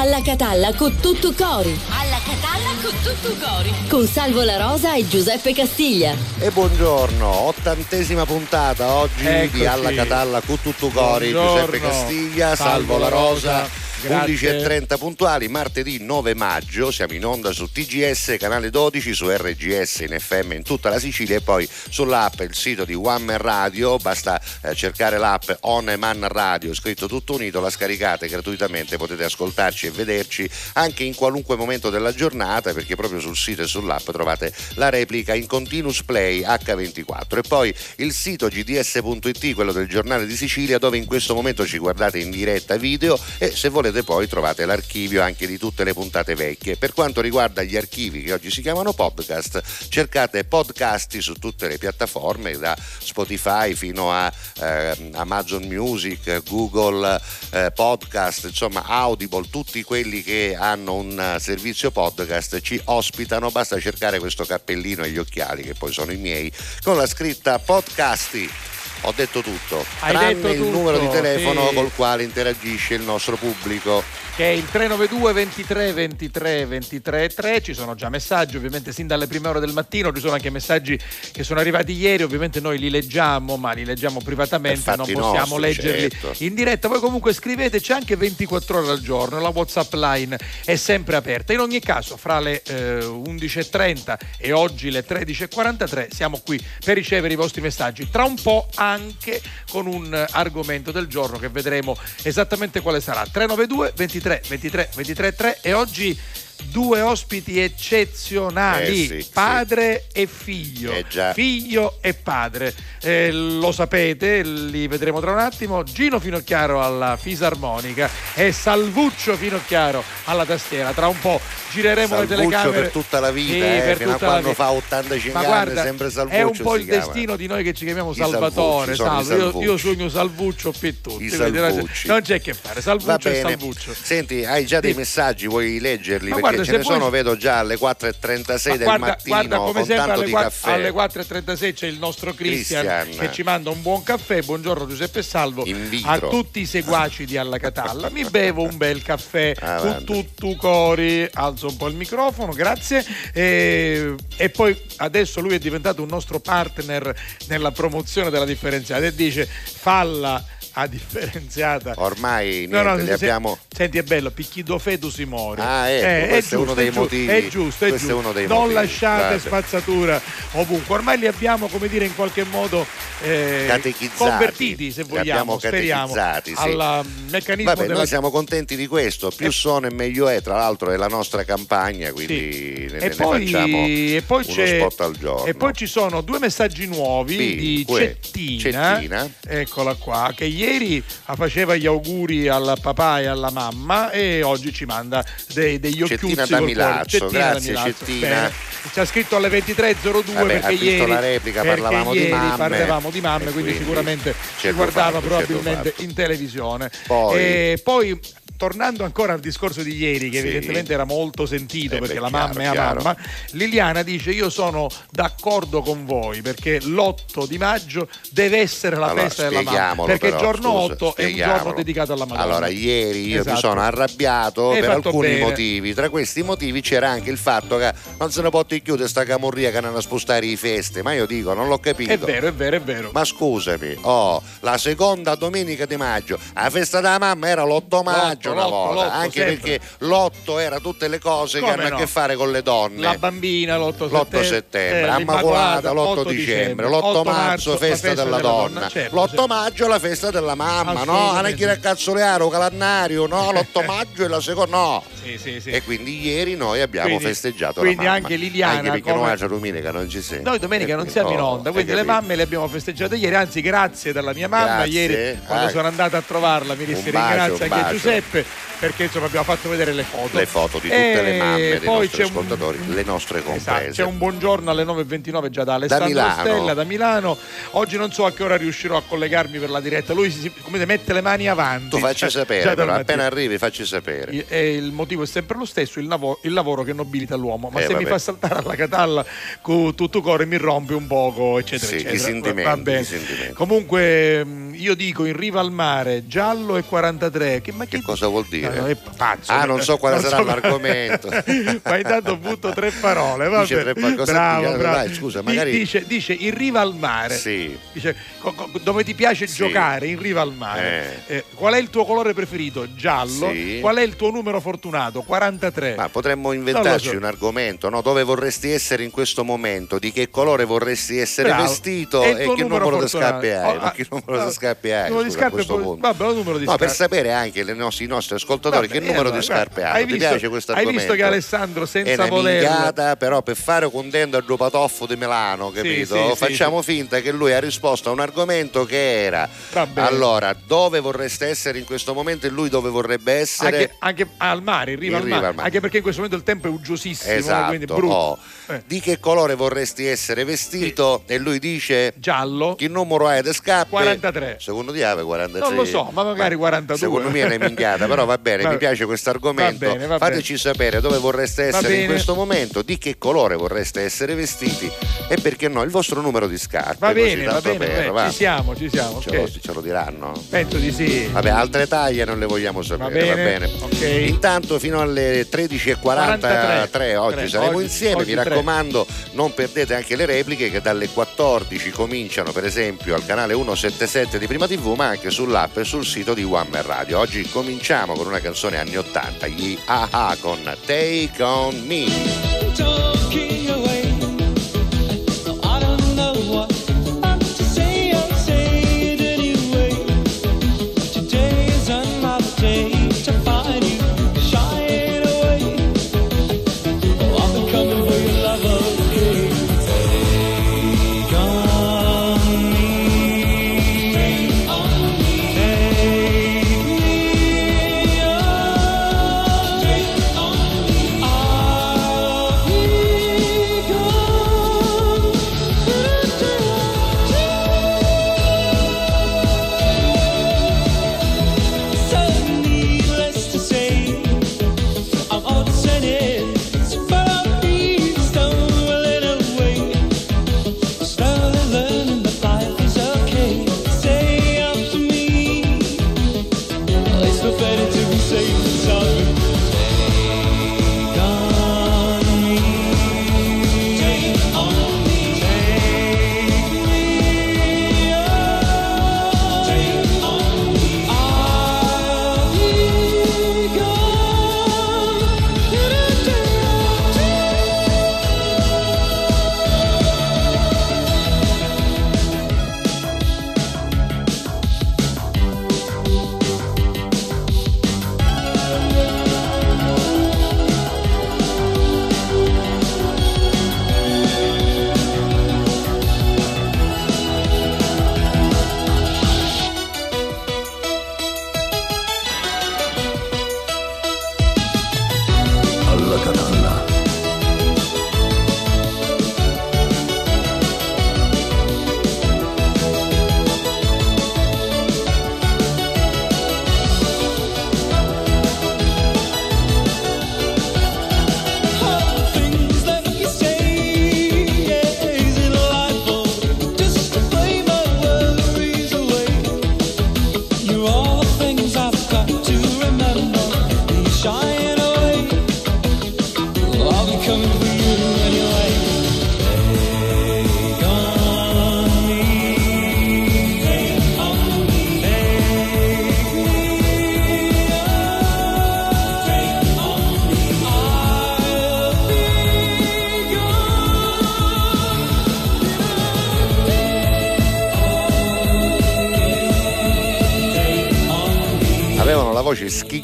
Alla Catalla con tutto cori. Alla Catalla con tutto cori. Con Salvo La Rosa e Giuseppe Castiglia. E buongiorno, ottantesima puntata oggi Eccoci. di Alla Catalla con tutto cori. Buongiorno. Giuseppe Castiglia, Salvo, Salvo La La Rosa. Grazie. 11.30 puntuali, martedì 9 maggio, siamo in onda su TGS, canale 12, su RGS in FM in tutta la Sicilia e poi sull'app, il sito di One Man Radio, basta eh, cercare l'app On Man Radio, scritto tutto unito, la scaricate gratuitamente, potete ascoltarci e vederci anche in qualunque momento della giornata perché proprio sul sito e sull'app trovate la replica in continuous play H24 e poi il sito gds.it, quello del giornale di Sicilia dove in questo momento ci guardate in diretta video e se volete poi trovate l'archivio anche di tutte le puntate vecchie. Per quanto riguarda gli archivi che oggi si chiamano podcast, cercate podcasti su tutte le piattaforme da Spotify fino a eh, Amazon Music, Google eh, Podcast, insomma Audible, tutti quelli che hanno un eh, servizio podcast ci ospitano, basta cercare questo cappellino e gli occhiali che poi sono i miei con la scritta podcasti. Ho detto tutto, Hai tranne detto il tutto, numero di telefono sì. col quale interagisce il nostro pubblico. che è il 392 23 23 23 3 ci sono già messaggi ovviamente sin dalle prime ore del mattino. Ci sono anche messaggi che sono arrivati ieri. Ovviamente noi li leggiamo ma li leggiamo privatamente. Non possiamo nostri, leggerli certo. in diretta. Voi comunque scriveteci anche 24 ore al giorno. La whatsapp line è sempre aperta. In ogni caso fra le eh, 11.30 e oggi le 13.43 siamo qui per ricevere i vostri messaggi. Tra un po' anche con un argomento del giorno che vedremo esattamente quale sarà. 392 23 23 23 3 e oggi due ospiti eccezionali Eh sì, sì. padre e figlio Eh già. figlio e padre Eh, lo sapete li vedremo tra un attimo Gino Finocchiaro alla fisarmonica e Salvuccio Finocchiaro alla tastiera tra un po' gireremo le Salvuccio telecamere per tutta la vita, Sì, eh, per fino a quando fa 85 Ma anni, guarda, sempre Salvuccio è un po' il chiama. destino di noi che ci chiamiamo I Salvatore Salvo. Io, io sogno Salvuccio per tutti quindi non c'è che fare Salvuccio e. Salvuccio Senti, hai già dei Sì. messaggi, vuoi leggerli? Ma Perché guarda, ce ne vuoi- sono, vedo già alle 4.36 Ma del guarda, mattino guarda come con sempre tanto alle, di qua- caffè. alle 4.36 c'è il nostro Christian. che ci manda un buon caffè. Buongiorno Giuseppe Salvo. A tutti i seguaci di Alla Catalla. Mi bevo un bel caffè con tutto cori. Alzo un po' il microfono, grazie. E, e poi adesso lui è diventato un nostro partner nella promozione della differenziata e dice falla a differenziata. Ormai No, niente, no, li se- abbiamo... Senti, è bello, picchido fetu si muore. Ah, ecco, questo è uno dei giusto, motivi. È giusto, è Questo è giusto. uno dei non motivi, lasciate guarda. spazzatura ovunque. Ormai li abbiamo, come dire, in qualche modo eh, convertiti, se Li vogliamo, speriamo, sì. al meccanismo Vabbè, della noi siamo contenti di questo, più E- sono e meglio è, tra l'altro è la nostra campagna, quindi ne, e ne poi, facciamo e poi spot al giorno. E poi ci sono due messaggi nuovi Sì, di que- Cettina, Cettina. eccola qua, che ieri faceva gli auguri al papà e alla mamma e oggi ci manda dei, degli occhiuzzi Cettina da Milazzo. Cettina da grazie, Milazzo. Cettina. Ci ha scritto alle 23.02 Vabbè, perché ieri, la replica, parlavamo di ieri mamme, parlavamo di mamme, quindi, quindi sicuramente ci guardava fatto, probabilmente in televisione. Poi- E poi tornando ancora al discorso di ieri, che Sì. evidentemente era molto sentito Eh perché beh, la chiaro, mamma è a chiaro. mamma, Liliana dice io sono d'accordo con voi perché l'8 di maggio deve essere la Allora, festa della mamma perché il giorno scusa, 8 è un giorno dedicato alla Madonna. Allora, ieri io Esatto. mi sono arrabbiato Hai per alcuni bene. motivi. Tra questi motivi c'era anche il fatto che non se ne può chiudere sta camorria che non a spostare i feste. Ma io dico, non l'ho capito. È vero, è vero, è vero. Ma scusami, oh, la seconda domenica di maggio, la festa della mamma era l'8 maggio una l'otto, volta, l'otto, anche sempre. perché l'8 era tutte le cose Come che hanno no? a che fare con le donne. La bambina l'8 L'8 settembre, settembre, eh, Immacolata l'Immacolata, l'8 8 dicembre, l'8 8 marzo festa della donna, certo, l'8 certo. maggio la festa della mamma, no? Il cazzolearo, calendario, no? L'8 maggio è la seconda, no. Sì, sì, sì. E quindi ieri noi abbiamo Quindi- festeggiato quindi la mamma. anche Liliana, Anche perché come- noi a domenica non ci siamo. Noi domenica non siamo in onda, quindi le mamme le abbiamo festeggiate ieri, anzi grazie dalla mia mamma, ieri quando Ah. sono andata a trovarla mi disse ringrazio anche bacio. Giuseppe perché insomma abbiamo fatto vedere le foto. le foto di tutte E le mamme dei nostri c'è un- ascoltatori, le nostre comprese. Esatto, c'è un buongiorno alle 9.29 già da Alessandro Milano. Stella da Milano. Oggi non so a che ora riuscirò a collegarmi per la diretta. Lui si, come dire, mette le mani avanti. Tu facci Cioè, sapere, però, appena arrivi facci sapere. E il motivo è sempre lo stesso, il, lavo- il lavoro che nobilita l'uomo. Ma Eh, se mi vabbè. fa saltare alla catalla con tutto cuore mi rompe un poco, eccetera, Sì, i eccetera. sentimenti, Va bene. i sentimenti. Comunque, mh, io dico in riva al mare, giallo e 43. Che, ma Che chi- cosa vuol dire? No, no, pazzo. Ah, non so quale Non sarà so- l'argomento. Ma intanto butto tre parole. Va Dice tre pa- bravo, dai, bravo. scusa, Di- magari- Dice, dice in riva al mare. Sì. Dice, co- co- dove ti piace Sì. giocare in riva al mare. Eh, qual è il tuo colore preferito? Giallo. Sì. Qual è il tuo numero fortunato? 43. Ma potremmo inventarci so. un argomento, no? Dove vorresti essere in questo momento? Di che colore vorresti essere Bravo. vestito? E E che numero di scarpe hai? Oh, Ma che ah, numero di scarpe hai? numero di scusa, scarpe vabbè, numero di No, per scarpe. sapere anche i nostri, nostri ascoltatori Vabbè, che numero allora, di scarpe hanno. hai Ti visto- piace questo hai argomento? visto che Alessandro, senza volerlo- minchiata, però per fare contento al Dupatoffo di Milano, capito? sì, sì, Facciamo finta che lui ha risposto a un argomento che era allora, dove vorreste essere in questo momento e lui dove vorrebbe essere? Anche, anche al mare, in riva, In al, mare. mare. Anche perché in questo momento il tempo è uggiosissimo, Esatto. quindi brutto. oh. Eh. Di che colore vorresti essere vestito? E lui dice Giallo. che numero hai di scarpe? 43. Secondo te ave 43? Non lo so, ma magari 42. Secondo me è una minchiata, però va bene, Va- mi piace questo argomento. va bene, Fateci sapere dove vorreste essere in bene. questo momento, di che colore vorreste essere vestiti e perché no, il vostro numero di scarpe. Va bene, va bene, eh, va. ci siamo, ci siamo. Ce, ok. lo, ce lo diranno? Penso di sì. Vabbè, altre taglie non le vogliamo sapere, Va va bene, bene. ok. Intanto fino alle 13.43 43, oggi tre, saremo oggi- insieme, oggi mi raccomando non perdete anche le repliche che dalle 14 cominciano per esempio al canale 177 di Prima TV ma anche sull'app e sul sito di One Man Radio. Oggi cominciamo con una canzone anni 80, gli AHA con Take On Me.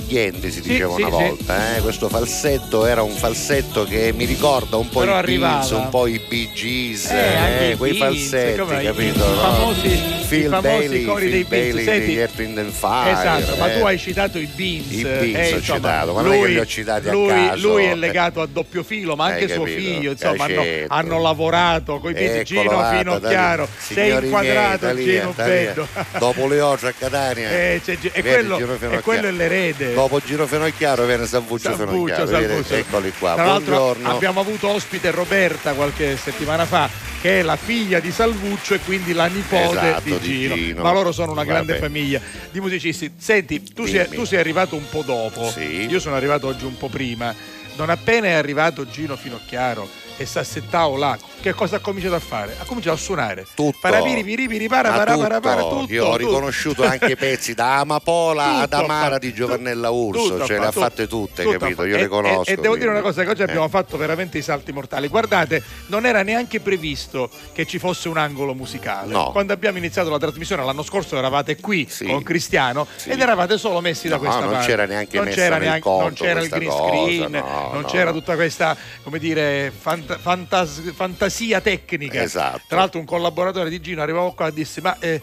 Schigliente, si diceva sì, una sì. volta, eh? questo falsetto era un falsetto che mi ricorda un po' Però i arrivava. un po' i Bee Gees, Eh, eh, i quei Beats, falsetti, come i- capito? i no? famosi- i Phil famosi Bailey, cori Phil dei. Bailey Senti, degli Earth, Wind and Fire. Esatto, ma eh. tu hai citato i Beans. I Beans eh, ho insomma, citato, ma non è che li ho citati a lui, caso. lui è legato a doppio filo, ma Hai anche suo capito? figlio, insomma, hanno, Cacetto. hanno lavorato con i Eccolo, Gino fino chiaro. Sei inquadrato, miei, Gino. Bello. Dopo le 8 a Catania. Eh, e quello, è dell'erede. Dopo Giro Fenocchiaro viene Salvuccio Salvuccio. Salvuccio. Eccoli qua. Tra l'altro Buongiorno. abbiamo avuto ospite Roberta qualche settimana fa che è la figlia di Salvuccio e quindi la nipote Esatto, di, di Gino. Gino. Ma loro sono una grande Vabbè. famiglia di musicisti. Senti, tu sei, tu sei arrivato un po' dopo, Sì. io sono arrivato oggi un po' prima. Non appena è arrivato Gino Finocchiaro e s'assettava là, che cosa ha cominciato a fare? Ha cominciato a suonare. Tutto. Parapiri, piripiri, para, para, para, para, tutto. Io ho tutto. riconosciuto anche pezzi da Amapola ad Amara di Giovannella Urso, ce le ha fatte tutte, capito? Io e- le conosco. E, e devo dire una cosa, che oggi Eh. abbiamo fatto veramente i salti mortali. Guardate, non era neanche previsto che ci fosse un angolo musicale. No. Quando abbiamo iniziato la trasmissione l'anno scorso eravate qui Sì. con Cristiano Sì. ed eravate solo messi da No, questa non parte. c'era neanche non c'era, neanche- non conto c'era il green cosa, screen, no, non no. c'era tutta questa, come dire, fant- fantas- fantasia tecnica. Esatto. Tra l'altro un collaboratore di Gino arrivava qua e disse ma... eh,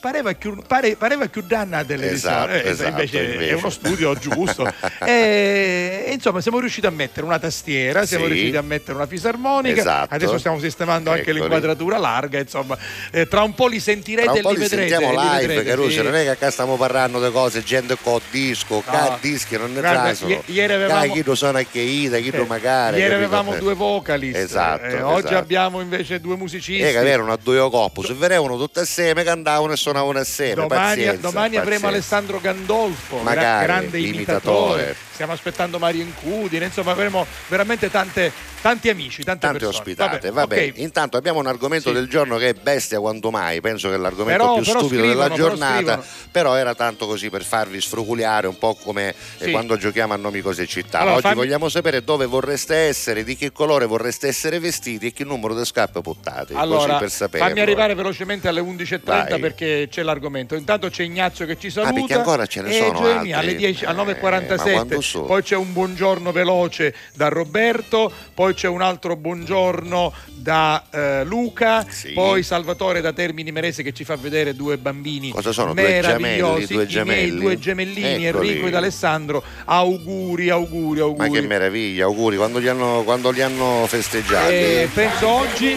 Pareva più, pare- pareva più danna Esatto, Eh, esatto, invece, invece. è uno studio giusto. e, e insomma, siamo riusciti a mettere una tastiera, siamo Sì. riusciti a mettere una fisarmonica. Esatto. Adesso stiamo sistemando anche Eccoli. l'inquadratura larga. Insomma, Eh, tra un po' li sentirete e li vedrete. sentiamo li live, vedrete, Caruso, sì. non è che qua stiamo parlando di cose, gente con disco, No. dischi, non ne trasano. ieri avevamo- chi lo sono anche Ida, chi lo Eh, magari. Ieri avevamo due vocalist, Esatto, eh, oggi esatto. abbiamo invece due musicisti. Eh, che erano a due coppo, se venivano tutte assieme, cantavano e suonavano assieme. Domani, pazienza, domani avremo pazienza. Alessandro Gandolfo, Magari, grande imitatore. imitatore. Stiamo aspettando Mario Incudine, insomma avremo veramente tante, tanti amici, tante, Tante persone. ospitate, vabbè, ok. Intanto abbiamo un argomento Sì. del giorno che è bestia quanto mai. Penso che è l'argomento Però- più però stupido della però giornata. scrivono. Però, era tanto così per farvi sfruculiare un po' come eh, Sì. quando giochiamo a nomi cose città. Allora, Oggi fammi- vogliamo sapere dove vorreste essere, di che colore vorreste essere vestiti e che numero di scarpe portate. Allora, così per sapere. fammi arrivare velocemente alle 11.30 Vai. perché c'è l'argomento. Intanto c'è Ignazio che ci saluta. perché ancora ce ne sono Gioemi altri. alle, 10, alle Eh, ma 9.47. quando sono? poi c'è un buongiorno veloce da Roberto, poi c'è un altro buongiorno da eh, Luca, Sì. poi Salvatore da Termini Merese che ci fa vedere due bambini Cosa sono? Due meravigliosi, gemelli, due gemelli? due gemellini Eccoli. Enrico ed Alessandro. Auguri, auguri, Ma auguri. che meraviglia, auguri, quando li hanno, quando li hanno festeggiati. Eh, penso oggi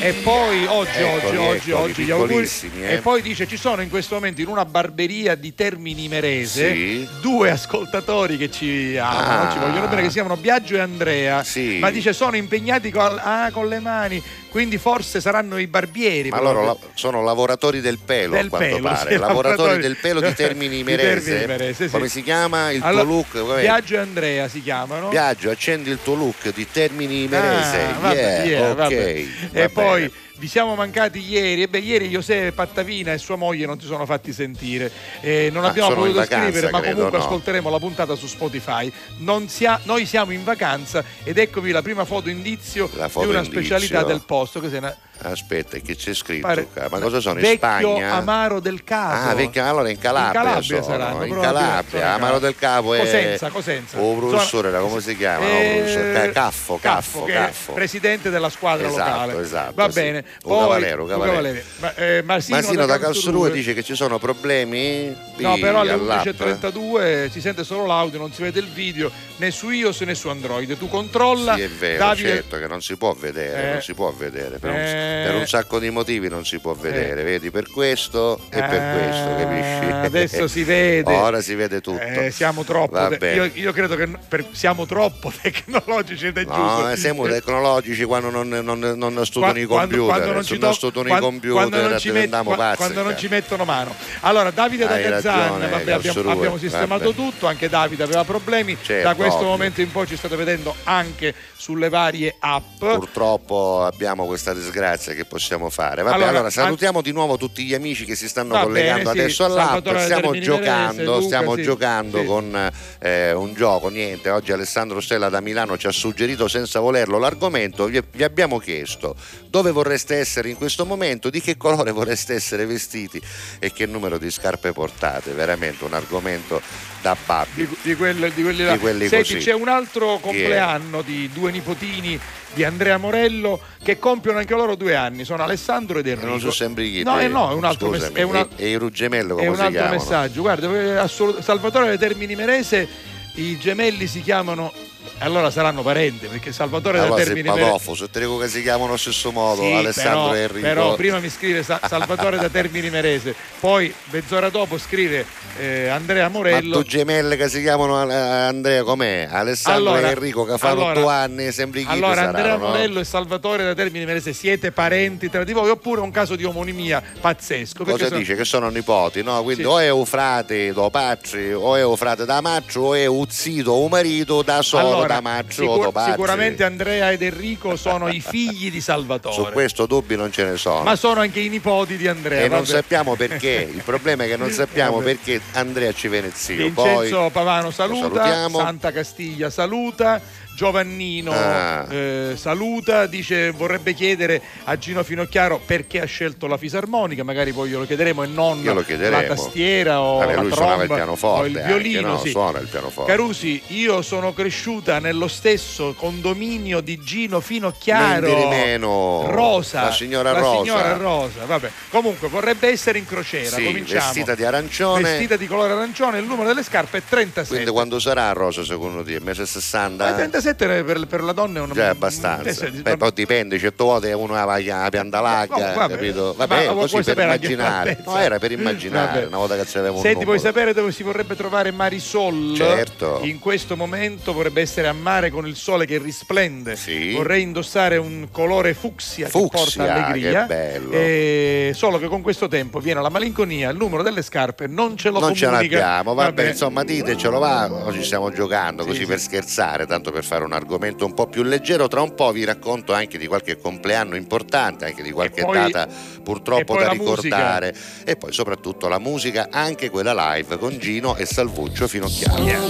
e poi oggi, Eccoli, oggi, eccoli, oggi gli auguri. eh. E poi dice ci sono in questo momento in una barberia di Termini Merese Sì. due ascoltatori che ci amano, Ah. ci vogliono bene, che si chiamano Biagio e Andrea. Sì. Ma dice sono impegnati con, ah, con le mani, quindi forse saranno i barbieri. Ma loro la- sono lavoratori del pelo, Del a quanto pelo, pare. sì, lavoratori del pelo di Termini di Merese. Termini Merese, sì. Come si chiama il Allora, tuo look? Com'è? Biagio e Andrea si chiamano. Biagio, accendi il tuo look di Termini Merese. Ah, vabbè, Yeah, yeah, ok. vabbè. va E poi. Vi siamo mancati ieri. E beh, ieri José Pattavina e sua moglie non si sono fatti sentire. Eh, non Ah, abbiamo potuto vacanza, scrivere, ma credo, comunque no? ascolteremo la puntata su Spotify. Non sia- noi siamo in vacanza ed eccovi la prima foto indizio La foto di una indizio. specialità del posto. Che se ne- Aspetta, che c'è scritto? pare- qua? Ma cosa sono? In Vecchio Spagna? amaro del capo. Ah, vecchio, allora in Calabria, In Calabria sono, saranno, in Calabria, in Amaro del Capo è Cosenza, Cosenza. Oh, professore, Sono- come si chiama? No, Eh, Ca- Caffo, Caffo, è Caffo. presidente della squadra Esatto, locale. esatto, Va sì. bene. Poi, Cavalero, un Cavalero. Ma, eh, Masino, Masino da Calzolue Calzolue dice che ci sono problemi. No, però alle all'app. 11.32 si sente solo l'audio, non si vede il video né su iOS né su Android. Tu controlla. Sì, è vero, Davide- certo che non si può vedere, Eh. non si può vedere, per, un, Eh. Per un sacco di motivi non si può vedere, vedi, per questo e per Ah, questo, capisci? adesso si vede. Ora si vede tutto. Eh, siamo troppo. Te- io, io credo che per- siamo troppo tecnologici ed è No, giusto. eh, siamo tecnologici quando non, non, non studiano i computer, non se ci non to- studiano i quando- computer quando non ci met- diventiamo qua- pazzi. quando non cazzo. ci mettono mano allora Davide da Gazzan vabbè, abbiamo, abbiamo sistemato vabbè. tutto anche Davide aveva problemi Certo, da questo ovvio. momento in poi ci state vedendo anche sulle varie app Purtroppo abbiamo questa disgrazia che possiamo fare. Vabbè, Allora, allora, salutiamo di nuovo tutti gli amici che si stanno Va collegando bene, sì, adesso all'app. Salvatore Stiamo giocando, Luca, stiamo sì, giocando sì. con eh, un gioco. Niente, oggi Alessandro Stella da Milano ci ha suggerito senza volerlo l'argomento. Vi, vi abbiamo chiesto dove vorreste essere in questo momento, di che colore vorreste essere vestiti e che numero di scarpe portate. Veramente un argomento da babbi. di, di quelli, di quelli là. Di quelli Senti, così. c'è un altro compleanno di due nipotini di Andrea Morello che compiono anche loro due anni sono Alessandro ed Enrico Non so sempre chi no, eh, no, è un altro, mess- Scusami, è una- e, e i Ruggemello è come un altro chiamano? messaggio. Guarda, eh, assolut- Salvatore Termini Merese, i gemelli si chiamano allora saranno parenti, perché Salvatore Allora da sei Termini Merese. padofo, se te dico che si chiamano allo stesso modo, Sì, Alessandro però, e Enrico. però prima mi scrive Sa- Salvatore da Termini Merese, poi mezz'ora dopo scrive eh, Andrea Ma Morello. tu gemelle che si chiamano eh, Andrea com'è? Alessandro Allora- e Enrico che fanno allora- otto anni, sembri chi Allora saranno, Andrea no? Morello e Salvatore da Termini Merese siete parenti tra di voi oppure un caso di omonimia pazzesco? Cosa sono- dice? Che sono nipoti, no? Quindi Sì. o è un frate da patri, o è un frate da maccio, o è un zito o un marito da solo Allora, da maccio o sicur- patri. sicuramente Andrea ed Enrico sono i figli di Salvatore. Su questo dubbi non ce ne sono. Ma sono anche i nipoti di Andrea. e non vabbè. sappiamo perché, il problema è che non sappiamo perché Andrea ci viene zio. Vincenzo Poi Pavano saluta, salutiamo. Santa Castiglia saluta, Giovannino Ah. eh, saluta, dice vorrebbe chiedere a Gino Finocchiaro perché ha scelto la fisarmonica, magari poi glielo chiederemo e non chiederemo. la tastiera o Vabbè, la suonava il tromba pianoforte o il anche, violino. no? sì. Suona il pianoforte. Carusi, io sono cresciuta nello stesso condominio di Gino Finocchiaro. Di meno. Rosa. La signora la Rosa. signora Rosa, vabbè. Comunque vorrebbe essere in crociera, Sì, cominciamo. vestita di arancione. Vestita di colore arancione, il numero delle scarpe è 37. Quindi quando sarà Rosa secondo te? Mese 60? Ma 37 per, per la donna è una Già abbastanza. Eh, Beh, poi dipende, certe volte uno ha la pianta larga, vabbè. capito? Ma Vabbè, vuoi così per immaginare. No, era per immaginare, Vabbè. una volta che c'aveva un Senti, vuoi sapere dove si vorrebbe trovare Marisol? Certo. In questo momento vorrebbe essere a mare con il sole che risplende. Sì. Vorrei indossare un colore fucsia, che Fucsia, porta allegria. che bello. E solo che con questo tempo viene la malinconia, il numero delle scarpe non ce lo Non ce comunica. l'abbiamo, vabbè, Vabbè. insomma ditecelo va, oggi stiamo giocando Sì, così sì. per scherzare, tanto per fare un argomento un po' più leggero, tra un po' vi racconto anche di qualche compleanno importante, anche di qualche poi- data purtroppo da ricordare e poi soprattutto la musica, anche quella live con Gino e Salvuccio Finocchiaro. Yeah.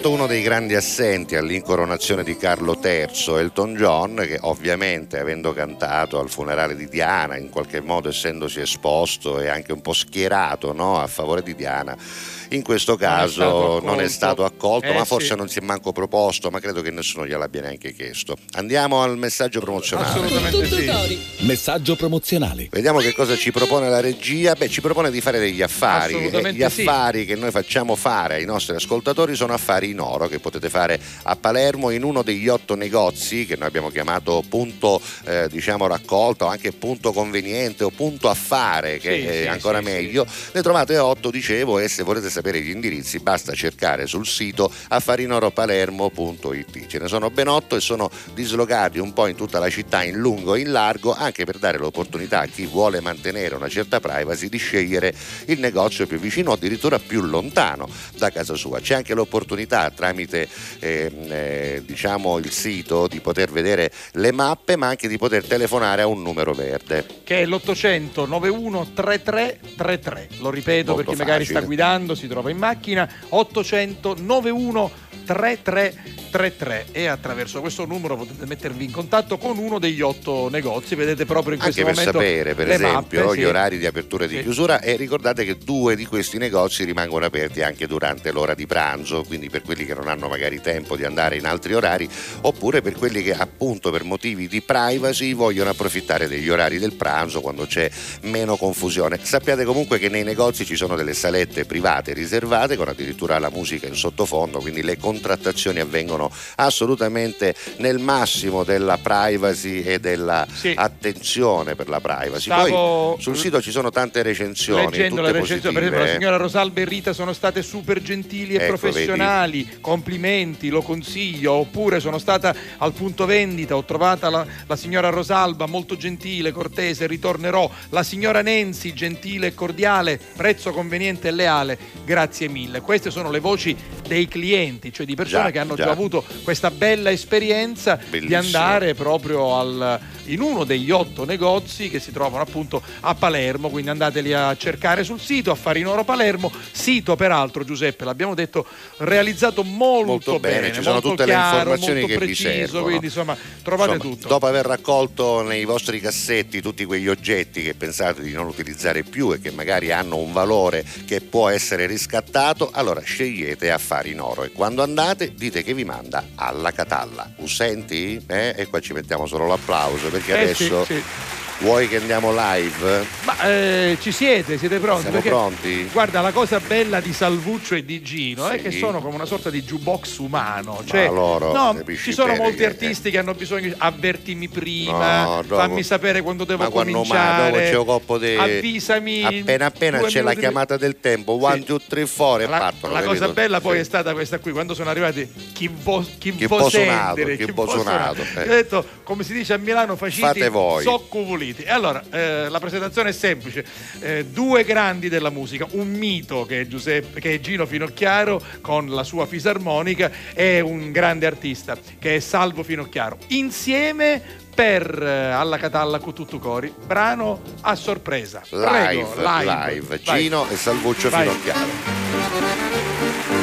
Stato uno dei grandi assenti all'incoronazione di Carlo III, Elton John, che ovviamente avendo cantato al funerale di Diana, in qualche modo essendosi esposto e anche un po' schierato no, a favore di Diana, in questo Non è caso stato non è stato accolto, Eh, ma forse sì. non si è manco proposto, ma credo che nessuno gliel'abbia neanche chiesto. Andiamo al messaggio promozionale. Assolutamente sì. Messaggio promozionale. Vediamo che cosa ci propone la regia. Beh, ci propone di fare degli affari. Gli sì. affari che noi facciamo fare ai nostri ascoltatori sono affari in oro che potete fare a Palermo in uno degli otto negozi che noi abbiamo chiamato punto eh, diciamo raccolta o anche punto conveniente o punto affare che Sì, è sì, ancora sì, meglio. Ne trovate otto, dicevo, e se volete sapere gli indirizzi basta cercare sul sito affarinoropalermo.it. Ce ne sono ben otto e sono dislocati un po' in tutta la città in lungo e in largo anche per dare l'opportunità a chi vuole mantenere una certa privacy di scegliere il negozio più vicino o addirittura più lontano da casa sua. C'è anche l'opportunità tramite ehm, eh, diciamo il sito di poter vedere le mappe ma anche di poter telefonare a un numero verde. che è l'800 91 3333 lo ripeto Molto per chi magari facile. sta guidando si trova in macchina 800 91 3333 e attraverso questo numero potete mettervi in contatto con uno degli otto negozi vedete proprio in questo Anche per momento sapere, per esempio, mappe, gli sì. orari di apertura e di Sì. chiusura e ricordate che due di questi negozi rimangono aperti anche durante l'ora di pranzo, quindi per quelli che non hanno magari tempo di andare in altri orari oppure per quelli che appunto per motivi di privacy vogliono approfittare degli orari del pranzo quando c'è meno confusione. Sappiate comunque che nei negozi ci sono delle salette private riservate con addirittura la musica in sottofondo, quindi le contrattazioni avvengono assolutamente nel massimo della privacy e della Sì. attenzione per la privacy. Stavo- Poi sul sito ci sono tante recensioni, Leggendo le recensioni, per esempio, la signora Rosalba e Rita sono state super gentili e Ecco, professionali. Complimenti, lo consiglio. Oppure sono stata al punto vendita, ho trovata la, la signora Rosalba molto gentile, cortese, ritornerò. La signora Nenzi, gentile e cordiale, prezzo conveniente e leale. Grazie mille. Queste sono le voci dei clienti, cioè di persone Già, che hanno già. già avuto questa bella esperienza di Bellissimo. andare proprio al- in uno degli otto negozi che si trovano appunto a Palermo, quindi andateli a cercare sul sito Affari in Oro Palermo, sito peraltro Giuseppe, l'abbiamo detto, realizzato molto, Molto bene, ci sono tutte le chiaro, informazioni molto che vi preciso, servono. quindi insomma trovate Insomma, tutto. Dopo aver raccolto nei vostri cassetti tutti quegli oggetti che pensate di non utilizzare più e che magari hanno un valore che può essere riscattato, allora scegliete affari in oro e quando andate dite che vi manda alla Catalla. Usenti? Eh? E qua ci mettiamo solo l'applauso perché Eh, sì, adesso sì. Vuoi che andiamo live? Ma eh, ci siete? Siete pronti? Siamo Perché, pronti? Guarda, la cosa bella di Salvuccio e di Gino è Sì. che sono come una sorta di jukebox umano. Cioè, loro, no, ci sono bene molti che- artisti che hanno bisogno di avvertimi prima, No, dopo- fammi sapere quando devo Ma quando cominciare. Dopo c'è un coppo di... Avvisami. Appena appena c'è la chiamata del tempo, Sì. one, two, three, four e La, partono. la cosa capito? bella poi Sì. è stata questa qui, quando sono arrivati chi vo, chi Chi suonato, sentire, chi vo suonato, eh. Ho detto, come si dice a Milano, faciti Fate voi. Voliti. E allora, eh, la presentazione è semplice. Eh, due grandi della musica, un mito che è, Giuseppe, che è Gino Finocchiaro con la sua fisarmonica e un grande artista che è Salvo Finocchiaro. Insieme per eh, Alla Catalla con tutto cori, brano a sorpresa. Live, Prego, live, Vai. Gino e Salvuccio Vai. Finocchiaro.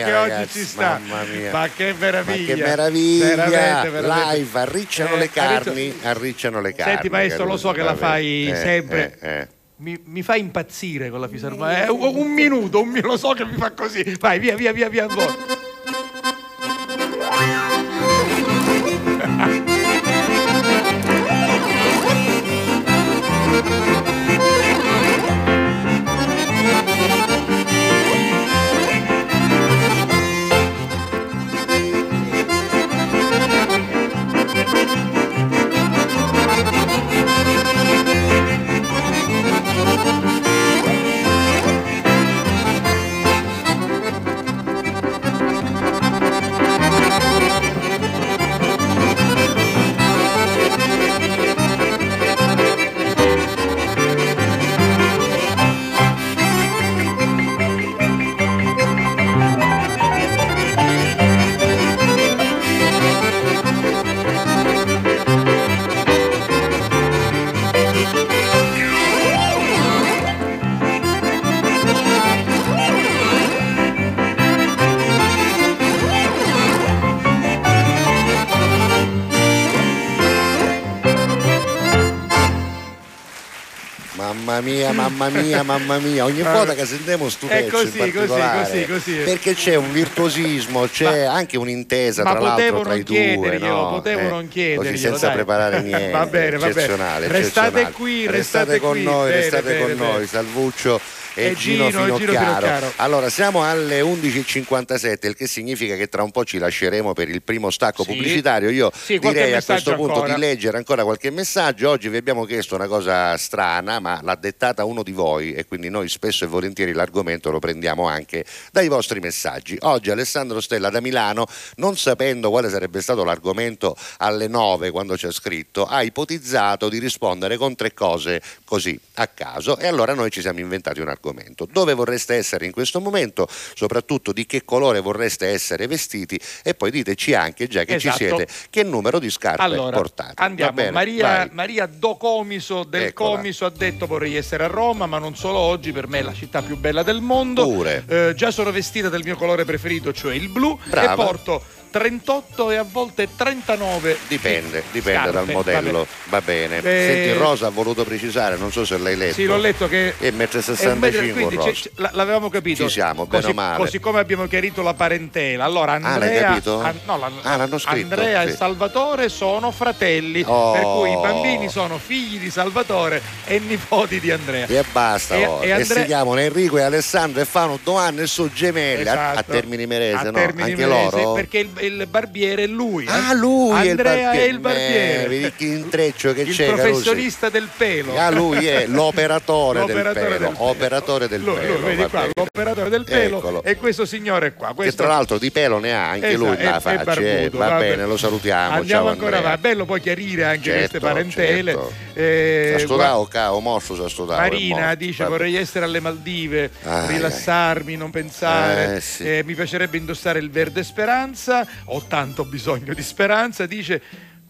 Anche mia, oggi ragazzi, ci sta. Mamma mia. Ma che meraviglia. Ma che meraviglia! Veramente, veramente. Live, arricciano Eh, le carni, arriccio- arricciano le carni. Senti maestro, lo so che la fai Eh, sempre. eh, eh. Mi, mi fa impazzire con la fisarmonica. Eh, un, minuto, un lo so che mi fa così. Vai, via, via, via, via. ancora. Mamma mia, mamma mia, ogni volta che sentiamo sto È così, in così, particolare, così, così. perché c'è un virtuosismo, c'è anche un'intesa Ma tra l'altro tra i due, no? potevo Eh, non chiederglielo. così senza dai. preparare niente, Va bene, va bene. Restate qui, restate con qui. noi, Bene, restate bene, con bene. noi, Salvuccio e, E Gino, Gino, Gino Finocchiaro. Allora, siamo alle 11.57, il che significa che tra un po' ci lasceremo per il primo stacco Sì. pubblicitario. Io Sì, direi a questo punto ancora. di leggere ancora qualche messaggio. Oggi vi abbiamo chiesto una cosa strana, ma l'ha dettata uno di voi e quindi noi spesso e volentieri l'argomento lo prendiamo anche dai vostri messaggi. Oggi Alessandro Stella da Milano, non sapendo quale sarebbe stato l'argomento alle 9 quando ci ha scritto, ha ipotizzato di rispondere con tre cose così a caso e allora noi ci siamo inventati un argomento. Dove vorreste essere in questo momento, soprattutto di che colore vorreste essere vestiti e poi diteci anche già che Esatto. ci siete che numero di scarpe Allora, portate. Andiamo. bene? Maria. Maria Do Comiso del Eccola. Comiso ha detto vorrei essere a Roma, ma non solo oggi, per me è la città più bella del mondo. Pure. Eh, già sono vestita del mio colore preferito, cioè il blu, Brava. e porto 38 e a volte 39 Dipende, dipende scarpe, dal modello, va bene. Eh, Senti, Rosa ha voluto precisare, non so se l'hai letto. Sì, l'ho letto che E è un metro e 65 quindici, Rosa. c- l- l'avevamo capito. Ci siamo, bene così, o male. Così come abbiamo chiarito la parentela. Allora, Ah, l'hai Andrea, capito? An- no, la- Ah, l'hanno scritto, Andrea sì. e Salvatore sono fratelli, Oh. per cui i bambini sono figli di Salvatore e nipoti di Andrea. E basta, E- oh. e e, Andre- si chiamano Enrico e Alessandro e fanno due anni e sono gemelli a- a, Esatto. Termini Merese, A no? Termini Anche Merese, loro? Perché il, il barbiere è lui. eh. Ah, lui è il Andrea barbiere. è il barbiere. Eh, vedi che intreccio che il c'è, Carusi. professionista del pelo. Ah, lui è l'operatore, L'operatore del pelo. del pelo. Operatore del Lui- pelo. lui, vedi va qua, l'operatore del pelo Eccolo. e questo signore qua. Che Questo tra l'altro di pelo ne ha anche Esatto, lui è faccia. eh. barbuto, va vabbè. bene, lo salutiamo. Andiamo ciao ancora avanti. Bello poi chiarire anche Certo, queste parentele. certo. Eh, Sa guarda- studare, cao, mosso sa studare. Marina dice vorrei essere alle Maldive, Ai, rilassarmi, non pensare, Eh. Eh, mi piacerebbe indossare il verde speranza, ho tanto bisogno di speranza, dice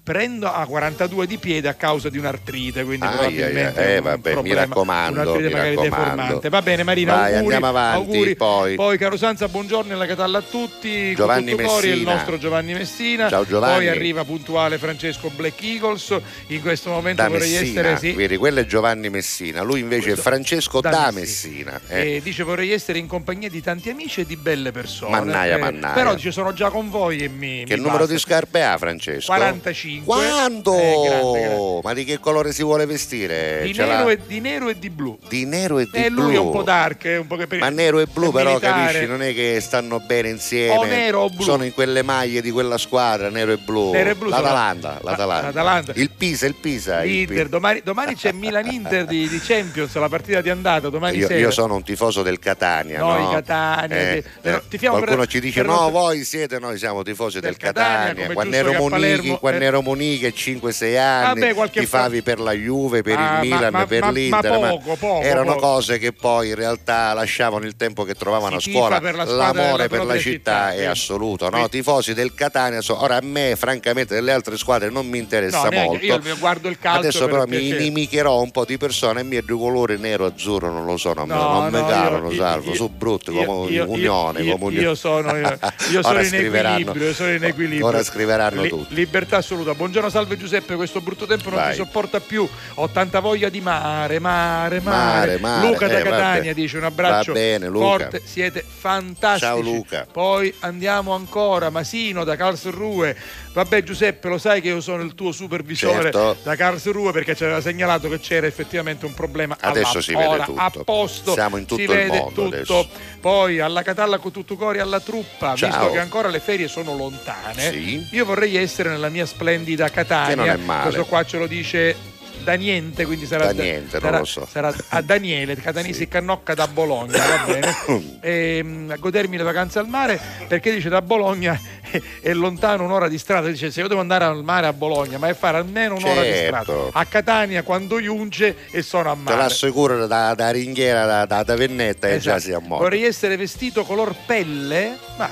prendo a 42 di piede a causa di un'artrite, quindi Ai, probabilmente ai, ai. Eh, vabbè, mi problema, raccomando, un'artrite mi magari raccomando. deformante. Va bene Marina, Vai, auguri, andiamo avanti, auguri. poi. caro Sanza, buongiorno e la catalla a tutti, Giovanni cori, il Messina. nostro Giovanni Messina, Ciao, Giovanni. poi arriva puntuale Francesco Black Eagles, in questo momento da vorrei Messina, essere... sì, vedi, quello è Giovanni Messina, lui invece è Francesco da, Messina. eh. e dice vorrei essere in compagnia di tanti amici e di belle persone. Mannaia, Eh, mannaia. Però dice sono già con voi e mi. Che mi numero basta. di scarpe ha Francesco? 45. 5. Quando? Eh, grande, grande. Ma di che colore si vuole vestire? Di, nero e, di nero e di blu. di nero e di E blu. lui è un po' dark, è un po' che per- Ma nero e blu però militare. capisci, non è che stanno bene insieme. O nero o blu. Sono in quelle maglie di quella squadra, nero e blu. Nero e blu sono- L'Atalanta, l'Atalanta. l'Atalanta. Il Pisa, il Pisa. L'Inter, domani, domani c'è Milan-Inter di, di Champions, la partita di andata, domani Io, sera. io sono un tifoso del Catania. Noi no? Catania, Eh, eh, tifiamo per- qualcuno ci dice: per no, voi siete, noi siamo tifosi del, del Catania, Catania. Quando ero Monichi, quando eh. Ero Monichi 5-6 anni, Vabbè, qualche tifavi fa- per la Juve, per Ah, il ma- Milan, ma- per ma- l'Inter. ma poco, poco, erano poco. cose che poi in realtà lasciavano il tempo che trovavano Si a scuola. per la L'amore per la città, città, è sì. assoluto. No? Sì. Tifosi del Catania, so- ora a me, francamente, delle altre squadre non mi interessa No, molto. io mi guardo il calcio Adesso per però mi inimicherò un po' di persone e mi due colori nero e azzurro non lo so, non, me- No, non mi no, calano, io- salvo, io- su brutti io- come io- Unione. io- come io Unione. sono- io- sono in equilibrio, io sono in equilibrio. Ora scriveranno Li- tutti. Libertà assoluta. Buongiorno, salve Giuseppe. Questo brutto tempo non Vai. ti sopporta più. Ho tanta voglia di mare, mare, Mare, mare. mare. Luca da Eh, vabbè. Catania dice un abbraccio Va bene, Luca. forte. Siete fantastici. Ciao, Luca. Poi andiamo ancora. Masino da Karlsruhe. Vabbè, Giuseppe, lo sai che io sono il tuo supervisore Certo. da Karlsruhe perché ci aveva segnalato che c'era effettivamente un problema. Adesso alla- si vede ora, tutto. A posto. Siamo in tutto si il vede mondo tutto. adesso. Poi alla Catalla con tutto cori alla truppa, Ciao. visto che ancora le ferie sono lontane, Sì. io vorrei essere nella mia splendida Catania. Che non è male. Questo qua ce lo dice da niente, quindi sarà Da niente, sarà- lo so. sarà a Daniele, Catanisi Sì. Cannocca da Bologna, va bene? Ehm, a godermi le vacanze al mare perché dice da Bologna è, è lontano un'ora di strada, dice se io devo andare al mare a Bologna, ma è fare almeno un'ora di strada. Certo. A Catania quando giunge e sono a Te mare. l'assicuro da, da ringhiera, da, da, da Vennetta e già Esatto. si a modo. Vorrei essere vestito color pelle, ma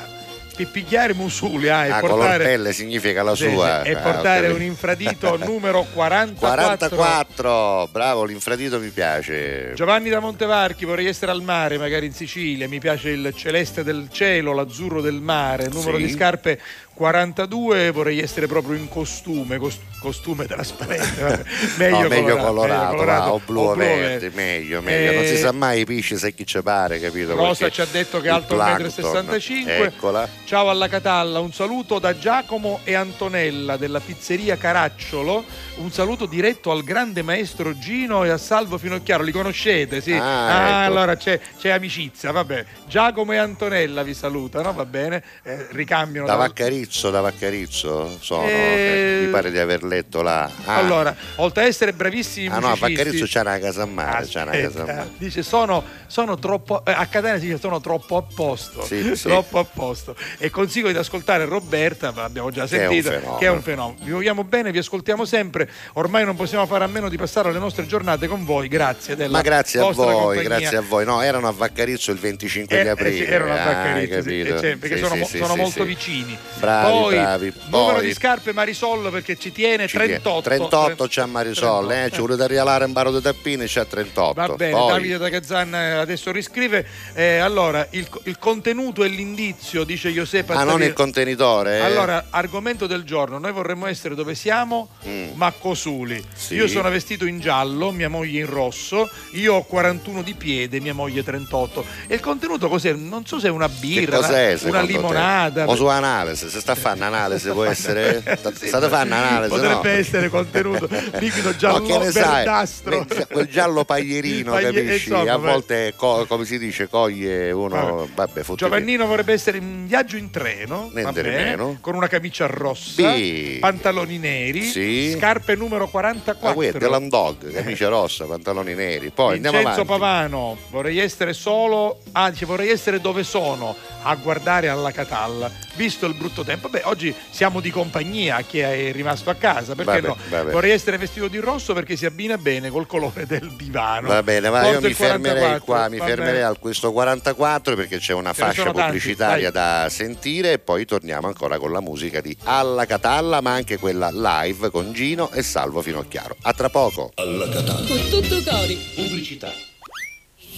pippigliare musuli ah, e Ah, color portare, pelle significa la sua. sì, e Ah, portare capito. un infradito numero 44. 44, bravo, l'infradito mi piace. Giovanni da Montevarchi, vorrei essere al mare, magari in Sicilia, mi piace il celeste del cielo, l'azzurro del mare, numero Sì. di scarpe 42, vorrei essere proprio in costume, cos- costume trasparente, meglio, No, meglio colorato, meglio va, o blu o verde, verde. meglio, meglio. Non si Eh, sa mai i pisci se chi ci pare, capito? Rosa ci ha detto che è alto plankton, 1,65 m. Eccola. Ciao alla Catalla, un saluto da Giacomo e Antonella della pizzeria Caracciolo. Un saluto diretto al grande maestro Gino e a Salvo Finocchiaro. Li conoscete? Sì. Ah, ecco. allora c'è, c'è amicizia. Vabbè. Giacomo e Antonella vi salutano, va bene? Eh, ricambiano. Da da- Vaccarizzo, da Vaccarizzo sono, Eh, che mi pare di aver letto là. Ah, Allora, oltre ad essere bravissimi ah no, musicisti, Vaccarizzo c'è una casa a mare, c'è una casa a Aspetta, mare. dice sono, sono troppo eh, a Catania si dice sono troppo a posto Sì, sì. troppo a posto e consiglio di ascoltare Roberta ma l'abbiamo già Che sentita fenomeno. che è un fenomeno vi vogliamo bene vi ascoltiamo sempre ormai non possiamo fare a meno di passare le nostre giornate con voi grazie della Ma grazie a voi, compagnia. grazie a voi. No, erano a Vaccarizzo il 25 Eh, di eh, aprile. sì, erano a ah, Vaccarizzo, hai sì, eh, perché sono, sono molto vicini. Bravi, Poi, bravi. numero Poi- di scarpe Marisol perché ci tiene Ci tiene. 38. 38 c'ha Marisol, 38. eh, ci volete regalare un baro di tappine, c'ha 38. Va bene, Poi- Davide da eh, adesso riscrive. Eh, allora, il, il contenuto e l'indizio, dice Giuseppe. Ah, non il contenitore? eh? Allora, argomento del giorno, noi vorremmo essere dove siamo, Mm. ma Cosuli. Sì. Io sono vestito in giallo, mia moglie in rosso, io ho 41 di piede, mia moglie 38. E il contenuto cos'è? Non so se è una birra, una, una te? limonata. O su analisi, se sta a fare un'analisi può essere... Sì, State a fare un'analisi, Potrebbe no? essere contenuto liquido giallo No, sai? verdastro. Beh, Quel giallo paglierino, Paglie- capisci? insomma, a beh. volte, co- come si dice, coglie uno... Vabbè. Vabbè, Giovannino vorrebbe essere in viaggio in treno, va Niente di bene, meno. con una camicia rossa, Sì. pantaloni neri, Sì. scarpe numero 44. Ah, guarda, Delan Dog, camicia rossa, pantaloni neri. Poi andiamo Vincenzo avanti. Pavano, vorrei essere solo, dice vorrei essere dove sono, a guardare alla Catalla, visto il brutto tempo. Beh, oggi siamo di compagnia a chi è rimasto a casa, perché Vabbè, no? vabbè. Vorrei essere vestito di rosso perché si abbina bene col colore del divano. Va bene, ma Porto io mi fermerei 44, qua, mi fermerei al questo 44 perché c'è una Ce fascia tanti, pubblicitaria vai. da sentire e poi torniamo ancora con la musica di Alla Catalla, ma anche quella live con Gino e Salvo Finocchiaro. A tra poco. Con tutto cori. Pubblicità.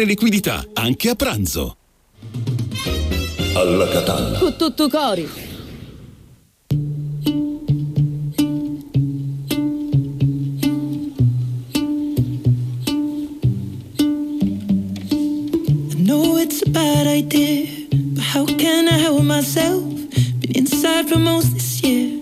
liquidità, anche a pranzo. Alla Catalla. Con tutto cori. I know it's a bad idea, but how can I help myself? Been inside for most this year,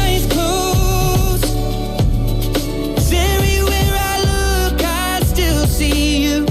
see you.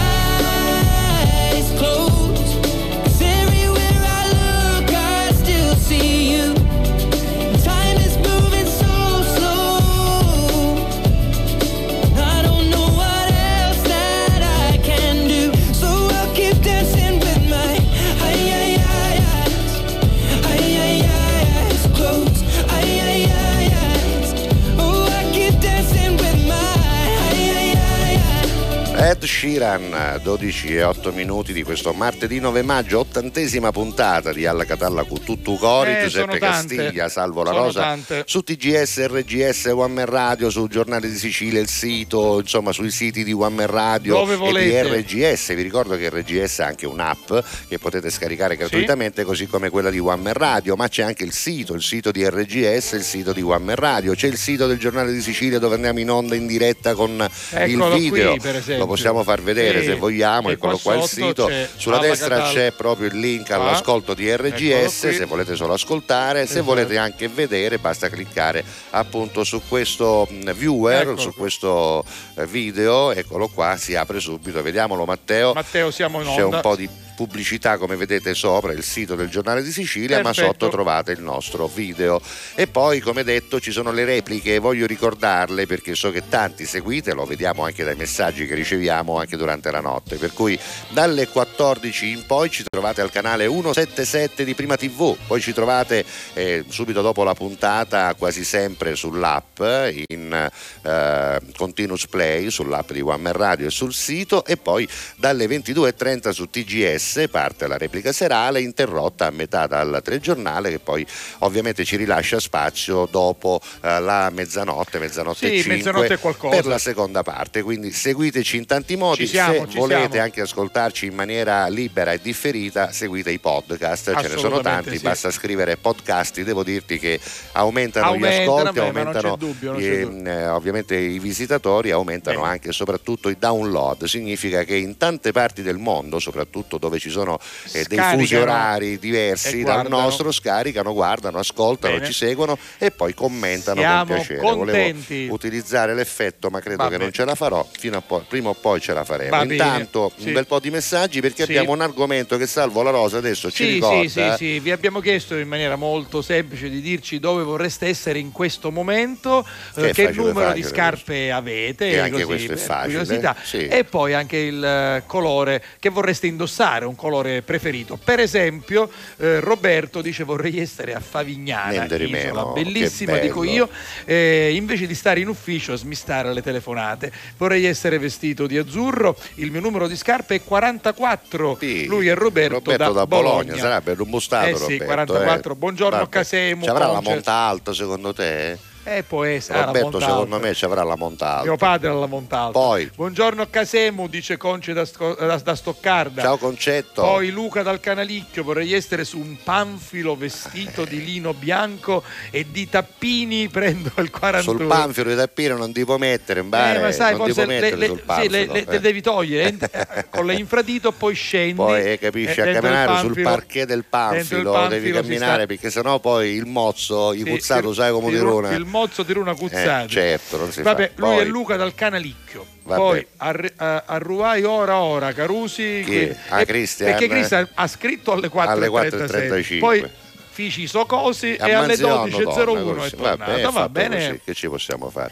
12 e 8 minuti di questo martedì 9 maggio, ottantesima puntata di Alla Catalla con tutto cori, Eh, Giuseppe. Castiglia, Salvo La Sono Rosa, tante. su TGS, RGS, One Man Radio, sul giornale di Sicilia, il sito, insomma sui siti di One Man Radio Dove e di. RGS. Vi ricordo che RGS ha anche un'app che potete scaricare gratuitamente, così come quella di One Man Radio, ma c'è anche il sito, il sito di RGS, il sito di One Man Radio, c'è il sito del giornale di Sicilia dove andiamo in onda in diretta con Eccolo il video. qui, per esempio. Lo possiamo far vedere Sì. se vogliamo, E eccolo qua qua il sito. c'è Sulla destra Catalla. c'è proprio il link all'ascolto di RGS, Eccolo se volete solo ascoltare, se Esatto. volete anche vedere basta cliccare appunto su questo mh, viewer, Ecco su questo eh, video, eccolo qua, si apre subito, vediamolo Matteo. Matteo, siamo in C'è onda. un po' di pubblicità come vedete sopra il sito del giornale di Sicilia ma Perfetto. sotto trovate il nostro video. E poi come detto ci sono le repliche voglio ricordarle perché so che tanti seguite lo vediamo anche dai messaggi che riceviamo anche durante la notte. Per cui dalle 14 in poi ci trovate al canale 177 di Prima TV poi ci trovate eh, subito dopo la puntata quasi sempre sull'app in eh, continuous play sull'app di One Man Radio e sul sito. E poi dalle 22.30 su TGS TGS, parte la replica serale interrotta a metà dal telegiornale che poi ovviamente ci rilascia spazio dopo eh, la mezzanotte, mezzanotte Sì, e 5 mezzanotte qualcosa. per la seconda parte. Quindi seguiteci in tanti modi, siamo, se volete siamo. anche ascoltarci in maniera libera e differita, seguite i podcast, ce ne sono tanti, sì. basta scrivere podcast, devo dirti che aumentano, gli Aumentano, ascolti, ma non c'è aumentano dubbio, eh, dubbio. eh, ovviamente i visitatori, aumentano Bene. anche e soprattutto i download, significa che in tante parti del mondo, soprattutto dove ci sono eh, dei fusi orari diversi dal nostro, scaricano, guardano, ascoltano, Bene. ci seguono e poi commentano Siamo con piacere. contenti. Volevo utilizzare l'effetto, ma credo Va che bene. non ce la farò, fino a poi, prima o poi ce la faremo. Va Intanto sì. un bel po' di messaggi perché Sì. abbiamo un argomento che Salvo La Rosa adesso ci Sì, ricorda. sì, sì, sì, vi abbiamo chiesto in maniera molto semplice di dirci dove vorreste essere in questo momento, Che eh, che facile, numero di facile, scarpe avete, E anche così, questo è facile, curiosità, e poi anche il eh, colore che vorreste indossare, un colore preferito. Per esempio, eh, Roberto dice vorrei essere a Favignana, Niente isola meno, bellissima, dico io, eh, invece di stare in ufficio a smistare le telefonate, vorrei essere vestito di azzurro, il mio numero di scarpe è 44, Sì. lui è Roberto, da, Bologna. sarà bello bustato Eh sì, Roberto, 44. eh. Buongiorno, Vabbè. Casemo, Ci avrà la monta alta secondo te? Eh, può essere. ah, Roberto Montalto. secondo me ci avrà la monta alta. Mio padre alla Montalto. Poi. Buongiorno Casemu, dice Conce da, da- da Stoccarda. Ciao Concetto. Poi Luca dal Canalicchio, vorrei essere su un panfilo vestito di lino bianco e di tappini prendo il 41. Sul panfilo di tappino non ti puoi mettere in bare, Eh, ma sai, non ti forse le, le- sul sì, panfilo. le- eh. le devi togliere eh, con le infradito, poi scendi. Poi eh, capisci, eh, a camminare sul panfilo- parquet del panfilo, panfilo devi camminare perché sennò poi il mozzo, i Sì, cuzzato, ti- sai come ti- dirone. Il mozzo tira una cuzzata. Eh, certo, non si Vabbè, fa. lui Poi- è Luca dal Canalicchio. Vabbè. Poi a, a- a Ruai ora ora Carusi. Che- Ah, e- Cristian. Perché Cristian ha scritto alle 4.35. Alle 4.35. Poi Fici Socosi e alle Ammanziono 12.01 donna, è tornato. Va bene. così, che ci possiamo fare?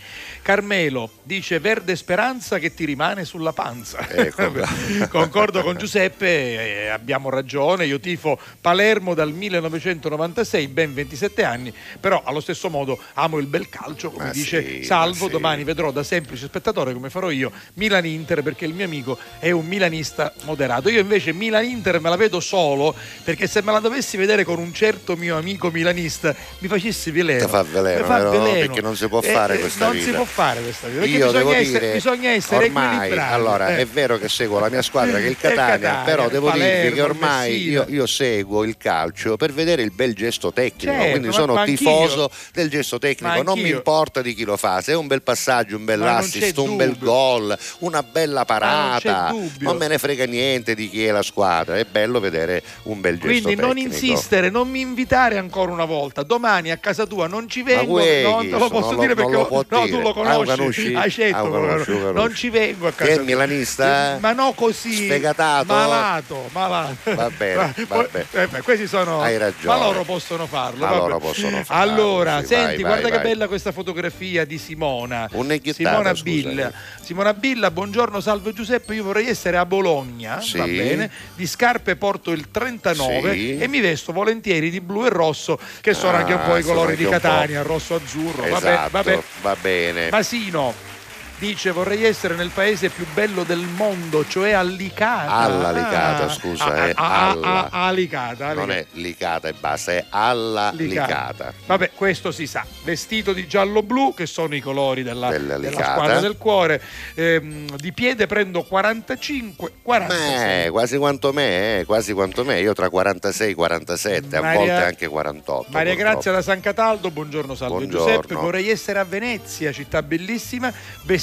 Carmelo dice verde speranza che ti rimane sulla panza. Ecco. Concordo con Giuseppe, eh, abbiamo ragione, io tifo Palermo dal 1996, ben 27 anni, però allo stesso modo amo il bel calcio, come Ma dice sì, Salvo, sì. domani vedrò da semplice spettatore come farò io Milan-Inter perché il mio amico è un milanista moderato. Io invece Milan-Inter me la vedo solo perché se me la dovessi vedere con un certo mio amico milanista mi facessi veleno. Ti fa veleno, fa veleno. perché non si può fare questa non vita. si può fare questa vita. Perché Io bisogna, devo essere, dire, bisogna essere ormai, allora Eh. è vero che seguo la mia squadra che è il Catania, Catania, però il devo dirvi Palermo, che il ormai io, io seguo il calcio per vedere il bel gesto tecnico, Certo, quindi sono tifoso del gesto tecnico, non mi importa di chi lo fa, se è un bel passaggio, un bel non assist, un bel gol, una bella parata, dubbio. non me ne frega niente di chi è la squadra, è bello vedere un bel gesto Quindi non tecnico. insistere, non mi invitare ancora una volta. Domani a casa tua non ci vengo, non te lo posso non dire lo- non perché lo no, dire. tu lo Ah, conosci. conosci? Hai scelto, Ah, conosci, conosci. non ci vengo a casa Che è milanista? Ma no così. Sfegatato? Malato, malato. Va bene, va bene. eh, beh, questi sono Hai ragione. Ma loro possono farlo. Ma loro possono farlo, Allora, sì, senti, vai, guarda vai, che vai. bella questa fotografia di Simona. Simona scusa, Bill. eh. Simona Billa, buongiorno, salve Giuseppe. Io vorrei essere a Bologna, Sì. va bene. Di scarpe porto il 39 Sì. e mi vesto volentieri di blu e rosso, che sono Ah, anche un po' i sono colori di. Catania, rosso azzurro. Esatto, vabbè. va bene. Masino dice vorrei essere nel paese più bello del mondo, cioè a Licata. Alla Licata, Ah, scusa, a- eh, a- a- alla. a- a Licata, a non Licata. è licata e basta, è alla licata. Vabbè, questo si sa. Vestito di giallo-blu, che sono i colori della, Della della Licata. squadra del cuore. Ehm, di piede prendo 45, 46. Beh, quasi quanto me, eh, quasi quanto me. Io tra 46 e 47, a Maria- volte anche 48. Maria purtroppo. Grazia da San Cataldo, buongiorno salve Buongiorno. Giuseppe, vorrei essere a Venezia, città bellissima,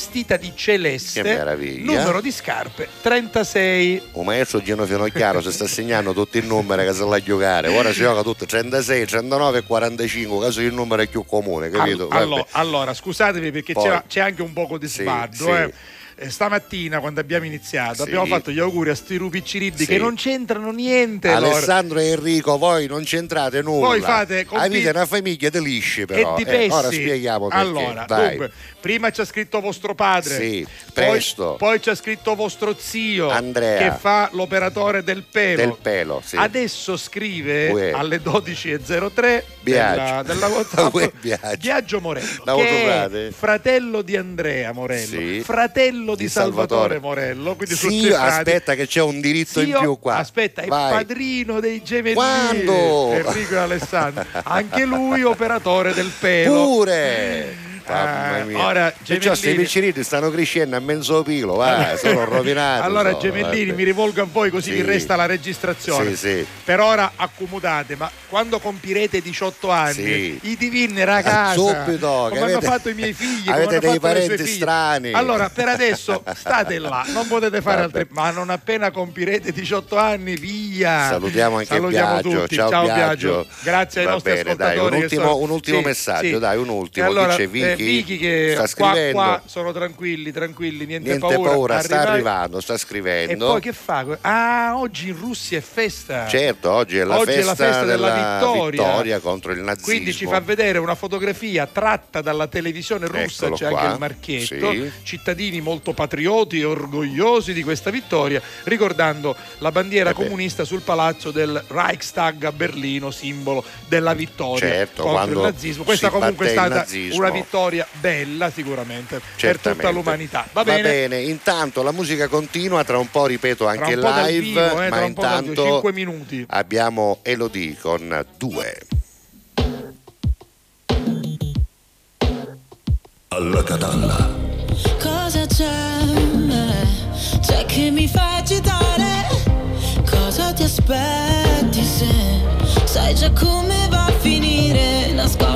vestita di celeste, Che meraviglia. numero di scarpe 36. Un maestro Gino Finocchiaro si sta segnando tutti i numeri che se la giocare. Ora si gioca tutto 36, 39 e 45, caso il numero è più comune, capito? All- Vabbè. allo- allora, scusatevi perché c'è, c'è anche un poco di Sì, sguardo. sì. Eh. Stamattina quando abbiamo iniziato Sì. abbiamo fatto gli auguri a sti rupicciriddi Sì. che non c'entrano niente. loro. Alessandro e Enrico, voi non c'entrate nulla. Voi fate compi- Avete una famiglia di lisci, e però. di Eh, ora spieghiamo perché. Allora, dunque, prima ci ha scritto vostro padre. Sì, poi- presto. Poi, ci ha scritto vostro zio Andrea. che fa l'operatore del pelo. Del pelo, sì. Adesso scrive Uè. alle 12.03 Viaggio. della, della WhatsApp Uè, viaggio. Viaggio Morello, che è fratello di Andrea Morello, Sì. fratello fratello di, Di Salvatore. Salvatore. Morello. Quindi Sì, aspetta che c'è un diritto in Zio- più qua. Aspetta, è Vai. padrino dei gemellini. Quando? Enrico e Alessandro. Anche lui operatore del pelo. Pure! Mamma Eh, mia. ora, Perciò sti gemellini- piccirini stanno crescendo a mezzo pilo, va, sono rovinati. Allora, sono, gemellini, vabbè. mi rivolgo a voi così Sì. vi resta la registrazione. Sì, sì. Per ora accomodate, ma quando compirete 18 anni, Sì. i divini ragazzi, Subito, come che hanno avete- fatto i miei figli, avete dei fatto le sue parenti strani. Allora, per adesso state là, non potete fare altre, ma non appena compirete 18 anni, via. Salutiamo anche Salutiamo Biagio. tutti. Ciao, Biagio. Grazie ai Va nostri bene, dai, ascoltatori. un che ultimo, sono- un ultimo messaggio, dai, un ultimo. Allora, Dice eh, Vicky, Vicky che sta qua, scrivendo. qua sono tranquilli, tranquilli, niente, Niente paura. paura, sta arrivando, sta E scrivendo. poi che fa? Ah, oggi in Russia è festa. Certo, oggi è la, Oggi è festa, la festa della vittoria. contro il nazismo. Quindi ci fa vedere una fotografia tratta dalla televisione russa, Eccolo c'è qua. anche il marchietto, Sì. cittadini molto patrioti e orgogliosi di questa vittoria, ricordando la bandiera Eh comunista sul palazzo del Reichstag a Berlino, simbolo della vittoria Certo, contro il nazismo. Questa comunque è stata una vittoria bella sicuramente per Certamente. tutta l'umanità. Va bene? intanto la musica continua, tra un po' ripeto anche un po' dal live, vivo, eh, ma tra un po' dal vivo, intanto cinque minuti. abbiamo Elodie con due. Alla catalla. Cosa c'è? C'è che mi fa agitare? Cosa ti aspetti se sai già come va a finire? Nascoste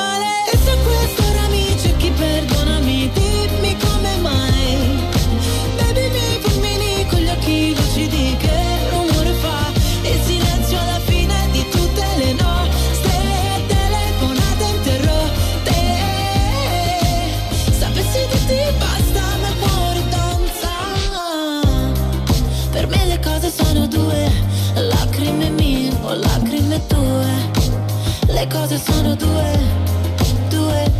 Cose sono due, due.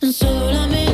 Non solamente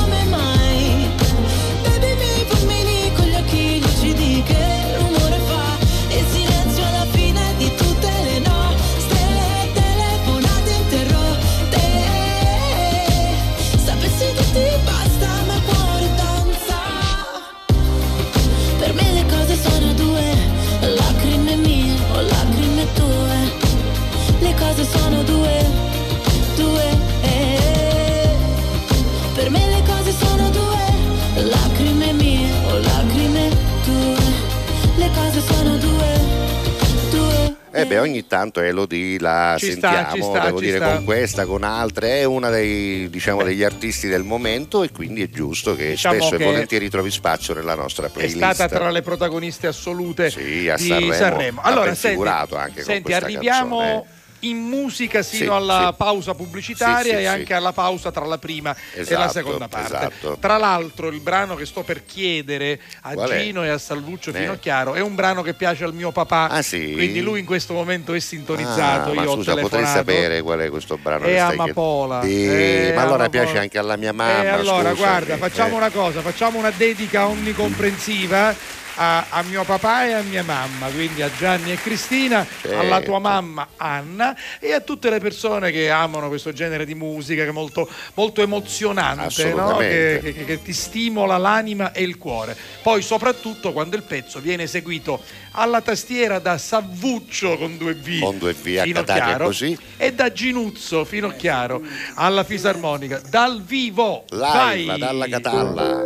beh, ogni tanto Elodie la Ci sta, sentiamo, ci sta, devo dire, sta. con questa, con altre, è una dei, diciamo, degli artisti del momento e quindi è giusto che Diciamo spesso che e volentieri trovi spazio nella nostra È playlist. stata tra le protagoniste assolute Sì, a di Sanremo Sanremo. Allora, senti, anche con senti, arriviamo canzone. In musica sino Sì, alla sì. pausa pubblicitaria Sì, e anche alla pausa tra la prima e la Esatto, seconda parte. esatto. Tra l'altro il brano che sto per chiedere a Qual è? Gino e a Salvuccio Eh. Finocchiaro è un brano che piace al mio papà, Ah, quindi lui in questo momento è sintonizzato. Ah, ma Io ho scusa, potrei sapere qual è questo brano È Amapola. È Eh, ma allora Amapola. piace anche alla mia mamma. Eh, allora, scusami. guarda, facciamo Eh. una cosa, facciamo una dedica onnicomprensiva a, a mio papà e a mia mamma, quindi a Gianni e Cristina, Certo. alla tua mamma Anna e a tutte le persone che amano questo genere di musica che è molto, molto emozionante, no? Che, che- che ti stimola l'anima e il cuore. Poi soprattutto quando il pezzo viene eseguito alla tastiera da Savvuccio con due V, Con due V a fino chiaro, così. e da Ginuzzo fino chiaro alla fisarmonica dal vivo Live Vai! dalla Catalla.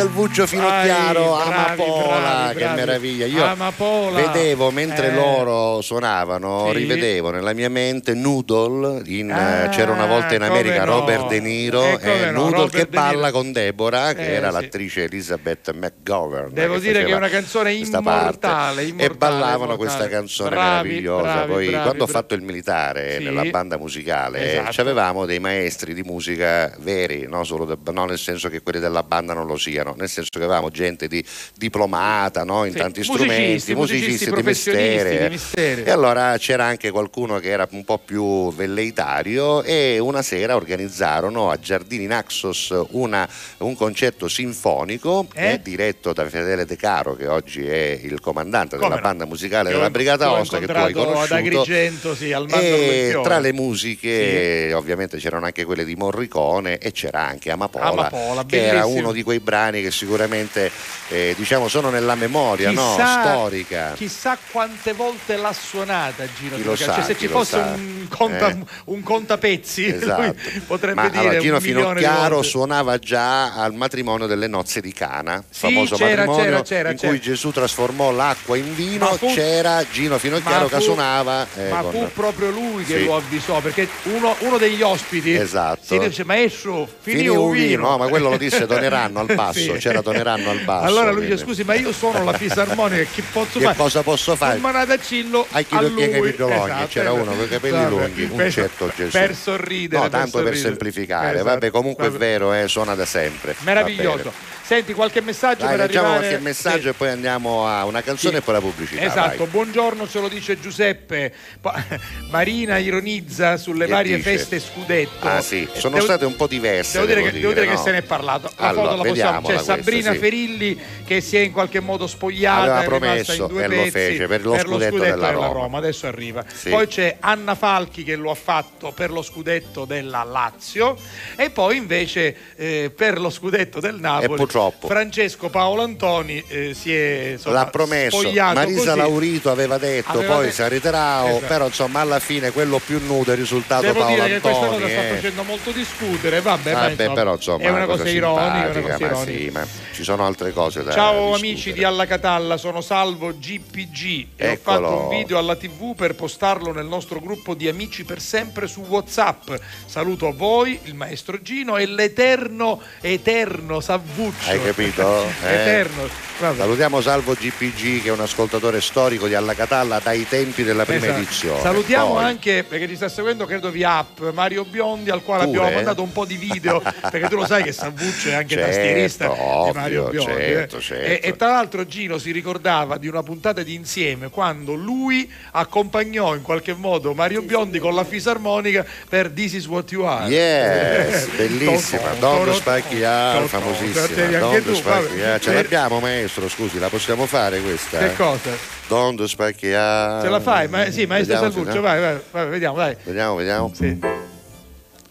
Gino Salvuccio Finocchiaro, Ai, bravi, Amapola, bravi, che bravi. meraviglia. Io Amapola. vedevo mentre Eh. loro suonavano, Sì. rivedevo nella mia mente Noodle, in, Ah, c'era una volta in America no. Robert De Niro Eh, come e no, Noodle Robert che balla con Deborah, che Eh, era sì. l'attrice Elizabeth McGovern. Devo dire che è una canzone parte. immortale, E immortale, ballavano immortale. questa canzone meravigliosa. Poi quando ho fatto il militare Sì. nella banda musicale, Esatto. avevamo dei maestri di musica veri, no? Solo de- non nel senso che quelli della banda non lo siano, nel senso che avevamo gente di diplomata no? in Sì, tanti musicisti, strumenti, musicisti di professionisti mestiere. di mestiere. E allora c'era anche qualcuno che era un po' più velleitario e una sera organizzarono a Giardini Naxos una- un concerto sinfonico Eh? eh, diretto da Fedele De Caro che oggi è il comandante Come della no? banda musicale Che della Brigata Osta che tu hai conosciuto ad Agrigento, sì, al e tra le musiche ovviamente c'erano anche quelle di Morricone e c'era anche Amapola, Amapola, che era bellissimo. uno di quei brani che sicuramente eh, diciamo sono nella memoria no? storica Chissà quante volte l'ha suonata Gino Chi Finocchiaro. sa, Cioè, se ci fosse un, conta, Eh. un contapezzi, Esatto. potrebbe Ma dire allora, Gino di Finocchiaro suonava già al matrimonio delle nozze di Cana, Sì, famoso c'era, matrimonio c'era, c'era, in cui Gesù trasformò l'acqua in vino, fu- c'era Gino Finocchiaro che suonava eh, ma con- fu proprio lui che Sì. lo avvisò perché uno, uno degli ospiti Esatto. si dice maestro Fini finivo un vino Torino. no, ma quello lo disse Toneranno al basso, Sì. c'era Toneranno al basso. Allora lui dice scusi ma io suono la fisarmonica che posso Che fare? cosa posso fare? Un manatacillo a capito longhi, Esatto, c'era eh, uno con i capelli vabbè, lunghi, un per- certo Gesù. Per sorridere. No, tanto per sorridere. semplificare, Esatto, vabbè, comunque vabbè. è vero, eh, suona da sempre. Meraviglioso. Senti, qualche messaggio Dai, per arrivare qualche messaggio Sì. e poi andiamo a una canzone Sì. e poi la pubblicità. Esatto, vai. buongiorno, ce lo dice Giuseppe. Marina ironizza sulle Che varie dice? feste scudetto. Ah sì, E sono devo- state un po' diverse. Devo dire, che, devo dire che se ne è parlato. La Allora, foto la possiamo. C'è Sabrina sì. Ferilli che si è in qualche modo spogliata. Aveva promesso in due e lo pezzi fece per lo scudetto della Roma. Adesso arriva. Sì. Poi c'è Anna Falchi che lo ha fatto per lo scudetto della Lazio. E poi invece eh, per lo scudetto del Napoli. Francesco Paolo Antoni eh, si è insomma, L'ha promesso, Marisa così. Laurito aveva detto, Aveva poi detto- si ritirato, Esatto. però insomma alla fine quello più nudo è risultato Devo Paolo dire che questa cosa Antoni. sta eh. facendo molto discutere, vabbè, ma Vabbè, insomma, però insomma è una cosa, ironica, è una cosa ma ironica. sì, ma ci sono altre cose da Ciao discutere. amici di Alla Catalla, sono Salvo GPG e ho Eccolo. fatto un video alla TV per postarlo nel nostro gruppo di amici per sempre su WhatsApp. Saluto a voi, il maestro Gino e l'eterno, eterno Savvuccio. Hai capito? Eh? eterno. Vabbè. Salutiamo Salvo GPG che è un ascoltatore storico di Alla Catalla dai tempi della prima Esatto. edizione. Salutiamo Poi- anche perché ci sta seguendo credo via app Mario Biondi al quale Pure? abbiamo mandato un po' di video perché tu lo sai che Savvuccio è anche Certo, tastierista di ovvio, Mario Biondi eh. certo, certo. E, e tra l'altro Gino si ricordava di una puntata di insieme quando lui accompagnò in qualche modo Mario Biondi con la fisarmonica per This is what you are Yes, bellissima, Don Spacchiar, famosissima. Devi Don anche tu, Spacchiar. vabbè. Ce l'abbiamo maestro, scusi, la possiamo fare questa? che cosa? Don Spacchiar. Ce la fai? Ma, sì, maestro Salvuccio, vai, vai, vai, vediamo, dai. Vediamo, vediamo. Sì.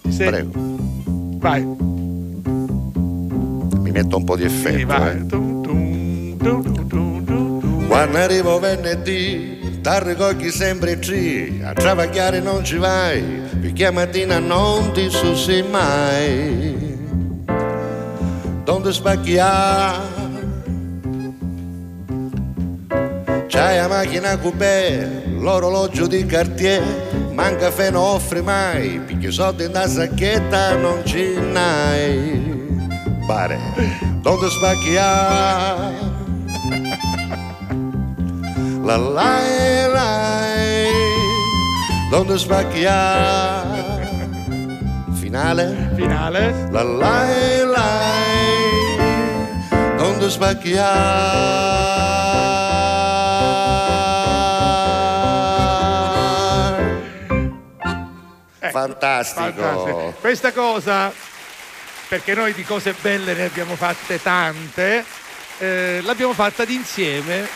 Sì. Prego, Vai. Mi metto un po' di effetto. Eh. Quando arrivo venerdì, t'arricogli sempre tre, a travagliare non ci vai, perché mattina non ti susi mai. Donde spacchiare? C'hai la macchina coupé, l'orologio di Cartier, manca fe non offri mai, perché soldi in sacchetta non ci n'hai. Pare, donde spacchiare? La la la Donde spacchiare Finale Finale. La la la Donde spacchiare Ecco, Fantastico. fantastico. Questa cosa, perché noi di cose belle ne abbiamo fatte tante, eh, l'abbiamo fatta d'insieme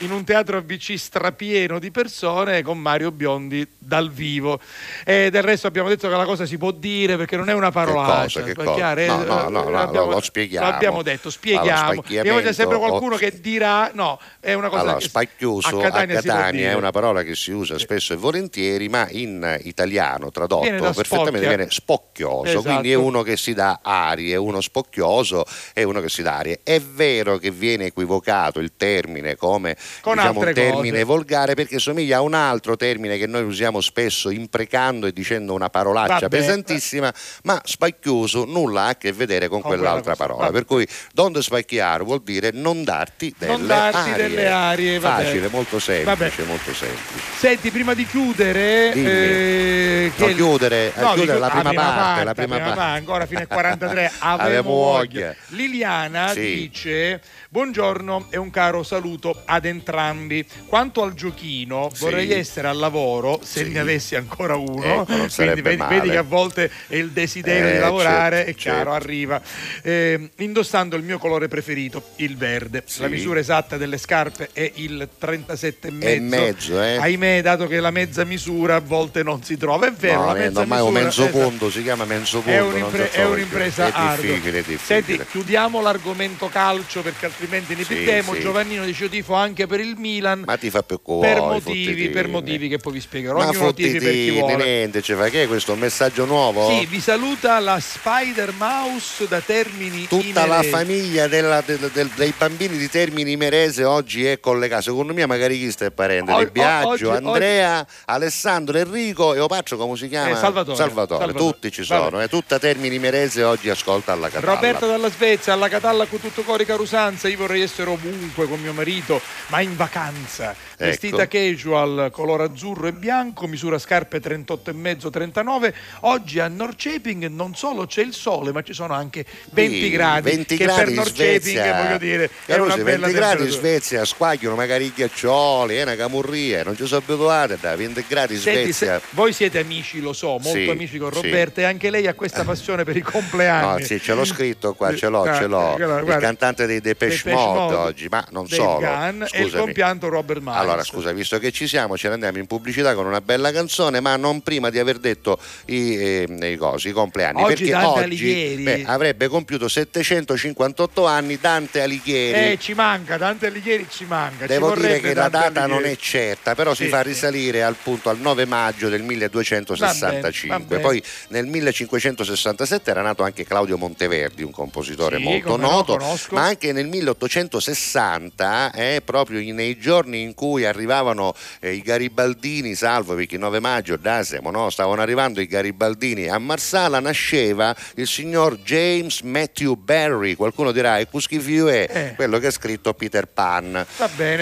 in un teatro AVC strapieno di persone con Mario Biondi dal vivo. E del resto abbiamo detto che la cosa si può dire perché non è una parolaccia. cosa, che cosa? No, no, no, no, l'abbiamo- lo spieghiamo. L'abbiamo detto, spieghiamo. poi c'è sempre qualcuno che dirà no, è una cosa Allora, che spacchiuso a a Catania, Catania, può dire. è una parola che si usa spesso e volentieri, ma in italiano tradotto Viene perfettamente spocchia. viene spocchioso, Esatto. quindi è uno che si dà arie, uno spocchioso è uno che si dà arie. È vero che viene equivocato il termine come Con diciamo, un termine cose. volgare perché somiglia a un altro termine che noi usiamo spesso imprecando e dicendo una parolaccia Vabbè. pesantissima, ma spacchiuso nulla ha a che vedere con, Con quell'altra parola. Vabbè. Per cui don't spacchiare vuol dire non darti delle Non darti arie. delle arie. Facile, molto semplice, molto semplice. Senti, prima di chiudere, eh, No, chiudere, eh, No, chiudere dico- la prima parte, parte, la prima parte. ancora fino a 43 Avevo avevo voglia. voglia. Liliana Sì. dice buongiorno e un caro saluto ad entrambi. Quanto al giochino, Sì. vorrei essere al lavoro se Sì. ne avessi ancora uno. Ecco, Quindi vedi, vedi che a volte il desiderio Eh, di lavorare certo, è chiaro, certo. arriva. Eh, indossando il mio colore preferito, il verde. Sì. La misura esatta delle scarpe è il 37 e mezzo. mezzo, eh. Ahimè, dato che la mezza misura a volte non si trova. È vero, No, la eh, mezza ormai un misura mezzo esatto. punto, si chiama mezzo punto. È, un'impre- so è un'impresa. È ardua. difficile, è difficile. Senti, chiudiamo l'argomento calcio perché altrimenti ne Sì, sì. Giovannino dice io tifo anche per il Milan. Ma ti fa più cuore. per motivi, per motivi che poi vi spiegherò. Ma Ognuno tifi per chi fottiti, vuole. niente, ci fa che è questo? Un messaggio nuovo? Sì, vi saluta la Spider Mouse da Termini Tutta la Imerese. famiglia della- del- del- dei bambini di Termini Merese oggi è collegata. Secondo me, magari chi sta è parente? O- Biagio, oggi- Andrea, Alessandro, Enrico e Opaccio come si chiama? Eh, Salvatore. Salvatore. tutti ci sono, Vabbè. è tutta Termini Merese oggi ascolta alla Catalla. Roberto dalla Svezia, alla Catalla con tutto corica Rusanza, io vorrei essere ovunque con mio marito, ma in vacanza. Ecco. Vestita casual, colore azzurro e bianco, misura scarpe 38,5-39. Oggi a Norrköping non solo c'è il sole, ma ci sono anche 20 Sì, gradi. 20 che gradi per Svezia. voglio dire, è una bella 20 gradi in. Svezia squagliano magari i ghiaccioli, è una camurria, non ci sono abituati da 20 gradi in Senti, Svezia. se- voi siete amici, lo so, molto Sì, amici con sì. Roberta e anche lei ha questa passione per i compleanni. No, sì, ce l'ho scritto qua, ce l'ho, Ah, ce l'ho. guarda, il guarda. cantante dei Depeche, Depeche Mode, oggi, ma non Dave solo. Gunn e il compianto Robert Miles. Allora, scusa, visto che ci siamo, ce ne andiamo in pubblicità con una bella canzone, ma non prima di aver detto i, eh, i cosi, i compleanni. Oggi perché Dante oggi Alighieri. beh, avrebbe compiuto 758 anni Dante Alighieri. Eh, ci manca, Dante Alighieri ci manca. Devo ci dire che la Dante data non Alighieri. è certa, però si Sì, fa sì. risalire al punto al 9 maggio del 1265. Va bene, va bene. Poi nel 1567 era nato anche Claudio Monteverdi, un compositore Sì, molto noto, ma anche nel 1860, eh, proprio nei giorni in cui arrivavano eh, i garibaldini, salvo perché il 9 maggio Dasemo, no? stavano arrivando i garibaldini a Marsala, nasceva il signor James Matthew Barry, qualcuno dirà, e Cuschifiu è Eh. quello che ha scritto Peter Pan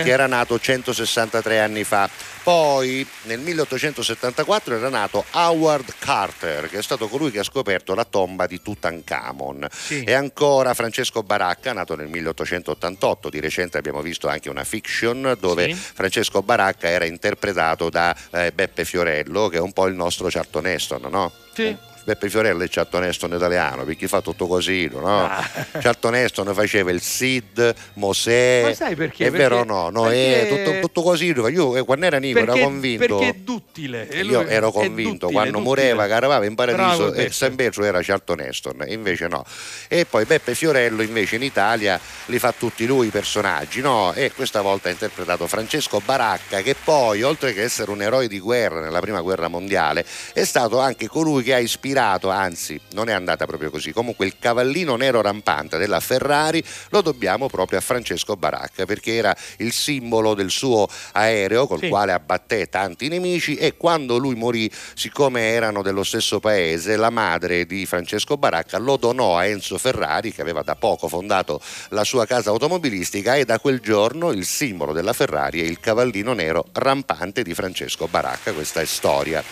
che era nato 163 anni fa. Poi nel 1874 era nato Howard Carter, che è stato colui che ha scoperto la tomba di Tutankhamon. Sì. E ancora Francesco Baracca, nato nel 1888. Di recente abbiamo visto anche una fiction dove Sì. Francesco Baracca era interpretato da eh, Beppe Fiorello, che è un po' il nostro Charlton Heston, no? Sì. Beppe Fiorello è Charlton Heston italiano perché fa tutto così, no? Ah. Charlton Heston faceva il Sid, Mosè. Ma sai perché? È vero o Perché- no? Noè, perché- tutto, tutto così. Io eh, quando era Nico Perché, ero convinto. perché è duttile. e Io ero convinto duttile, quando moreva che arrivava in paradiso e Beppe. San Pedro era Charlton Heston, invece no. E poi Beppe Fiorello invece in Italia li fa tutti lui i personaggi, no? E questa volta ha interpretato Francesco Baracca che poi, oltre che essere un eroe di guerra nella prima guerra mondiale, è stato anche colui che ha ispirato, anzi non è andata proprio così, comunque il cavallino nero rampante della Ferrari lo dobbiamo proprio a Francesco Baracca perché era il simbolo del suo aereo col Sì. quale abbatté tanti nemici e quando lui morì, siccome erano dello stesso paese, la madre di Francesco Baracca lo donò a Enzo Ferrari che aveva da poco fondato la sua casa automobilistica e da quel giorno il simbolo della Ferrari è il cavallino nero rampante di Francesco Baracca, questa è storia.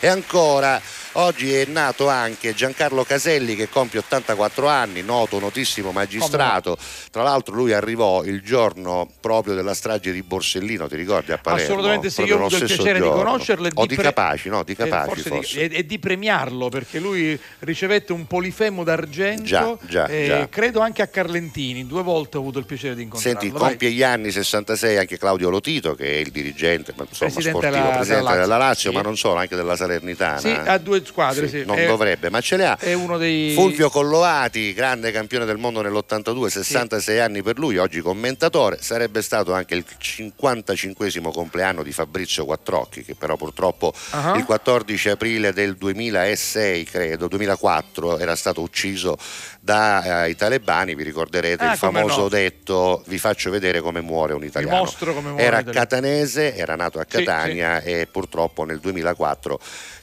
E ancora Oggi è nato anche Giancarlo Caselli che compie 84 anni, noto, notissimo magistrato. Tra l'altro lui arrivò il giorno proprio della strage di Borsellino, ti ricordi a Palermo? Assolutamente sì, Proprio io ho avuto il piacere di giorno. conoscerlo e O di di pre- Capaci, no? Di Eh, Capaci forse forse. di- e, e di premiarlo perché lui ricevette un polifemo d'argento Già, già, eh, già. credo anche a Carlentini due volte ho avuto il piacere di incontrarlo Senti, Vai. compie gli anni 66 anche Claudio Lotito, che è il dirigente, ma insomma, Presidente sportivo, della- presidente della della Lazio, Lazio, sì. ma non solo, anche della Salernitana. sì, ha due squadre sì. non È- dovrebbe, ma ce le ha. è uno dei Fulvio Collovati, grande campione del mondo nell'82, 66 anni per lui, oggi commentatore, sarebbe stato anche il 55 compleanno di Fabrizio Quattrocchi, che però purtroppo Ah. il 14 aprile del 2006, credo, 2004, era stato ucciso dai talebani, vi ricorderete Ah, il famoso no. detto vi faccio vedere come muore un italiano. muore era catanese, era nato a Sì, Catania e purtroppo nel 2004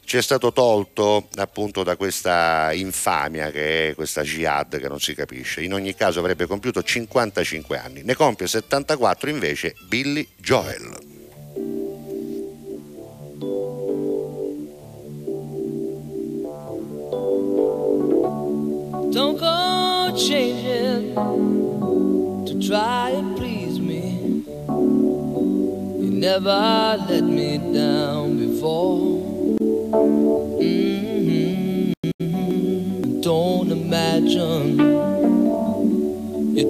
ci è stato tolto appunto da questa infamia che è questa jihad che non si capisce. In ogni caso avrebbe compiuto 55 anni. Ne compie 74 invece Billy Joel. Don't go changing to try and please me. You never let me down before.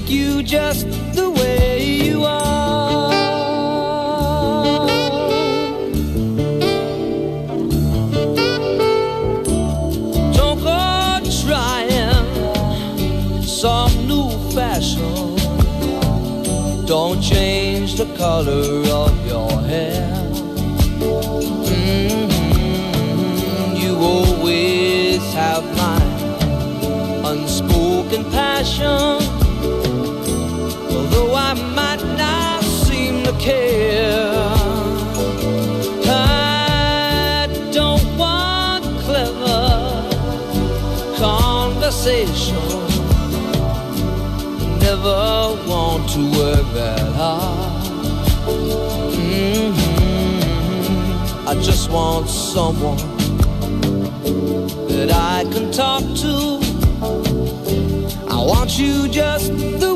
take you just the way you are. Don't go trying some new fashion. Don't change the color of your hair. Mm-hmm. You always have my unspoken passion. Mhm. I just want someone that I can talk to. I want you just the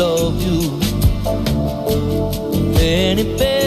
Love you any better.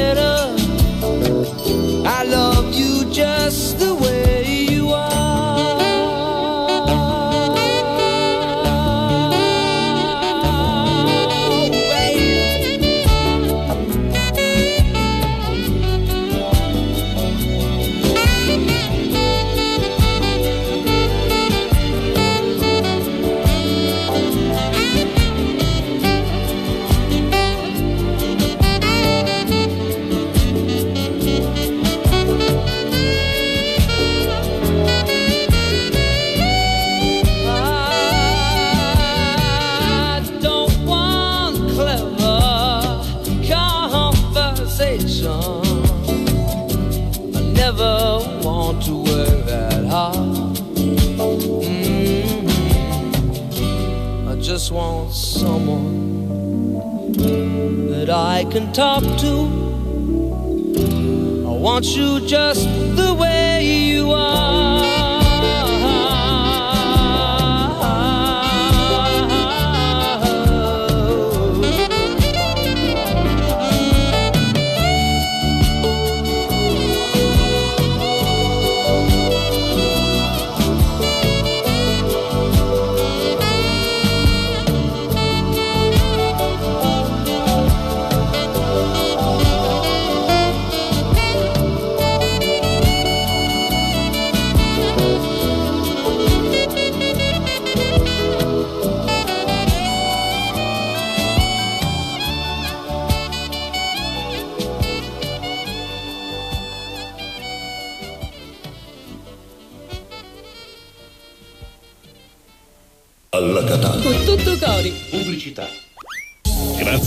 Can talk to. I want you just the way you are.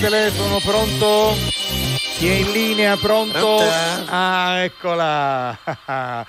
telefono, pronto? Chi è in linea? Pronto? Pronta? Ah, eccola.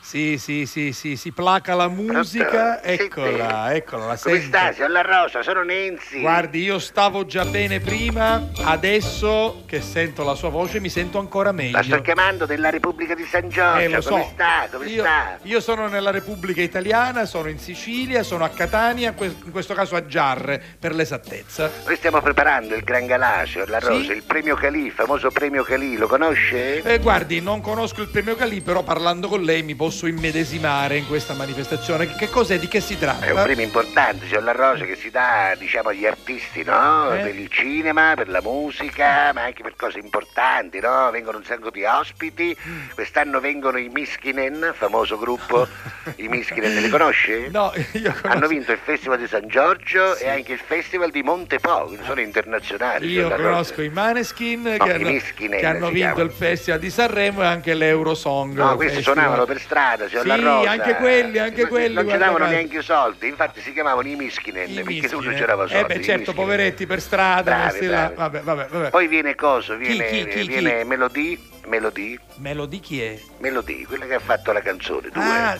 sì, sì, sì, sì, si placa la musica. Eccola, eccola, la Come stai? Sono la Rosa, sono Nenzi. Guardi, io stavo già bene prima, adesso che sento la sua voce mi sento ancora meglio. La sto chiamando della Repubblica di San Giorgio. Eh, lo Come so. sta? Come io, sta? io sono nella Repubblica Italiana, sono in Sicilia, sono a Catania, in questo caso a Giarre per l'esattezza. Noi stiamo preparando il Gran Galasio, la Rosa, Sì? il premio Calì, il famoso premio Calì, lo conosce? Eh, guardi, non conosco il premio Calì, però parlando con lei mi posso immedesimare in questa manifestazione. Che, cos'è? Di che si tratta? È un premio importante, signor La Rosa, che si dà, diciamo, agli artisti, no? Eh? Per il cinema, per la musica, ma anche per cose importanti, no? Vengono un sacco di ospiti. Quest'anno vengono i Miskinen, famoso gruppo. I Miskinen, li conosce? No, io conosco. Hanno vinto il Festival di San Giorgio e anche il Festival di Montepo, quindi sono internazionali. Io La Rosa. conosco i Maneskin No, che, i hanno, che hanno vinto il Festival di Sanremo e anche l'Eurosong. No, questi Festival. suonavano per strada, signor Sì, La Rosa. anche quelli, anche quelli, Non ci davano neanche i soldi, infatti si chiamavano i Miskinen, perché Miskinen. tu non c'erano soldi. Eh beh, certo, poveretti per strada, Bravi, bravi. Vabbè, vabbè, vabbè. Poi viene coso, viene, chi, chi, chi? viene Melody, Melody, Melody chi è? Melody, quella che ha fatto la canzone, due. Ah,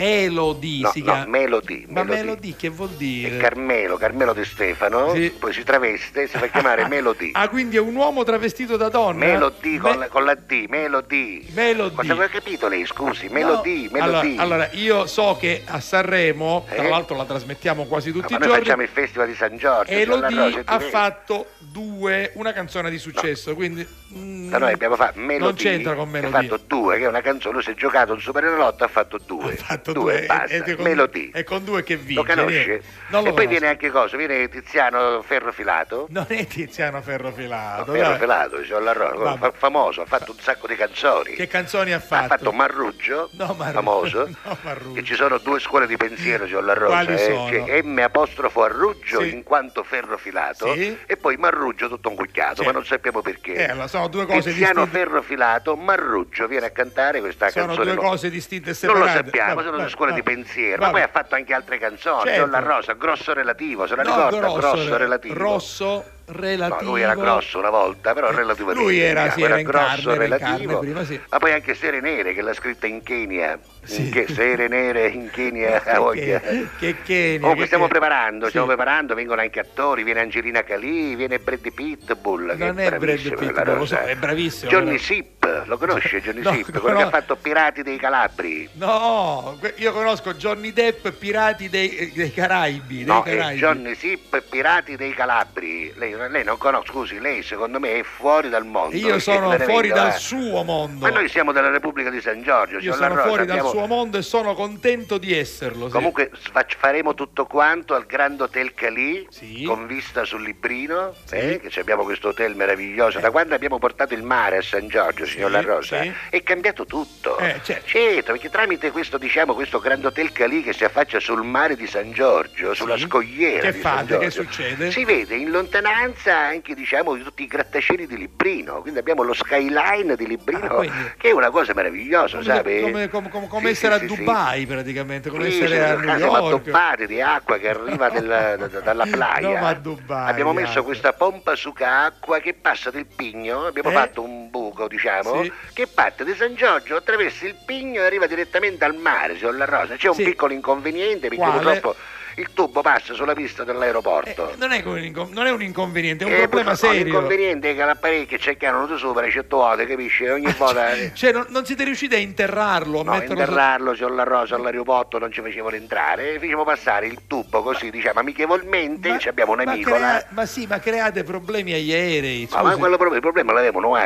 Elodie no, si no, chiama. Melody, Ma Melody. Melody che vuol dire? È Carmelo, Carmelo De Stefano, Sì. poi si traveste e si fa chiamare Melody. Ah, quindi è un uomo travestito da donna? Melody con, Me- la, con la D, Melody. Melody. Cosa aveva capito lei, scusi? Melody, No, allora, Melody. allora, io so che a Sanremo, tra Eh? l'altro la trasmettiamo quasi tutti ma i noi giorni, facciamo il Festival di San Giorgio. Elodie ha fatto due, una canzone di successo, quindi... mm, Da noi abbiamo fatto Melody. Non c'entra con Melody. Ha fatto due, che è una canzone. Lui si è giocato un Super Enalotto, ha fatto due. Ha fatto Esatto, Due, due, basta. e- e con- Melodie. E con due che vince. Lo conosce? lo e poi conosco. viene anche cosa? Viene Tiziano Ferrofilato. Non è Tiziano Ferrofilato. dai. Ferrofilato, diciamo, la famoso, ha fatto un sacco di canzoni. Che canzoni ha ha fatto? fatto Marruggio, No, Marruggio. famoso, No, Marruggio. che ci sono due scuole di pensiero, Gio La Rosa, Quali eh, sono? M apostrofo Arruggio Sì. in quanto ferrofilato Sì. e poi Marruggio tutto un cucchiato, Certo. ma non sappiamo perché. Eh, allora, sono due cose Tiziano distinte. Ferrofilato, Marruggio viene a cantare questa Sono canzone. due no- cose distinte e Non lo separate. sappiamo, Vabbè, due scuole di pensiero, ma poi ha fatto anche altre canzoni, Certo. Gio La Rosa, grosso relativo, se la No, ricorda? grosso, grosso re- relativo. Rosso relativo. No, lui era grosso una volta, però relativamente. Lui era, sì, era in grosso carne, era relativo. prima, sì. Ma poi anche Sere Nere che l'ha scritta in Kenya. Sì. Che, Sere Nere in Kenya. a voglia. Che, che Kenia, Comunque che- stiamo che- preparando, Sì. stiamo preparando, vengono anche attori, viene Angelina Calì, viene Brad Pitbull. che Non è Brad bravissimo, Pitt, la lo so, è bravissimo, Johnny però. Sipp, lo conosce Johnny No, Sipp? Quello che no. ha fatto Pirati dei Calabri. No, io conosco Johnny Depp, Pirati dei, dei Caraibi. Dei No, è Caraibi. Johnny Sipp, Pirati dei Calabri. Lei, lei non conosce, scusi, lei secondo me è fuori dal mondo. Io sono fuori dal eh. suo mondo. Ma noi siamo della Repubblica di San Giorgio, Io sono fuori dal abbiamo- suo mondo e sono contento di esserlo. sì. Comunque faremo tutto quanto al Grand Hotel Calì Sì. con vista sul Librino, Sì. eh, che abbiamo questo hotel meraviglioso. Da quando abbiamo portato il mare a San Giorgio, signor La Rosa, è cambiato tutto. Eh, certo. Certo, perché tramite questo, diciamo, questo Grand Hotel Calì che si affaccia sul mare di San Giorgio, sulla scogliera Che di San fate? Che Giorgio, succede? Si vede in lontananza anche, diciamo, tutti i grattacieli di Librino, quindi abbiamo lo skyline di Librino, Ah, che è una cosa meravigliosa, Come, come- come- come- come essere a. Dubai praticamente, come essere a New York. addobbati di acqua che arriva della- da- da- dalla playa. No, Dubai, abbiamo messo questa pompa suca acqua che passa del pigno, abbiamo Eh? fatto un buco, diciamo, Sì. che parte di San Giorgio, attraversa il pigno e arriva direttamente al mare, signor La Rosa. C'è un Sì. piccolo inconveniente perché Quale? purtroppo il tubo passa sulla pista dell'aeroporto. Eh, non, è incon- non è un inconveniente, è un Eh, problema serio. L'inconveniente è che l'apparecchio c'è chiaro di sopra, c'è vuote, capisci? Ogni volta... Cioè, non, non siete riusciti a interrarlo, a No, metterlo interrarlo signor La Rosa all'aeroporto non ci facevano entrare, e facevamo passare il tubo così, diciamo, amichevolmente, ci abbiamo ma, un'amicola. crea- ma sì, ma create problemi agli aerei. Ma, ma scusi. quello il problema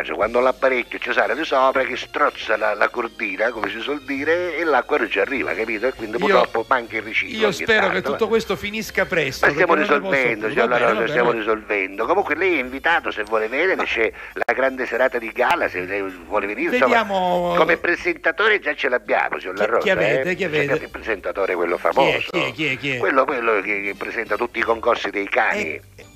cioè, quando l'apparecchio ci sale di sopra che strozza la, la cordina, come si suol dire, e l'acqua non ci arriva, capito? E quindi Io- purtroppo manca il riciclo. Io spero che tanto, tutto eh. questo finisca presto. Ma stiamo risolvendo, Va La bene, stiamo bene. risolvendo. Comunque lei è invitato se vuole venire, c'è la grande serata di gala, se vuole venire. insomma, Vediamo- come presentatore già ce l'abbiamo, signor La Rosa. chi avete, eh? chi avete? Il presentatore quello famoso. Chi è, chi è, chi è? Quello, quello che, che presenta tutti i concorsi dei cani. Eh, eh, il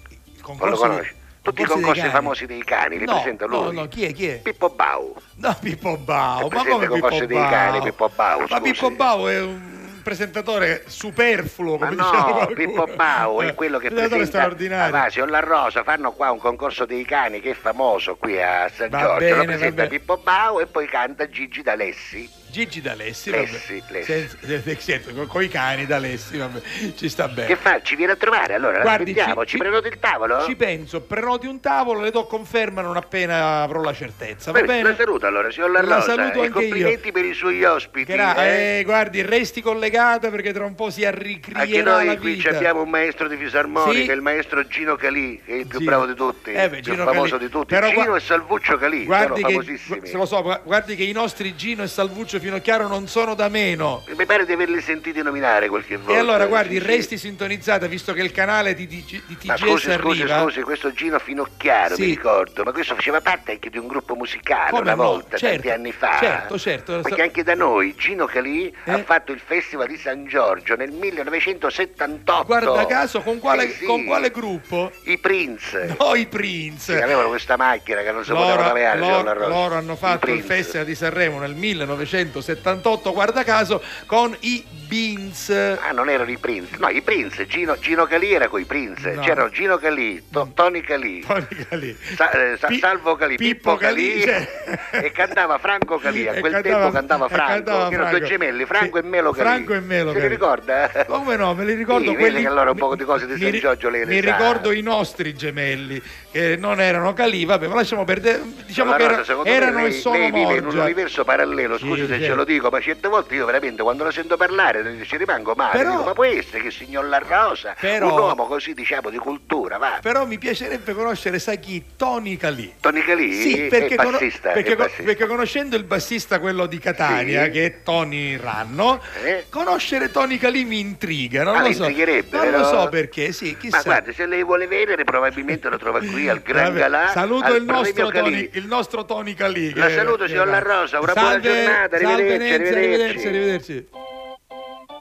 non lo concorso conosci? Tutti i concorsi famosi dei cani, li No, presenta lui. No, no, chi è, chi è? Pippo Bau. No, Pippo Bau. Ma come Pippo dei cani, Bau? Pippo Bau, Ma scusi. Pippo Bau è un presentatore superfluo, Ma come diceva no. Pippo Bau Eh, è quello che presenta straordinario. Va, signor La Rosa fanno qua un concorso dei cani che è famoso qui a San Va Giorgio bene, lo presenta. Pippo Bau e poi canta Gigi D'Alessi Gigi D'Alessi, Lessi, vabbè. Lessi. Senza- eh, senti, con, con i cani D'Alessi, vabbè, ci sta bene. che fa? ci viene a trovare allora Guardi, ci, ci- prenota il tavolo? Ci penso, prenoti un tavolo, le do conferma non appena avrò la certezza, va Bene, bene? la saluto allora signor La La Rosa saluto anche io. complimenti per i suoi ospiti Gra- eh. eh, guardi, resti collegata perché tra un po' si Anche arricrierà la noi qui abbiamo un maestro di fisarmonica, Sì. il maestro Gino Calì, che è il più Sì. bravo di tutti, Eh beh, il più Gino famoso Calì. di tutti. Però Gino e Salvuccio Calì, Guardi che, famosissimi. se lo so, gu- guardi che i nostri Gino e Salvuccio Finocchiaro non sono da meno. Mi pare di averli sentiti nominare qualche volta. E allora guardi, sì, sì. resti sintonizzata visto che il canale di, di- di TGS Ma scusi, scusi, arriva. scusi, questo Gino Finocchiaro, Sì. mi ricordo, ma questo faceva parte anche di un gruppo musicale Come una no? volta, Certo, tanti anni fa. certo, certo. Perché anche da noi Gino Calì Eh? ha fatto il Festival di San Giorgio nel 1978. Guarda caso, con quale, Sì, sì. con quale gruppo? I Prince. No, i Prince. Che avevano questa macchina che non si poteva Loro, navigare. signor La loro- loro hanno fatto il. Festival di Sanremo nel 1978, guarda caso, con i Beans. Ah, non erano i Prince. No, i Prince. Gino, Gino Calì era coi Prince. No. C'erano Gino Calì, To- Tony Calì, Tony Calì. Sa- eh, Sa- Pi- Salvo Calì, Pippo Pippo Calì, Calì, cioè- e cantava Franco Calì. A quel cantava- tempo cantava Franco, cantava erano Franco. due gemelli, Franco Sì, e Melo Calì. Franco e Melo Se li ricorda? Come no, me li ricordo Sì, quelli che allora un po' di cose di mi San Giorgio lei le Mi ricordo i nostri gemelli che non erano Calì, vabbè, ma lasciamo perdere. Diciamo Allora, che era- erano me e lei, sono lei vive in un Morgia. universo parallelo, scusi Sì, se certo. ce lo dico, ma certe volte io veramente quando la sento parlare ci rimango male. Però- Dico, ma può essere che il signor La Rosa, Però- un uomo così diciamo di cultura, va. Però mi piacerebbe conoscere, sai chi? Tony Calì. Tony Calì Sì, perché, bassista, perché è co- bassista. perché conoscendo il bassista, quello di Catania, Sì. che è Tony Ranno, Eh? conoscere Tony Calì mi intriga. Non Ah, lo so. intrigherebbe, Non lo però. so perché, sì, chissà. Ma guarda, se lei vuole vedere probabilmente lo trova qui al Gran Vabbè, Galà. saluto al il nostro. Tony, il nostro Tony Calì. La saluto, signor. La Rosa, una buona Salve, giornata, salve arrivederci, arrivederci. arrivederci, arrivederci.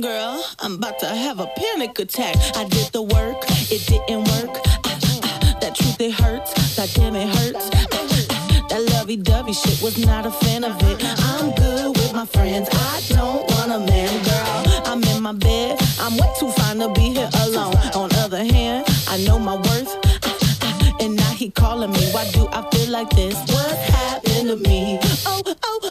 Girl, I'm about to have a panic attack. I did the work, it didn't work. Ah, ah, That truth, it hurts. That damn, it hurts. Ah, That lovey dovey shit was not a fan of it. I'm good with my friends. I don't want a man, girl. I'm in my bed. I'm way too fine to be here alone. On other hand, I know my worth. And now he calling me. Why do I feel like this? What happened to me? Oh, oh,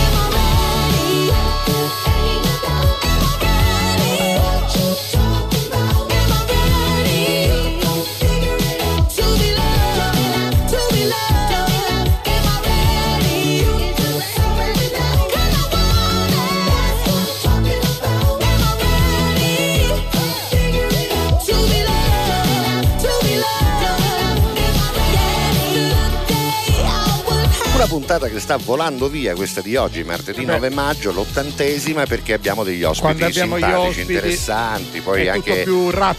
Puntata che sta volando via, questa di oggi, martedì Beh. 9 maggio, l'ottantesima, perché abbiamo degli ospiti abbiamo simpatici, ospiti interessanti, poi anche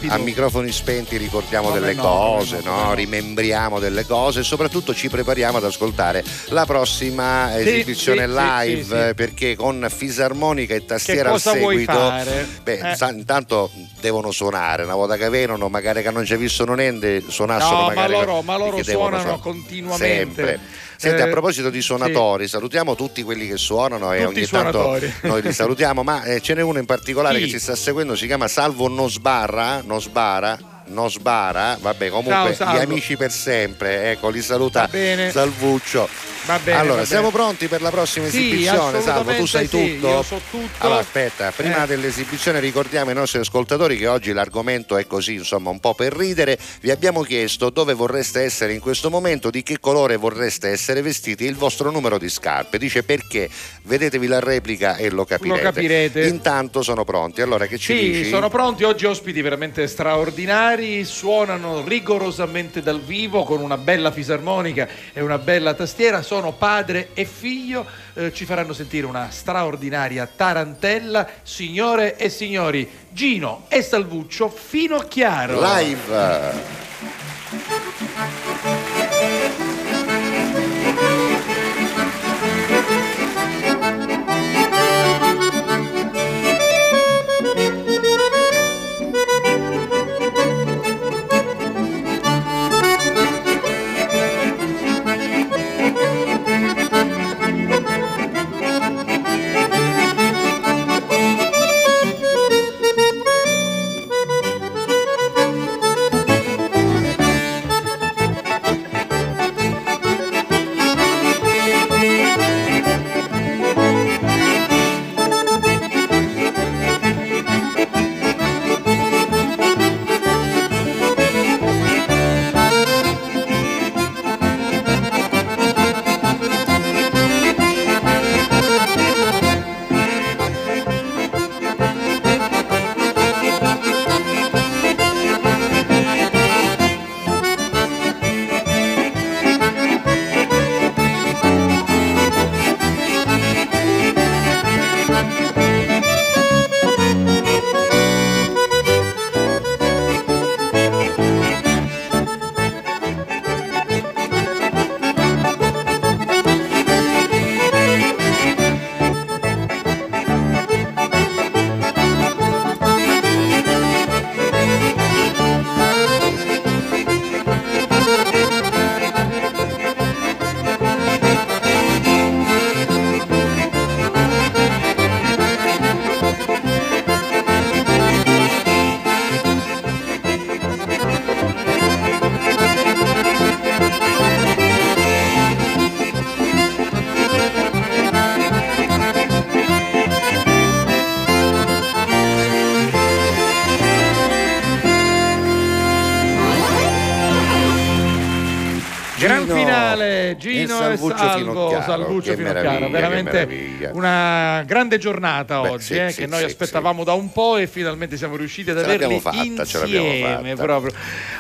a microfoni spenti ricordiamo Come delle no, cose, no, no? rimembriamo delle cose e soprattutto ci prepariamo ad ascoltare la prossima esibizione sì, sì, live, sì, sì. perché con fisarmonica e tastiera al seguito, beh, Eh. sa- intanto devono suonare, una volta che vengono, magari che non ci visto niente, suonassero No, ma magari loro, ma loro perché devono suonano suonare. continuamente. Sempre. Senti, a Eh, proposito di suonatori, salutiamo tutti quelli che suonano e Tutti ogni tanto noi li salutiamo, ma eh, ce n'è uno in particolare Chi? che ci sta seguendo, si chiama Salvo Nosbarra, Nosbara, Nosbara, vabbè comunque Ciao, gli amici per sempre, ecco, li saluta Va bene. Salvuccio. Va bene, allora, va siamo pronti per la prossima Sì, esibizione, Salvo, tu sai sì, tutto? io so tutto. Allora, aspetta, prima Eh. dell'esibizione ricordiamo ai nostri ascoltatori che oggi l'argomento è così, insomma, un po' per ridere. Vi abbiamo chiesto dove vorreste essere in questo momento, di che colore vorreste essere vestiti il vostro numero di scarpe. Dice perché, vedetevi la replica e lo capirete. capirete. Intanto sono pronti. Allora, che ci Sì, dici? sono pronti oggi ospiti veramente straordinari, suonano rigorosamente dal vivo con una bella fisarmonica e una bella tastiera, sono padre e figlio, eh, ci faranno sentire una straordinaria tarantella, signore e signori, Gino e Salvuccio fino a chiaro. Live. Salvuccio che Finocchiaro. meraviglia, che Veramente una grande giornata Beh, oggi sì, eh, sì, che noi aspettavamo da un po' e finalmente siamo riusciti ad averli fatta, insieme proprio.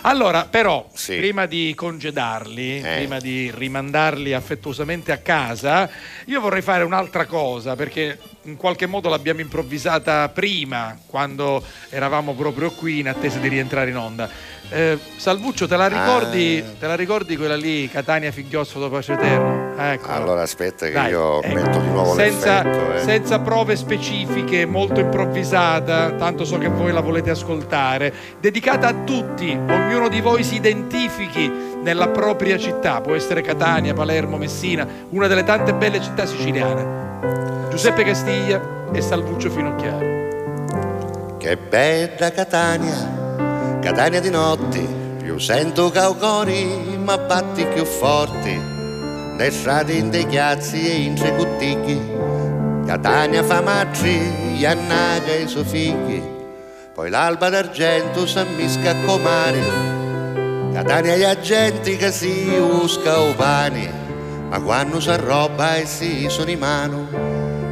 Allora, però, prima di congedarli, Eh. prima di rimandarli affettuosamente a casa, io vorrei fare un'altra cosa perché in qualche modo l'abbiamo improvvisata prima, quando eravamo proprio qui in attesa di rientrare in onda. Eh, Salvuccio, te la ricordi, Ah. te la ricordi quella lì, Catania Finghiozzo dopo Pace Eterno? Ecco. Allora aspetta che Dai, io ecco. metto di nuovo senza, l'effetto. eh. senza prove specifiche, molto improvvisata, tanto so che voi la volete ascoltare, dedicata a tutti, ognuno di voi si identifichi nella propria città, può essere Catania, Palermo, Messina, una delle tante belle città siciliane. Giuseppe Castiglia e Salvuccio Finocchiaro. Che bella Catania, Catania di notti, più sento caucori, ma batti più forti, le strade in dei chiazzi e in tre cuttichi, Catania fa macci, Iannaga e i suoi figli, poi l'alba d'argento s'ammisca a comari, Catania gli agenti che si usca o pani, ma quando s'arroba e si sono in mano,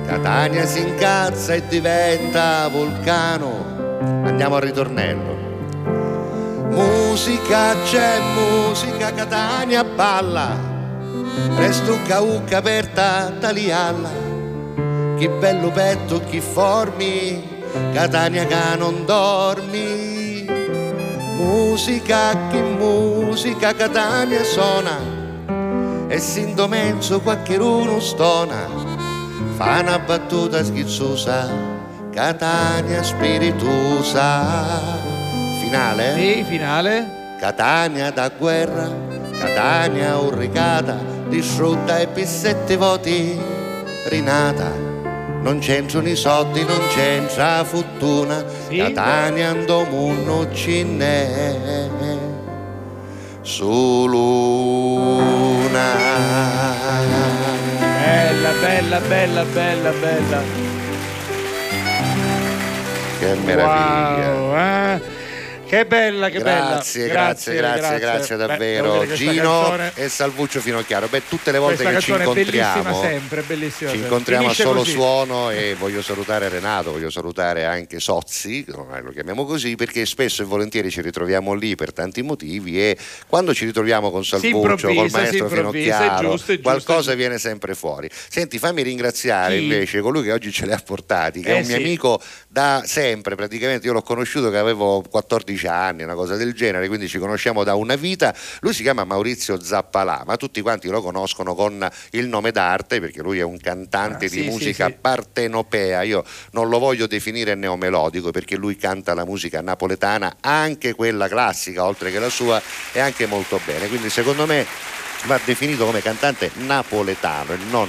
Catania si incazza e diventa vulcano. Andiamo al ritornello. Musica c'è musica, Catania balla, resto cauca aperta talialla. Che bello petto, chi formi, Catania che non dormi. Musica, che musica, Catania suona, e s'indomenzo qualche uno stona fa una battuta schizzosa, Catania spiritosa. Finale? Sì, finale. Catania da guerra, Catania urricata, distrutta e per sette voti rinata. Non c'entrano i soldi, non c'entra fortuna, Sì. Catania andò munno cinè su luna. Bella, bella, bella, bella, bella. Che meraviglia. Wow, eh? Che bella, che Grazie, bella. grazie, grazie, grazie, Beh, davvero. questa Gino canzone- e Salvuccio Finocchiaro. Beh, tutte le volte questa che ci è bellissima incontriamo, sempre, bellissima ci incontriamo a solo così. suono e voglio salutare Renato, voglio salutare anche Sozzi, lo chiamiamo così, perché spesso e volentieri ci ritroviamo lì per tanti motivi e quando ci ritroviamo con Salvuccio, col maestro è Finocchiaro, giusto, è giusto, qualcosa viene sempre fuori. Senti, fammi ringraziare Chi? invece colui che oggi ce li ha portati, che Eh, è un mio sì. amico da sempre, praticamente io l'ho conosciuto che avevo 14 anni, una cosa del genere, quindi ci conosciamo da una vita. Lui si chiama Maurizio Zappalà, ma tutti quanti lo conoscono con il nome d'arte perché lui è un cantante Ah, di sì, musica sì, sì. partenopea. Io non lo voglio definire neomelodico perché lui canta la musica napoletana, anche quella classica, oltre che la sua, e anche molto bene. Quindi secondo me va definito come cantante napoletano e non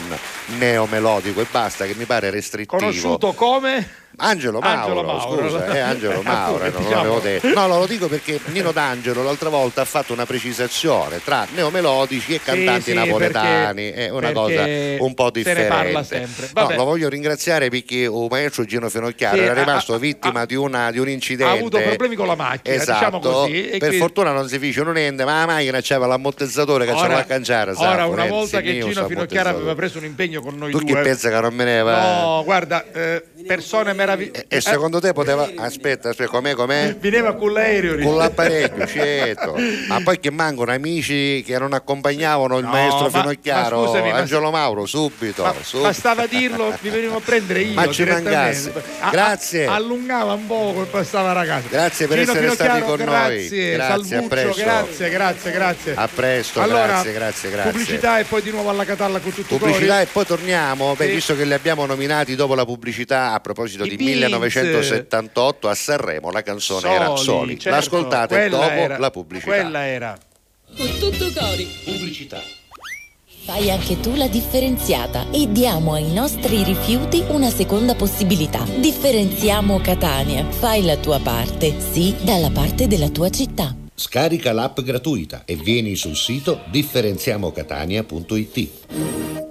neomelodico e basta che mi pare restrittivo. Conosciuto come? Angelo Mauro, Angelo Mauro. scusa, è Angelo Mauro, non diciamo. l'avevo detto. No, no, lo dico perché Nino D'Angelo l'altra volta ha fatto una precisazione tra neomelodici e cantanti sì, napoletani, perché- è una cosa un po' differente. parla sempre. No, lo voglio ringraziare perché il maestro Gino Finocchiaro Sì, era rimasto ha- vittima ha- di, una- di un incidente. ha avuto problemi con la macchina, esatto. diciamo così, e per quindi- fortuna non si fece niente, ma la macchina c'aveva l'ammortizzatore che ce Ora- l'ha cangiare. Ora, una volta che Gino Finocchiaro aveva preso un impegno con noi Tu che due. pensa che non me ne va? No, guarda, eh, persone meravigliose. E secondo te poteva. Aspetta, aspetta, com'è, com'è? Veneva con l'aereo. Con l'apparecchio, certo. Ma poi che mancano amici che non accompagnavano il No, maestro ma- Finocchiaro, ma scusami, ma- Angelo Mauro, subito. Ma, subito. bastava dirlo, mi venivo a prendere io. Ma ci mancasse. A- a- Grazie. allungava un po' e passava ragazzi. Grazie per Gino essere stati con noi. grazie. Grazie, a Salvuccio, presto. grazie, grazie, grazie. A presto, allora, grazie, grazie, grazie. Pubblicità e poi di nuovo alla Catalla con tutto Pubblicità e poi torniamo, beh, Sì. visto che li abbiamo nominati dopo la pubblicità a proposito I di Beans. 1978 a Sanremo, la canzone era Soli. certo, L'ascoltate quella dopo era- la pubblicità. Quella era. Con tutto cori. Pubblicità. Fai anche tu la differenziata e diamo ai nostri rifiuti una seconda possibilità. Differenziamo Catania. Fai la tua parte, sì, dalla parte della tua città. Scarica l'app gratuita e vieni sul sito differenziamocatania.it.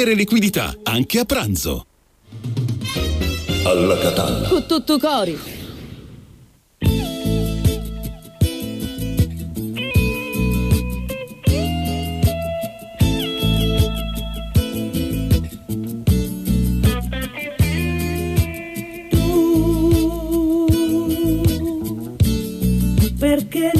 liquidità, anche a pranzo. Alla Catalla. Con tutto cori. perché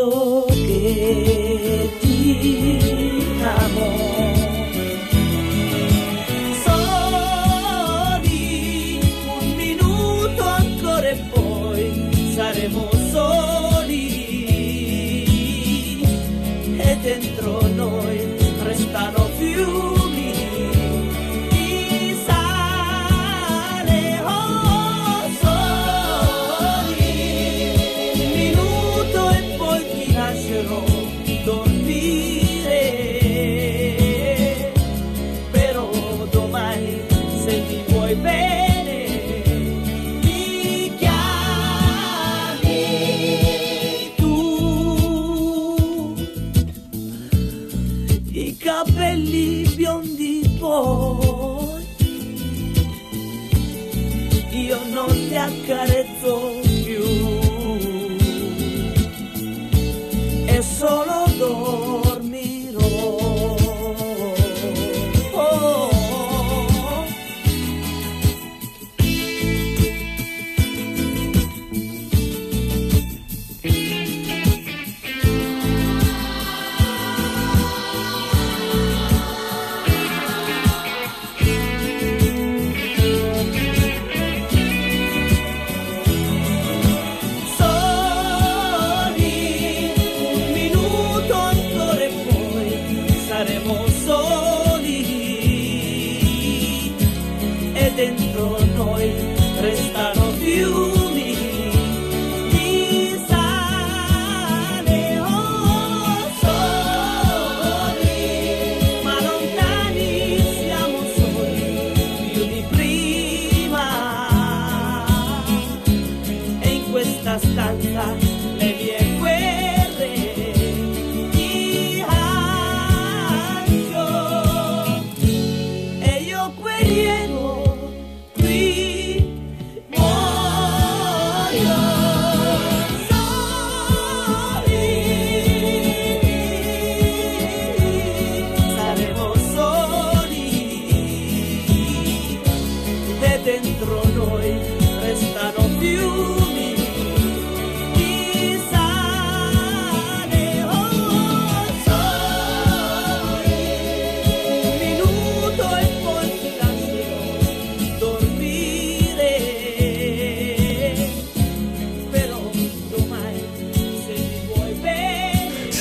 dimenticando che ti amo. Soli un minuto ancora e poi saremo soli e dentro noi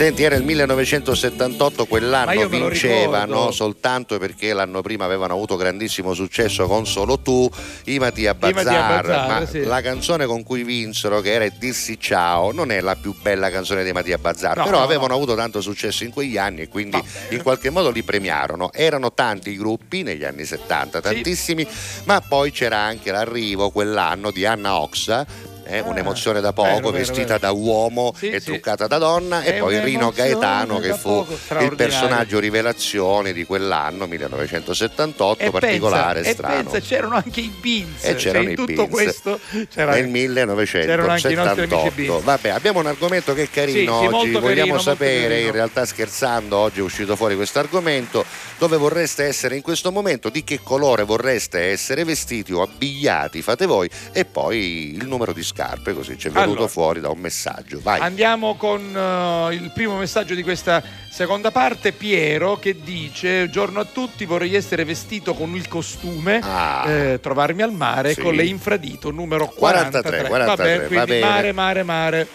Senti, era il 1978, Ma quell'anno vincevano soltanto perché l'anno prima avevano avuto grandissimo successo con Solo Tu, i Mattia Bazzar. Ma sì. la canzone con cui vinsero, che era Dissi Ciao, non è la più bella canzone di Mattia Bazzar, No, però no, avevano no. avuto tanto successo in quegli anni e quindi in qualche modo li premiarono. Erano tanti i gruppi negli anni 70, tantissimi, ma poi c'era anche l'arrivo quell'anno di Anna Oxa eh, un'emozione da poco, Vero, vestita vero. da uomo Sì, e sì. truccata da donna, È e poi Rino Gaetano che fu il personaggio rivelazione di quell'anno, 1978, E particolare, pensa, strano. e pensa, c'erano anche i Beans. E c'erano cioè, i tutto Beans. questo c'era nel c'erano anche i nostri amici 1978. Beans. Vabbè, abbiamo un argomento che è carino Sì, oggi. Vogliamo carino, sapere, in realtà scherzando, oggi è uscito fuori questo argomento. Dove vorreste essere in questo momento? Di che colore vorreste essere vestiti o abbigliati? Fate voi. E poi il numero di scarpe, così ci è venuto Allora. fuori da un messaggio. Vai. Andiamo con eh, il primo messaggio di questa seconda parte, Piero che dice giorno a tutti vorrei essere vestito con il costume, Ah. eh, trovarmi al mare Sì. con le infradito numero 43. 43, 43, Vabbè, va quindi bene. mare, mare, mare.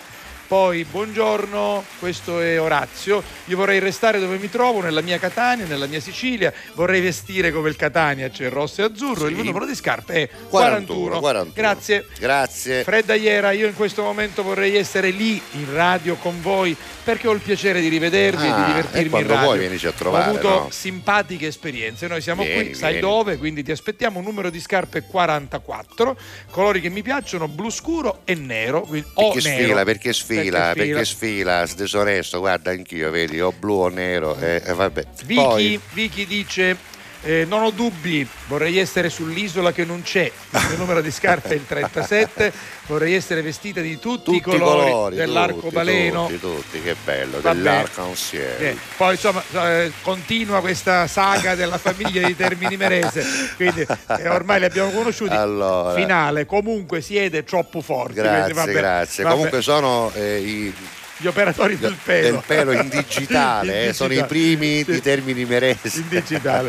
Poi buongiorno, questo è Orazio. Io vorrei restare dove mi trovo, nella mia Catania, nella mia Sicilia. Vorrei vestire come il Catania, c'è rosso e azzurro. Il mio numero di scarpe è 41. 41, 41. Grazie. Grazie. Fredda Iera, io in questo momento vorrei essere lì in radio con voi perché ho il piacere di rivedervi e Ah, di e divertirmi quando in radio. vuoi vienici a trovare, Ho avuto no? simpatiche esperienze. Noi siamo Vieni, qui, sai vieni. dove, quindi ti aspettiamo un numero di scarpe 44, colori che mi piacciono, blu scuro e nero. Quindi, o Perché nero. sfila, perché sfila, Perché perché sfila. sfila, desonesto, guarda anch'io, vedi, o blu o nero, eh, eh, vabbè. Vicky, Poi, Vicky dice eh, non ho dubbi, vorrei essere sull'isola che non c'è, il mio numero di scarpe è il 37, vorrei essere vestita di tutti, tutti i colori, colori, dell'arcobaleno. Tutti, tutti, che bello, Vabbè. dell'arc-en-ciel. Eh, poi insomma eh, continua questa saga della famiglia di Termini Merese, quindi eh, ormai li abbiamo conosciuti. Allora. Finale, comunque siete troppo forti. quindi, Grazie, vabbè, grazie. vabbè. Comunque sono eh, i gli operatori del pelo. del pelo in digitale, In eh, sono i digitale. primi di Termini Meresi. in digitale.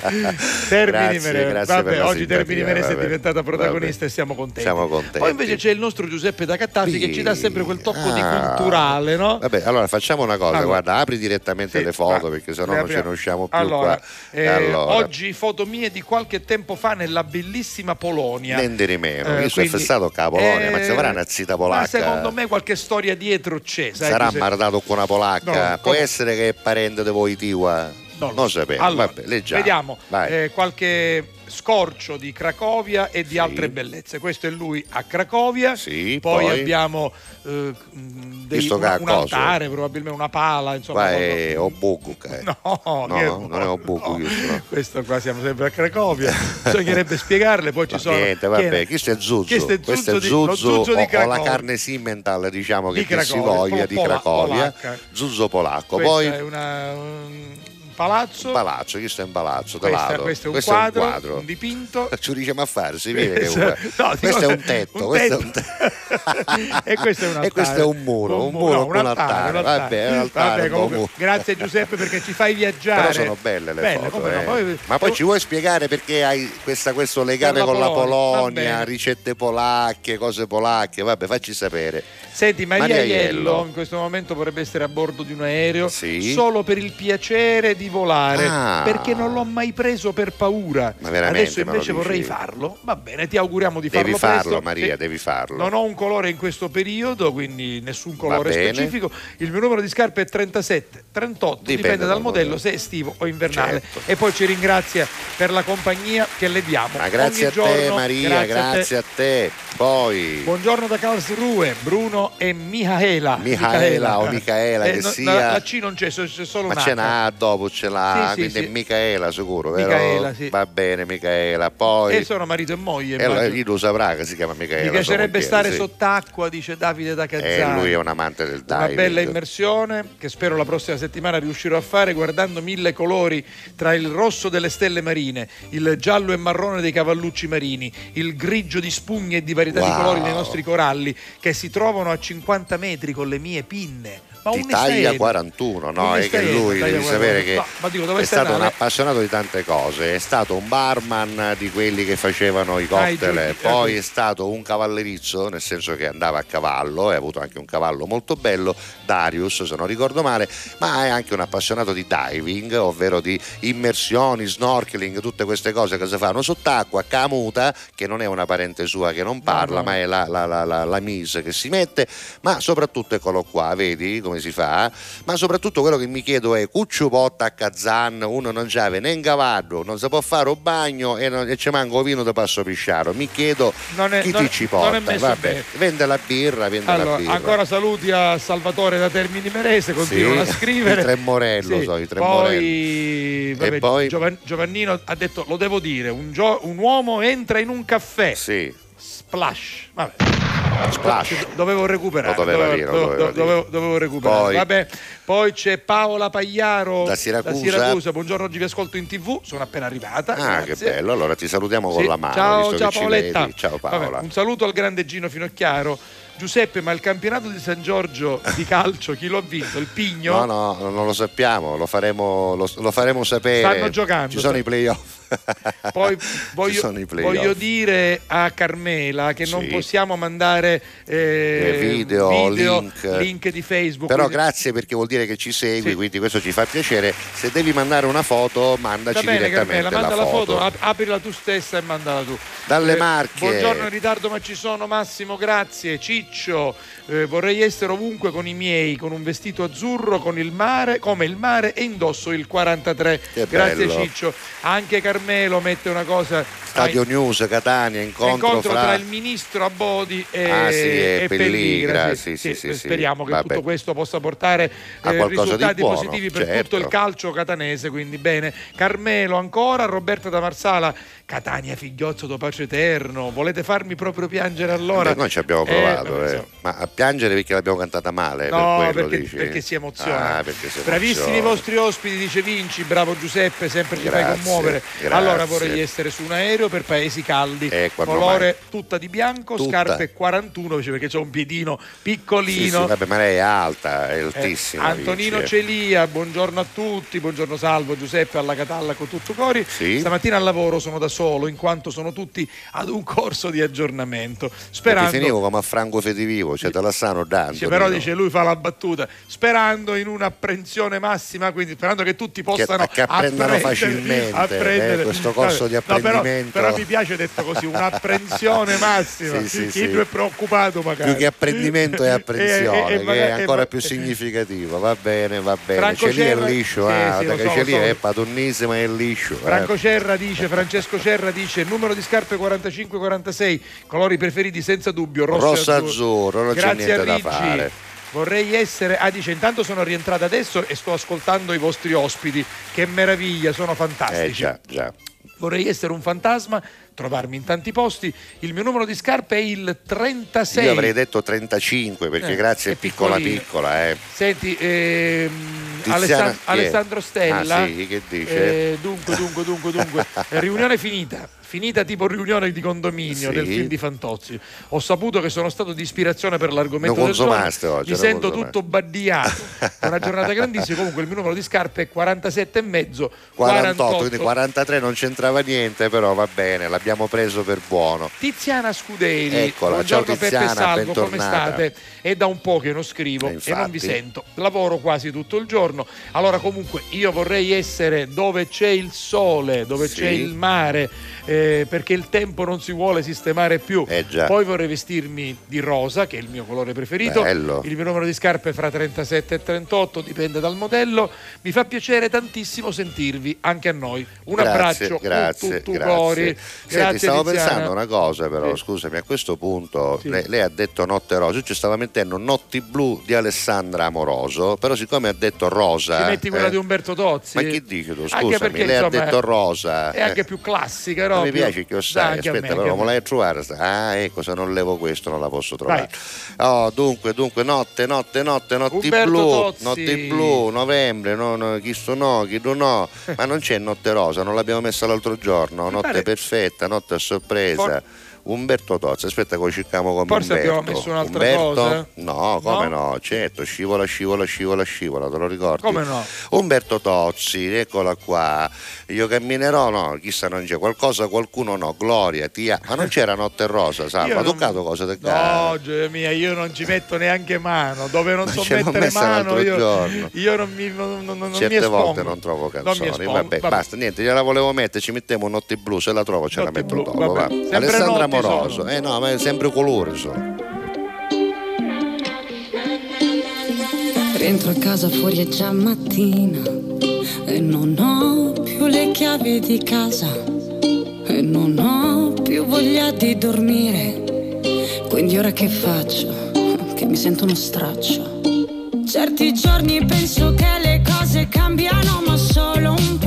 Termini Grazie, Merese. grazie Vabbè, la oggi Termini Merese è vabbè. diventata protagonista Vabbè. e siamo contenti. Siamo contenti. Poi invece c'è il nostro Giuseppe da Cattasi che ci dà sempre quel tocco di Ah. culturale, no? Vabbè, allora facciamo una cosa, Allora. guarda, apri direttamente Sì, le foto va. perché sennò non ce ne usciamo più allora, qua. eh, allora, Oggi foto mie di qualche tempo fa nella bellissima Polonia. Niente di meno, Eh, io sono quindi- stato a Polonia, ma eh, ci avrà una zita Ma polacca. secondo me qualche storia dietro c'è. Sai, Sarà Giuseppe? mardato con una polacca, No, può come- essere che è parente di voi Tiwa? Non lo Non so. sapevo, Allora, vabbè, leggiamo. Vediamo eh, qualche scorcio di Cracovia e di altre bellezze. Questo è lui a Cracovia. Sì, poi, poi? abbiamo eh, dei- un coso. altare, probabilmente una pala. Insomma, Qua è Obuku. eh. No, No, che- non è giusto, no. Questo qua siamo sempre a Cracovia. Bisognerebbe spiegarle, poi ci sono. Niente, vabbè, questo è Zuzzo, Questo è questo è Zuzzo di- lo Zuzzo, di o- o, la Cracovia. carne Simmental, diciamo Di che, che si Cracovia, voglia, di pola- Cracovia, polacca. Zuzzo polacco. Questa Poi è una- un palazzo. palazzo, questo è un palazzo, Questa- questo è un questo quadro, è un quadro. un dipinto. Ci riusciamo a fare, si vede che No, dico- questo è un tetto, un questo è tetto. un tetto. e questo è un altare. E questo è un muro, un muro no, con un altare. Vabbè, un altare, Vabbè, comunque, grazie Giuseppe perché ci fai viaggiare. Però sono belle le foto. come no, eh. poi- Ma poi ci vuoi spiegare perché hai questa- questo legame la con la Polonia, ricette polacche, cose polacche? Vabbè, facci sapere. Senti, Maria, Maria Iello Iello. in questo momento vorrebbe essere a bordo di un aereo Sì. solo per il piacere di volare, Ah. perché non l'ho mai preso per paura. Ma veramente Adesso invece vorrei farlo. Va bene, ti auguriamo di farlo Devi farlo, presto. Maria, devi farlo. Non ho un colore in questo periodo, quindi nessun colore specifico. Il mio numero di scarpe è 37, 38, dipende, Dipende dal modello, modello. se è estivo o invernale. Certo. E poi ci ringrazia per la compagnia che le diamo. Ma grazie ogni a te giorno. Maria, a te. grazie a te. Poi Buongiorno da Karlsruhe, Bruno e Michaela. Michaela o Michaela che no, sia- La, C non c'è, c'è solo ma una ce H. n'ha dopo, ce l'ha, Sì, quindi sì. è Michaela sicuro, vero? Michaela, sì. Va bene Michaela, poi E sono marito e moglie. e lì lo saprà che si chiama Michaela. Mi piacerebbe stare sì. sott'acqua, dice Davide da E Cazzano. lui è un amante del Una diving. bella immersione che spero la prossima settimana riuscirò a fare guardando mille colori tra il rosso delle stelle marine, il giallo e marrone dei cavallucci marini, il grigio di spugne e di varietà di Wow. colori nei nostri coralli che si trovano a 50 metri con le mie pinne. Un estremo. 41, no? Un È che lui devi 41. sapere che No, dico, è stato un andando? appassionato di tante cose, è stato un barman di quelli che facevano i Ah, cocktail, giochi, poi è stato un cavallerizzo, nel senso che andava a cavallo e ha avuto anche un cavallo molto bello, Darius se non ricordo male, ma è anche un appassionato di diving, ovvero di immersioni, snorkeling, tutte queste cose che si fanno sott'acqua, camuta, che non è una parente sua che non parla, no. ma è la, la, la, la, la mise che si mette, ma soprattutto eccolo qua, vedi come si fa? Ma soprattutto quello che mi chiedo è Cuccio Potta a Kazan, uno non c'ave né in cavallo, non si può fare un bagno e, non, e ci manca un vino di passo pisciaro. Mi chiedo è- chi non- ti ci porta. Vabbè, vende la birra, vende la Allora, birra. ancora saluti a Salvatore da Termini Merese, continuano Sì, a scrivere. il Tremorello, so, i Poi, vabbè, poi? Giovan- Giovannino ha detto, lo devo dire, un, gio- un uomo entra in un caffè. Sì. Splash. Vabbè. Splash. Dovevo recuperare. Doveva dovevo, dire, dovevo- doveva dire. dovevo- dovevo recuperare. Poi- Vabbè. Poi c'è Paola Pagliaro Da Siracusa. Buongiorno, oggi vi ascolto in tv. Sono appena arrivata. Ah, grazie. che bello. Allora ti salutiamo con Sì. la mano. Ciao, ciao Paoletta. Ciao Paola. Vabbè, un saluto al grande Gino Finocchiaro. Giuseppe, ma il campionato di San Giorgio di calcio chi lo ha vinto? Il Pigno? No, no, non lo sappiamo, lo faremo, lo, lo faremo sapere. Stanno giocando, Ci sono i playoff. Poi voglio, voglio dire a Carmela che non Sì. possiamo mandare eh, Eh, video, link. link di Facebook. Però quindi- grazie perché vuol dire che ci segui, Sì. quindi questo ci fa piacere. Se devi mandare una foto, mandaci bene direttamente Carmela, manda la foto, foto. ap- aprila tu stessa e mandala tu. Dalle Eh, Marche. Buongiorno in ritardo ma ci sono Massimo, grazie. Ciccio, eh, vorrei essere ovunque con i miei, con un vestito azzurro, con il mare, come il mare e indosso il 43. Che grazie bello. Ciccio. Anche Carmelo mette una cosa... Stadio News, Catania, incontro, Incontro fra... tra il ministro Abodi e, Ah, sì, e Pelligra, sì, sì, sì, speriamo che Vabbè. tutto questo possa portare A eh, risultati buono, positivi per certo. tutto il calcio catanese. Quindi bene. Carmelo ancora, Roberta da Marsala, Catania figliozzo do pace eterno. Volete farmi proprio piangere allora? Beh, noi ci abbiamo Eh, provato, eh. insomma. ma a piangere perché l'abbiamo cantata male. No, per quello perché, perché si emoziona. Ah, perché si Bravissimi i emoziona. vostri ospiti, dice Vinci, bravo Giuseppe, sempre ci fai Grazie, commuovere. grazie. Allora vorrei essere su un aereo per paesi caldi, Eh, colore tutta di bianco, Tutta. scarpe 41, dice, perché c'è un piedino Sì, piccolino. sì, vabbè, ma lei è alta, è Eh, altissima. Antonino Vinci, eh. Celia, buongiorno a tutti, buongiorno Salvo, Giuseppe alla Catalla con tutto cori. Sì. Stamattina al lavoro sono da solo in quanto sono tutti ad un corso di aggiornamento. Perché Sperando finivo come a Franco Fedivivo, cioè te la stanno dando. Dice, però dice lui fa la battuta sperando in un'apprensione massima quindi sperando che tutti possano che apprendano apprendere- facilmente, apprendere. eh, questo corso di No, però- apprendimento. però, mi piace detto così un'apprensione massima Sì, sì, chi sì. più è preoccupato magari Più che apprendimento è apprensione, E- e- e che è ancora più significativo. Va bene, va bene. Franco C'è lì è Cerra- liscio, sì, ah, sì, lo perché so, lì so. è patonnissimo e liscio. eh. Franco Cerra dice, Francesco Cerra dice numero di scarpe 45-46 colori preferiti senza dubbio rosso, Rosso e azzurro, non c'è Grazie niente a da fare. Vorrei essere, ah dice intanto sono rientrata adesso e sto ascoltando i vostri ospiti, che meraviglia, sono fantastici. Eh già, già. Vorrei essere un fantasma, trovarmi in tanti posti. Il mio numero di scarpe è il 36. Io avrei detto 35 perché Eh, grazie è piccola piccola, eh. Senti, ehm, Tiziana? Alessandro Stella. Ah, sì, che dice? eh, dunque, dunque, dunque, dunque. riunione finita. Finita tipo riunione di condominio Sì. del film di Fantozzi. Ho saputo che sono stato di ispirazione per l'argomento Non del giorno. oggi, Mi sento consumaste. tutto baddiato. È una giornata grandissima. Comunque il mio numero di scarpe è 47 e mezzo. 48, quindi 43 non c'entrava niente, però va bene, l'abbiamo preso per buono. Tiziana Scuderi, Eccola, buongiorno ciao Peppe Tiziana, Salvo, come state? È da un po' che non scrivo Eh, e non vi sento, lavoro quasi tutto il giorno. Allora comunque io vorrei essere dove c'è il sole, dove Sì. c'è il mare, eh, perché il tempo non si vuole sistemare più. Eh. Poi vorrei vestirmi di rosa, che è il mio colore preferito. Bello. Il mio numero di scarpe è fra 37 e 38, dipende dal modello. Mi fa piacere tantissimo sentirvi, anche a noi. Un grazie, abbraccio, grazie, tu, tu, grazie. cori. Senti, Grazie, stavo Tiziana. pensando una cosa però, Sì. scusami, a questo punto Sì. lei, lei ha detto Notte Rosa, io ci stava mettendo Notti Blu di Alessandra Amoroso, però siccome ha detto Rosa... Ci metti quella eh, di Umberto Tozzi? Ma che dici tu? Scusami, perché, lei ha insomma, detto Rosa. È anche eh. più classica, Non no? mi piace che sai, me, aspetta, anche però a me me. l'hai a trovare. Ah, ecco, se non levo questo non la posso trovare. Oh, dunque, dunque, notte, notte, notte, notti blu, notti blu, novembre, no, no, chi sto no, chi tu no. Ma non c'è notte rosa, non l'abbiamo messa l'altro giorno, notte perfetta, notte a sorpresa. For- Umberto Tozzi, aspetta che cerchiamo come Forse Umberto. abbiamo messo un'altra Umberto? cosa? No, come No? no? certo, scivola, scivola, scivola, scivola, te lo ricordi? Come no? Umberto Tozzi, eccola qua. Io camminerò, no, chissà non c'è qualcosa, qualcuno no, Gloria, Tia. Ma non c'era Notte Rosa, sa? Io Ma non- toccato cosa te No, gioia mia, io non ci metto neanche mano. Dove non Ma so mettere messa mano, io, giorno. io non mi, non, non- non mi Certe espongo. volte non trovo Non mi canzoni. espongo, Vabbè, vabbè. basta, niente, gliela volevo mettere, ci mettiamo Notti Blu, se la trovo ce la Notti metto blu, dopo. Alessandra notti Moroso, sono. eh no, ma è sempre colore sono. Dentro a casa fuori è già mattina e non ho più le chiavi di casa e non ho più voglia di dormire. Quindi ora che faccio? Che mi sento uno straccio. Certi giorni penso che le cose cambiano ma solo un po'.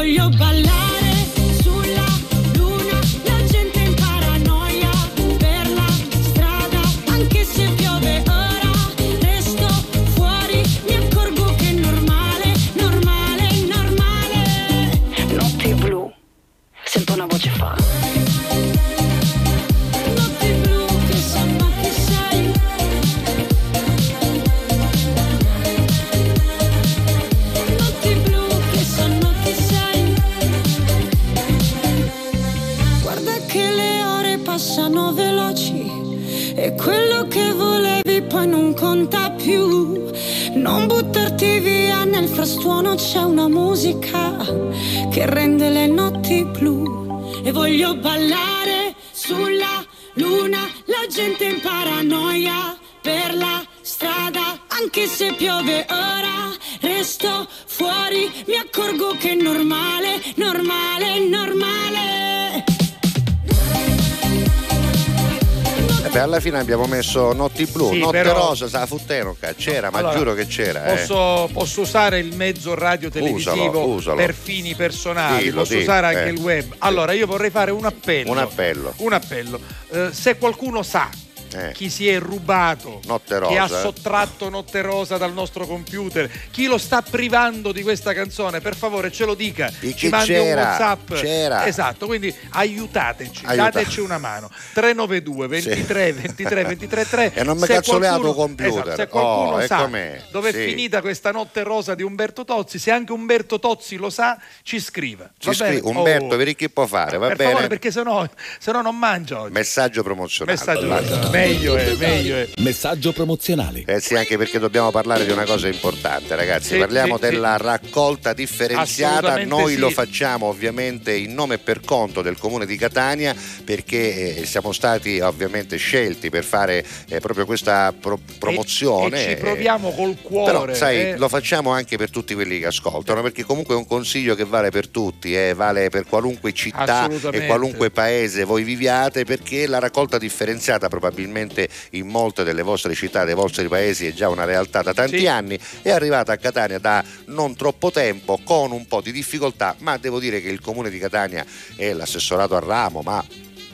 E voglio ballare alla fine abbiamo messo Notti Blu, Sì, Notte però- Rosa, sa Futtenoca, c'era, ma Allora, giuro che c'era. eh. Posso, posso usare il mezzo radio televisivo Usalo, usalo. per fini personali, Dillo, posso dillo, usare anche eh. il web. Allora, io vorrei fare un appello. Un appello. Un appello. Eh, se qualcuno sa Eh. chi si è rubato, Notte chi ha Rosa. sottratto Notte Rosa dal nostro computer, chi lo sta privando di questa canzone, per favore ce lo dica. E Ci mandi c'era, un WhatsApp. c'era. Esatto, quindi aiutateci, Aiuta- dateci una mano. 392 23 23 23 3. E non mi Se cazzoleato computer. esatto, se qualcuno Oh, sa eccomi. dove è Sì. finita questa notte rosa di Umberto Tozzi, se anche Umberto Tozzi lo sa, ci scriva. Ci Va scrivi, bene? Umberto, Oh, vedi chi può fare, va per bene? favore, perché sennò, sennò non mangia oggi. Messaggio promozionale. Messaggio meglio è, meglio è. Messaggio promozionale. Eh sì, anche perché dobbiamo parlare di una cosa importante, ragazzi. Sì, Parliamo sì, sì. della raccolta differenziata. Noi sì. lo facciamo ovviamente in nome e per conto del comune di Catania, perché eh, siamo stati ovviamente scelti per fare eh, proprio questa pro- promozione. E, e ci eh, proviamo col cuore. Però, sai, eh. lo facciamo anche per tutti quelli che ascoltano, perché comunque è un consiglio che vale per tutti, eh, vale per qualunque città e qualunque paese voi viviate, perché la raccolta differenziata probabilmente in molte delle vostre città, dei vostri paesi è già una realtà da tanti Sì. anni, è arrivata a Catania da non troppo tempo, con un po' di difficoltà, ma devo dire che il comune di Catania e l'assessorato al ramo, ma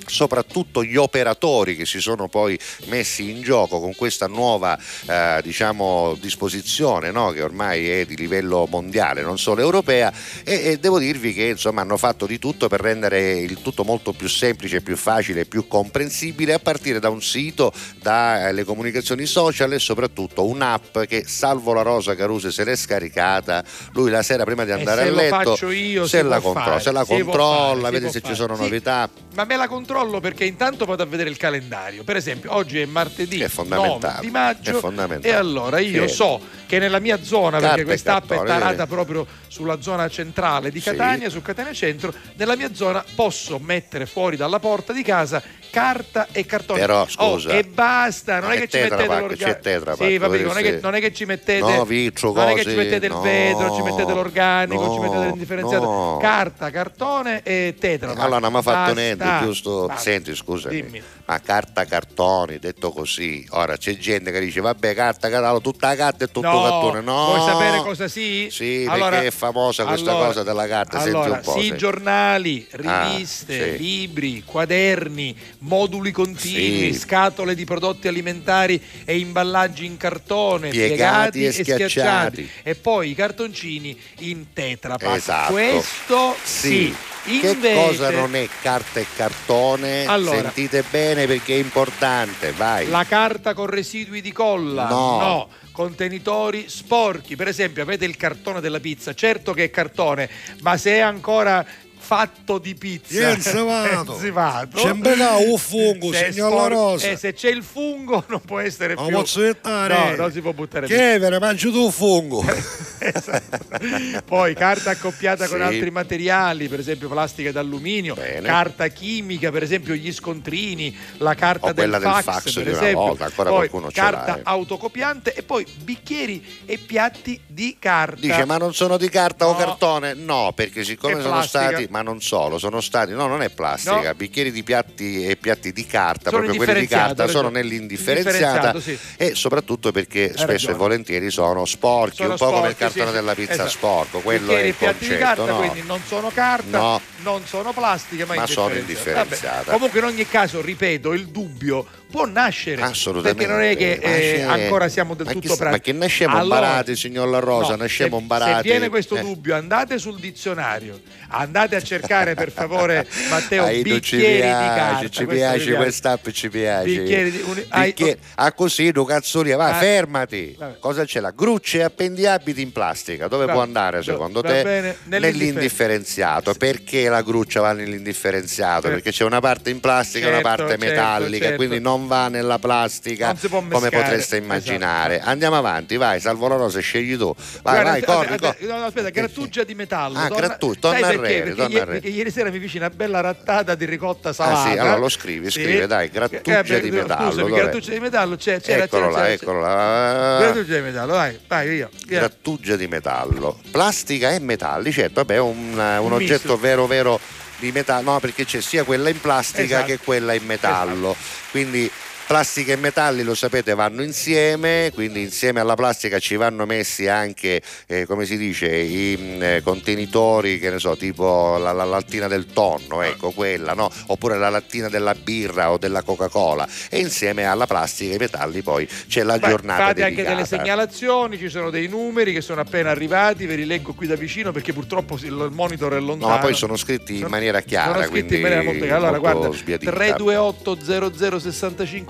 soprattutto gli operatori che si sono poi messi in gioco con questa nuova eh, diciamo, disposizione no? che ormai è di livello mondiale, non solo europea e, e devo dirvi che insomma, hanno fatto di tutto per rendere il tutto molto più semplice, più facile, più comprensibile a partire da un sito, dalle comunicazioni social e soprattutto un'app che salvo la Rosa Caruso se l'è scaricata, lui la sera prima di andare se a letto io, se la, contro- se controlla, vede se ci sono Sì. novità. Ma me la controllo perché intanto vado a vedere il calendario. Per esempio, oggi è martedì È 9 fondamentale, di maggio è e allora io Sì. so che nella mia zona, Carta perché e questa app è cartone, tarata proprio sulla zona centrale di Sì. Catania, su Catania Centro, nella mia zona posso mettere fuori dalla porta di casa carta e cartone. Però, scusa. Oh, e basta, non Ma è che ci mettete l'organico. Sì, vabbè, non è, che, non è che ci mettete No, vitro, non è che ci cose, mettete il no, vetro, ci mettete l'organico, ci no, mettete l'indifferenziato. no. Carta, cartone e tetra. Allora non mi ha fatto Basta, niente, giusto? basta. Senti, scusami, Dimmi. ma carta cartoni, detto così. Ora c'è gente che dice, vabbè, carta cartone, tutta la carta e tutto No, cartone. No, vuoi sapere cosa sì? Sì, Allora- perché è famosa questa allora- cosa della carta. Allora, Senti un po'. sì, sì. giornali, Ah, riviste, sì. libri, quaderni, moduli continui, Sì. scatole di prodotti alimentari e imballaggi in cartone, Piegati piegati, e e schiacciati. schiacciati. E poi i cartoncini in Tetra Pak. Esatto. Questo sì. Che Invece, cosa non è carta e cartone? Allora. Sentite bene perché è importante, vai. La carta con residui di colla? No. Contenitori sporchi, per esempio, avete il cartone della pizza, certo che è cartone, ma se è ancora fatto di pizza Enzivato. enzivato, C'è un bel fungo, se signor Rosa. eh, se c'è il fungo non può essere Non più posso buttare. No, non si può buttare Che ve ne mangi tu un fungo? Poi carta accoppiata con Sì. altri materiali, per esempio plastica d'alluminio, Bene. carta chimica, per esempio gli scontrini, la carta O quella del fax, fax per esempio, volta, ancora poi qualcuno carta eh. autocopiante e poi bicchieri e piatti di carta. Dice ma non sono di carta o No. cartone? No, perché siccome sono plastica. stati, ma non solo, sono stati, no non è plastica, No. bicchieri di piatti e piatti di carta, Sono proprio quelli di carta, hai sono nell'indifferenziata sì. e soprattutto perché spesso ragione. e volentieri sono sporchi, Sono un po' come il cartone sì, della pizza esatto. sporco, quello Bicchieri è il piatti di concetto, carta, no? quindi non sono carta, No. non sono plastica, ma, Ma sono indifferenziata. indifferenziata. Vabbè, Comunque in ogni caso, ripeto, il dubbio può nascere. Assolutamente. Perché non è che eh, ancora siamo del ma tutto pratici. Ma che nasciamo Allora, imbarati, signor La Rosa, no, nasciamo se, imbarati. Se viene questo Eh. dubbio, andate sul dizionario, andate a cercare per favore, Matteo, ci bicchieri di piace, carta. ci piace quest'app, ci piace. Bicchieri di- un- hai- Bicchieri- Ah, così, tu cazzonia, vai, Ah, fermati. vabbè. Cosa c'è là? Grucce appendiabiti in plastica. Dove Va- può andare va- secondo va te? bene, Nell'indifferenziato. Perché la gruccia va nell'indifferenziato? Eh. Perché c'è una parte in plastica e una Certo, parte certo, metallica, certo. quindi non va nella plastica Non può come mescare, potreste immaginare. Andiamo avanti, vai, Salvo La Rosa, scegli tu. Vai, Guarda, vai, aspetta, corri, aspetta, corri. no, no, aspetta, grattugia di metallo. Ah, torna- grattu- sai torna a re, Perché, ieri, perché sera mi fece una bella rattata di ricotta salata. Ah sì, allora lo scrivi, Sì. scrive, dai, grattugia Eh, di scusami, metallo. dov'è? grattugia di metallo c'è, c'era, Eccolo c'era, là, eccolo là. Grattugia di metallo, vai, vai via. Grattugia di metallo. Plastica e metalli, certo, vabbè, è un, un oggetto vero vero di metallo, no, perché c'è sia quella in plastica Esatto. che quella in metallo. Quindi plastica e metalli lo sapete vanno insieme, quindi insieme alla plastica ci vanno messi anche, eh, come si dice, i mh, eh, contenitori, che ne so, tipo la, la lattina del tonno, ecco quella, no? Oppure la lattina della birra o della Coca-Cola. E insieme alla plastica e ai metalli poi c'è la Vai, giornata fate anche dedicata. delle segnalazioni, ci sono dei numeri che sono appena arrivati, ve li leggo qui da vicino perché purtroppo il monitor è No, lontano. ma poi sono scritti in maniera chiara, sono scritti in maniera molto chiara. Allora, guarda, sbiadita. 328 00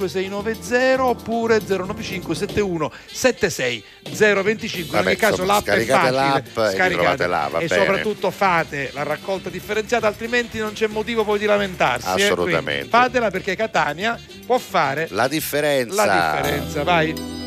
65 690 oppure 095 71 76 025. In Vabbè, ogni caso insomma, l'app è facile, l'app e scaricate. trovate là, e soprattutto fate la raccolta differenziata, altrimenti non c'è motivo poi di lamentarsi. eh. Assolutamente. Quindi fatela perché Catania può fare La differenza. la differenza. Vai.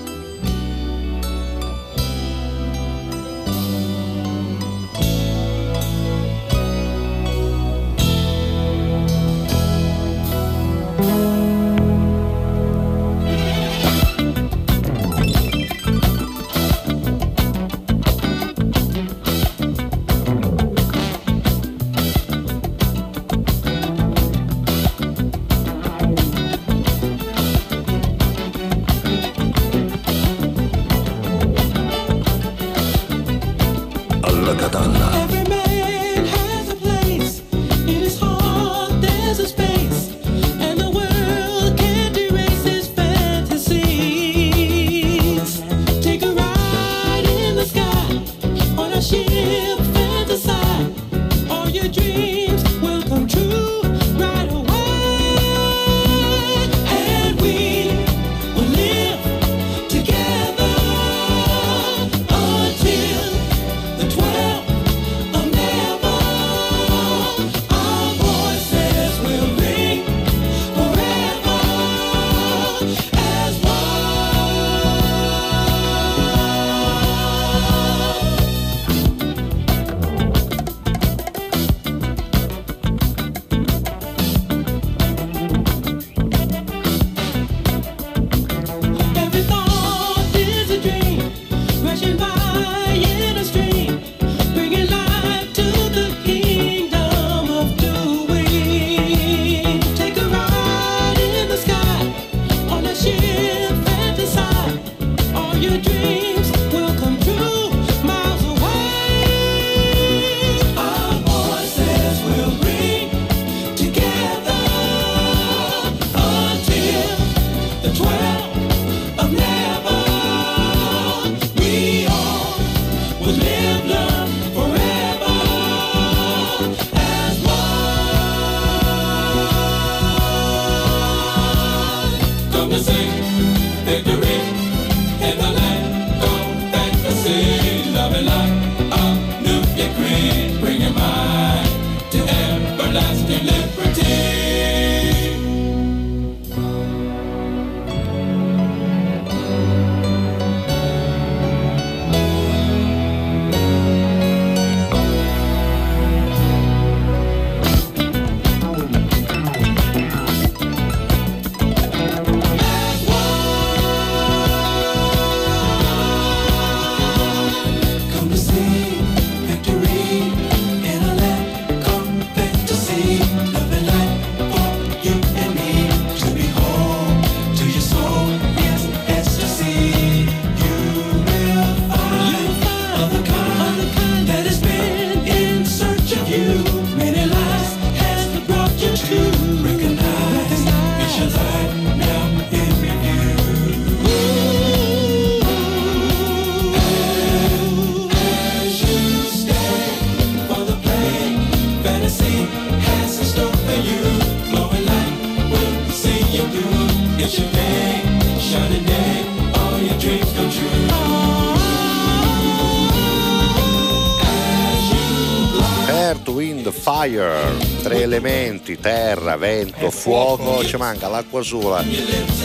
Fire, tre elementi, terra, vento, fuoco, ci manca l'acqua sola,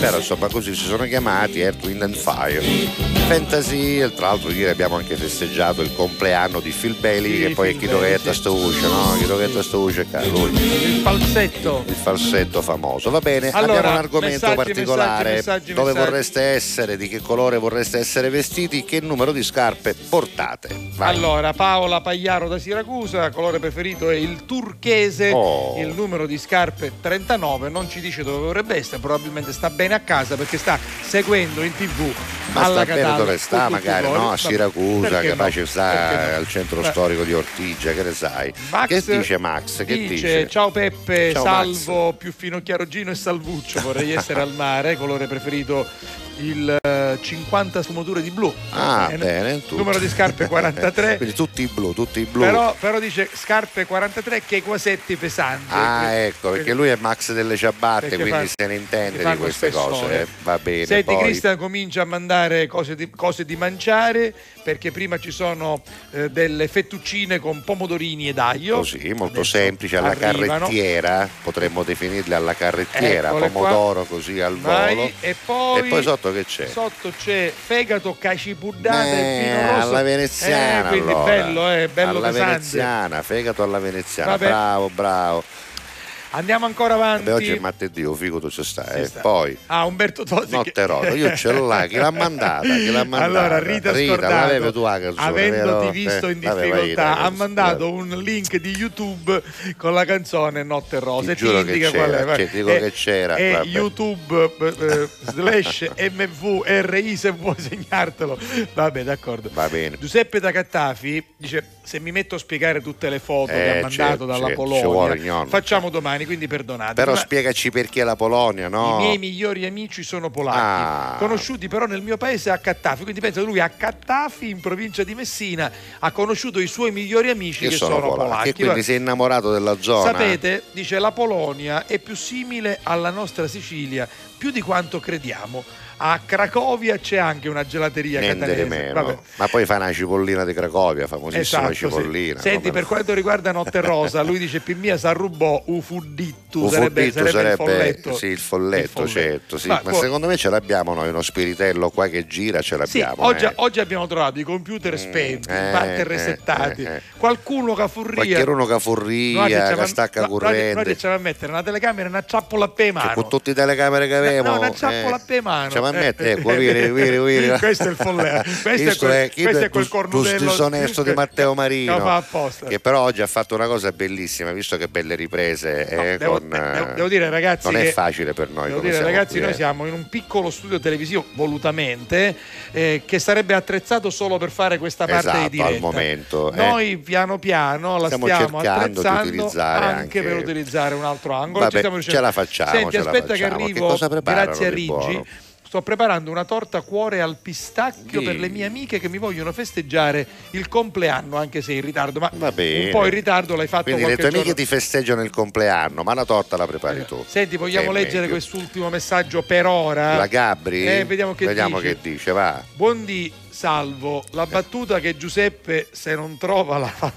però insomma così si sono chiamati Earth, Wind and Fire. Fantasy, e tra l'altro ieri abbiamo anche festeggiato il compleanno di Phil Bailey, che poi è Phil chi Bailey, dovetta sì. sto voce, no? Chi dovetta sto voce, caro, lui, Il falsetto. il falsetto famoso. Va bene, Allora, abbiamo un argomento messaggi, particolare, messaggi, messaggi, dove vorreste essere, di che colore vorreste essere vestiti, che numero di scarpe portate. Vai. Allora, Paola Pagliaro da Siracusa, colore preferito è il turchese, Oh. il numero di scarpe 39, non ci dice dove dovrebbe essere, probabilmente sta bene a casa perché sta seguendo in tv Ma alla sta bene Catalla dove sta, magari no? A Siracusa, capace no? sta no? al centro Beh, storico di Ortigia, che ne sai? Max che dice Max? Che dice? Ciao Peppe, Ciao, salvo, più fino chiarogino e salvuccio, vorrei essere al mare, colore preferito il eh, 50 sfumature di blu. Ah, Eh, bene, tu. Numero di scarpe 43. Quindi tutti i blu, tutti i blu. Però, però dice scarpe 43 che quasetti pesanti. Ah, ecco, perché lui è Max delle ciabatte, quindi fa- se ne intende di queste cose. eh. Va bene. Senti, poi... Cristian comincia a mandare cose di, cose di mangiare perché prima ci sono eh, delle fettuccine con pomodorini ed aglio. Così, molto Adesso semplice, alla arrivano. carrettiera, potremmo definirle alla carrettiera, Eccole qua. pomodoro così al Vai, volo. e poi, E poi sotto che c'è? Sotto c'è fegato, cacipuddata Eh, e vino rosso. alla veneziana Eh, quindi allora. bello, eh, bello alla pesante. veneziana, fegato alla veneziana, Vabbè. bravo, bravo. Andiamo ancora avanti. Beh, oggi è martedì, oh, figo tu ci stai. Ci eh. sta. Poi, Ah, Umberto Tosi. che- notte rosa, io ce l'ho là, chi l'ha mandata? Chi l'ha mandata? Allora, Rita, Scordato, l'avevi tu la canzone, avendoti visto Eh, in vabbè, vai, difficoltà, ragazzi, ha mandato un link di YouTube con la canzone Notte Rosa Ti e ti giuro che indica qual c'era, è. che dico È- che c'era, vabbè. YouTube eh, slash MVRI se vuoi segnartelo. Vabbè, d'accordo. Va bene. Giuseppe da Cattafi dice: Se mi metto a spiegare tutte le foto che Eh, ha mandato certo, dalla Polonia, facciamo domani, quindi perdonate. Però Ma- spiegaci perché la Polonia, no? i miei migliori amici sono polacchi, Ah. conosciuti però nel mio paese a Cattafi. Quindi penso che lui a Cattafi, in provincia di Messina, ha conosciuto i suoi migliori amici che, che, sono, polacchi. E quindi si è innamorato della zona. Sapete, dice la Polonia è più simile alla nostra Sicilia, più di quanto crediamo. A Cracovia c'è anche una gelateria Niente catanese. Ma poi fa una cipollina di Cracovia, famosissima Esatto, sì. cipollina. Senti, come per no? quanto riguarda Notte Rosa, lui dice Pimmia s'arrubò ufuddittu, Un sarebbe, follitto sarebbe il sarebbe folletto. sì, il folletto, Il folletto. certo. Sì. Ma Ma, può- secondo me ce l'abbiamo noi, uno spiritello qua che gira, ce Sì, l'abbiamo. oggi, eh. oggi abbiamo trovato i computer spenti, eh, i batter eh, resettati, eh, eh. qualcuno che furria. Qualcheruno che Noi furria, diciamo- che stacca no, corrente. Noi diciamo a mettere una telecamera e una ciappola a pe mano. Che con tutte le telecamere che avevamo. No, una ciappola a pe mano. Ma Eh, mette, eh, ecco, vire, vire, vire. Questo è il folletto. Questo, è Questo quel, è, chi questo è quel cornudello disonesto di Matteo Marino Che apposta. che però oggi ha fatto una cosa bellissima visto che belle riprese eh, devo- con, devo- eh, devo dire, ragazzi, non è che- facile per noi Devo dire, ragazzi, qui, noi eh. siamo in un piccolo studio televisivo volutamente eh, che sarebbe attrezzato solo per fare questa parte Esatto, di diretta. al momento, eh. Noi piano piano la Stiamo stiamo, cercando di attrezzando utilizzare anche, anche- per utilizzare un altro angolo. Vabbè, ce la facciamo, Senti, aspetta che facciamo. Che arrivo preparano grazie a buono? Sto preparando una torta cuore al pistacchio Sì. per le mie amiche che mi vogliono festeggiare il compleanno, anche se in ritardo. Ma Va bene. un po' in ritardo l'hai fatto Quindi le tue amiche giorno. ti festeggiano il compleanno, ma la torta la prepari tu. Senti, vogliamo è leggere meglio. quest'ultimo messaggio per ora? La Gabri? Eh, vediamo che Vediamo dice. che dice, va. Buondì, salvo. La battuta che Giuseppe se non trova la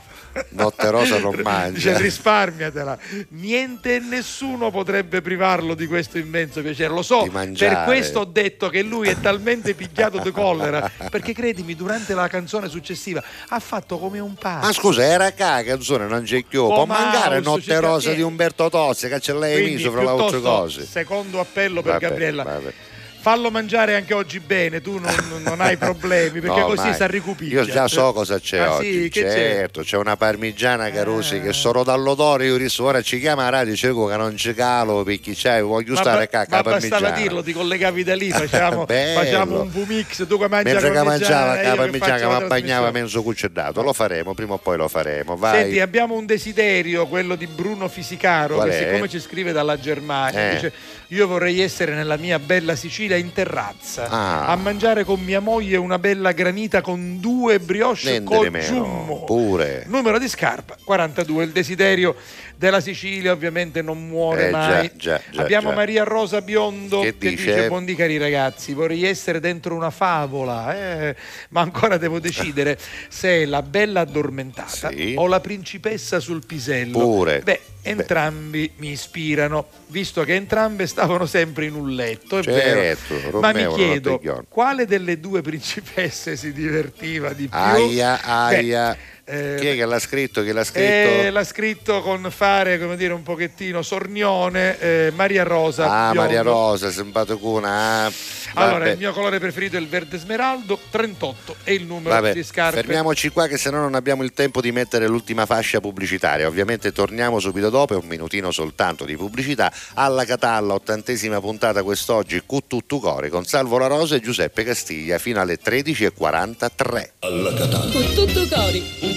Notte rosa non Dice mangia. risparmiatela. Niente e nessuno potrebbe privarlo di questo immenso piacere. Lo so, per questo ho detto che lui è talmente pigliato di collera. Perché credimi, durante la canzone successiva ha fatto come un pazzo. Ma scusa, era ca canzone, non c'è più. Può Oh, mancare Notte rosa di Umberto Tozzi, che ce l'hai messo fra le altre cose. Secondo appello per Vabbè, Gabriella. vabbè. Fallo mangiare anche oggi bene, tu non, non hai problemi perché No, così si arricupicchia. Io già so cosa c'è Ah, oggi. sì, che c'è? certo, c'è una parmigiana Carusi che sono dall'odore. Io riso, ora ci chiama la radio, cerco che non ci calo perché c'è, voglio Ma, stare ba- a ma cacca bastava parmigiana. dirlo, ti collegavi da lì, facciamo, facciamo un VMix, tu che mangi Mentre che mangiava io la parmigiana appagnava trasmissione. mezzo cuccedato, lo faremo, prima o poi lo faremo. Vai. Senti, abbiamo un desiderio, quello di Bruno Fisicaro, Qual che è? siccome ci scrive dalla Germania, Eh. dice io vorrei essere nella mia bella Sicilia in terrazza, Ah. a mangiare con mia moglie una bella granita con due brioche Niente di con giummo. pure. Numero di scarpa 42, il desiderio della Sicilia ovviamente non muore Eh, mai. già, già, Abbiamo già. Maria Rosa Biondo Che che, dice? dice buondì cari ragazzi, vorrei essere dentro una favola, eh, ma ancora devo decidere se è la bella addormentata Sì. o la principessa sul pisello. Pure. Beh, entrambi mi ispirano, visto che entrambe stavano sempre in un letto, Certo. Ma mi chiedo, quale delle due principesse si divertiva di più? Aia, Beh, aia. Eh, Chi è che l'ha scritto? Chi l'ha scritto? eh, l'ha scritto con fare, come dire, un pochettino sornione eh, Maria Rosa. ah, Biondo. Maria Rosa, simpaticuna. Ah, Allora, vabbè. il mio colore preferito è il verde smeraldo, 38 è il numero Vabbè, di scarpe. fermiamoci qua che se no non abbiamo il tempo di mettere l'ultima fascia pubblicitaria. Ovviamente torniamo subito dopo, è un minutino soltanto di pubblicità. Alla Catalla, ottantesima puntata quest'oggi, Cuttutu Core con Salvo La Rosa e Giuseppe Castiglia fino alle 13.43. Alla Catalla. Con tutto cori.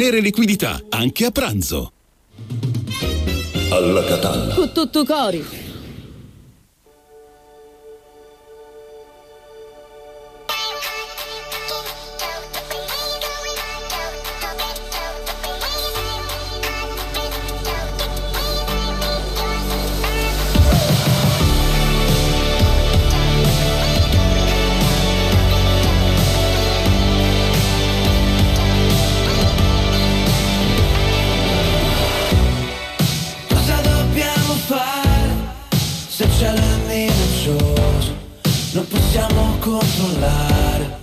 liquidità, anche a pranzo. Alla Catalla. Con tutto cori. Controllare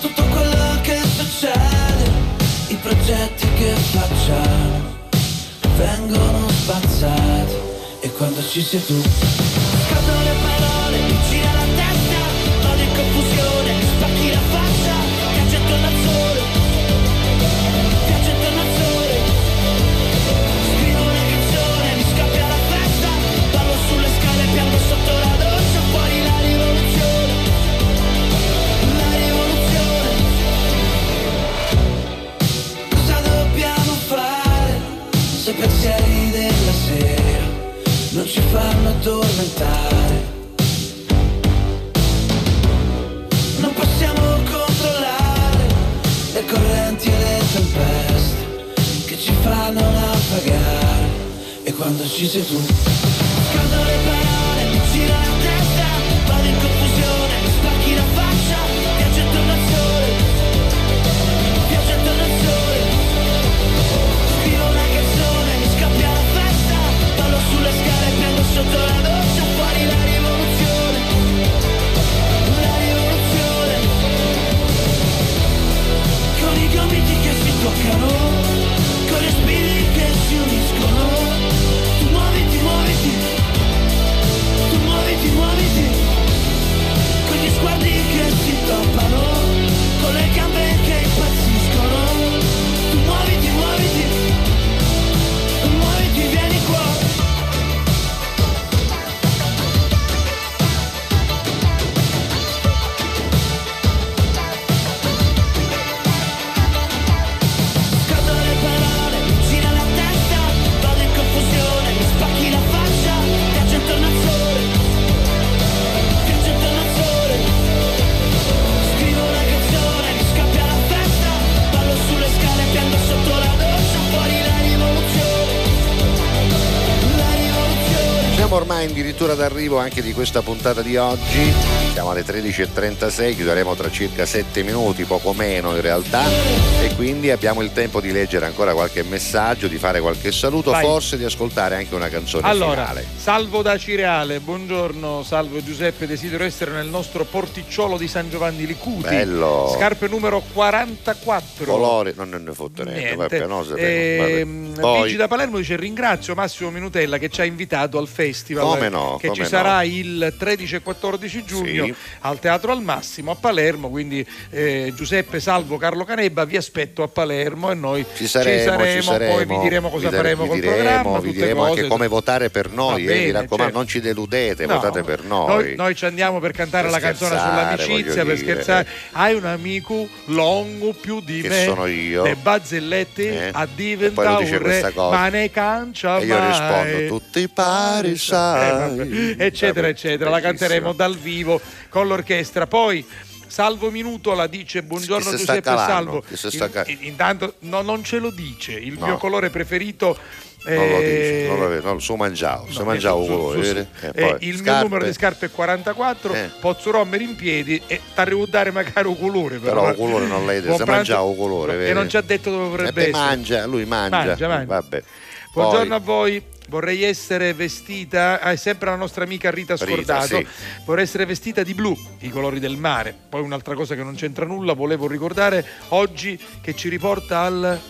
tutto quello che succede, i progetti che facciamo vengono spazzati e quando ci sei tu scadono le parole, gira la testa, vado in confusione, spacchi la faccia, caccia attorno al fanno addormentare. Non possiamo controllare le correnti e le tempeste che ci fanno naufragare. E quando ci sei tu scadono le parole, mi gira la testa d'arrivo anche di questa puntata di oggi. Siamo alle 13.36, chiuderemo tra circa 7 minuti, poco meno in realtà. E quindi abbiamo il tempo di leggere ancora qualche messaggio, di fare qualche saluto, Vai. forse di ascoltare anche una canzone Allora, finale. salvo da Cireale, buongiorno, salvo Giuseppe, desidero essere nel nostro porticciolo di San Giovanni Licuti. Bello. Scarpe numero 44. Colore, non ne fotte niente, Niente. no, sapevo, Ehm. Poi- Luigi da Palermo dice ringrazio Massimo Minutella che ci ha invitato al festival Come no, che come ci sarà no. il 13 e 14 giugno Sì. Al Teatro al Massimo a Palermo quindi eh, Giuseppe Salvo Carlo Canebba vi aspetto a Palermo e noi Ci saremo, ci saremo, poi vi diremo cosa vi faremo vi col diremo, programma vi diremo cose. anche come votare per noi, Va eh, mi bene, raccomando, certo. non ci deludete, No, votate per noi. Noi, noi ci andiamo per cantare Per la canzone sull'amicizia, per dire. scherzare. Hai un amico longo più di Che me. sono io. De bazzelletti Eh, a diventare un re, ma ne cancia E io rispondo, tutti pari, Eh, sai. vabbè, eccetera, eccetera. La canteremo dal vivo con l'orchestra. Poi. Salvo Minuto la dice buongiorno Giuseppe calando? Salvo. In- intanto no, non ce lo dice. Il No. mio colore preferito Non lo eh, dice, non lo vedo, no, su mangiavo, No, mangiavo su- colore, su- su- eh, poi il mio scarpe, numero di scarpe è 44, Eh. posso rompere in piedi e t'arrivo a dare magari un colore. Però, Però colore non l'hai detto, se mangiavo colore, E non ci ha detto dove E vorrebbe essere. mangia, lui mangia, Mangia, mangia. vabbè. Buongiorno Poi- a voi. Vorrei essere vestita, ah, è sempre la nostra amica Rita Rita, Scordato. sì. Vorrei essere vestita di blu, i colori del mare. Poi un'altra cosa che non c'entra nulla, volevo ricordare oggi che ci riporta al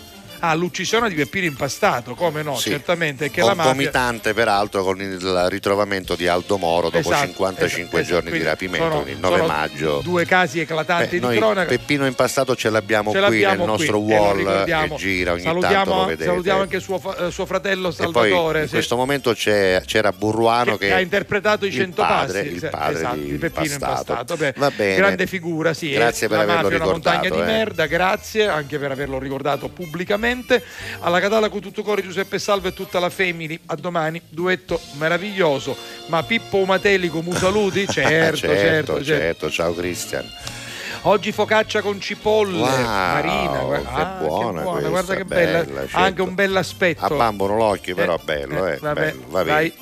all'uccisione di Peppino Impastato, come no, Sì. certamente che la mafia concomitante peraltro con il ritrovamento di Aldo Moro dopo Esatto, 55 esatto, giorni di rapimento, sono- quindi il 9 sono maggio. Due casi eclatanti Beh, di cronaca. Peppino Impastato ce l'abbiamo Ce qui l'abbiamo nel nostro qui, wall che gira ogni salutiamo, tanto lo vedete. salutiamo anche suo, eh, suo fratello e poi Salvatore. in questo momento c'era Burruano che, che, ha interpretato i cento padre, passi il padre esatto, di Peppino Impastato. Impastato. Beh, Va bene. grande figura, sì. Grazie eh, per la averlo mafia è una montagna ricordato, di eh. merda, grazie anche per averlo ricordato pubblicamente. Alla Catala con tutto cuore Giuseppe Salvo e tutta la family. A domani, duetto meraviglioso. Ma Pippo Umatelico, mu saluti? Certo, certo, certo. certo, ciao Cristian. Oggi focaccia con cipolle, Wow, Marina, guarda, che ah, buona questa, guarda che bella, bella, ha certo. anche un bell'aspetto. Abbambono l'occhio, però Eh, bello, eh, vabbè, bello, va bene.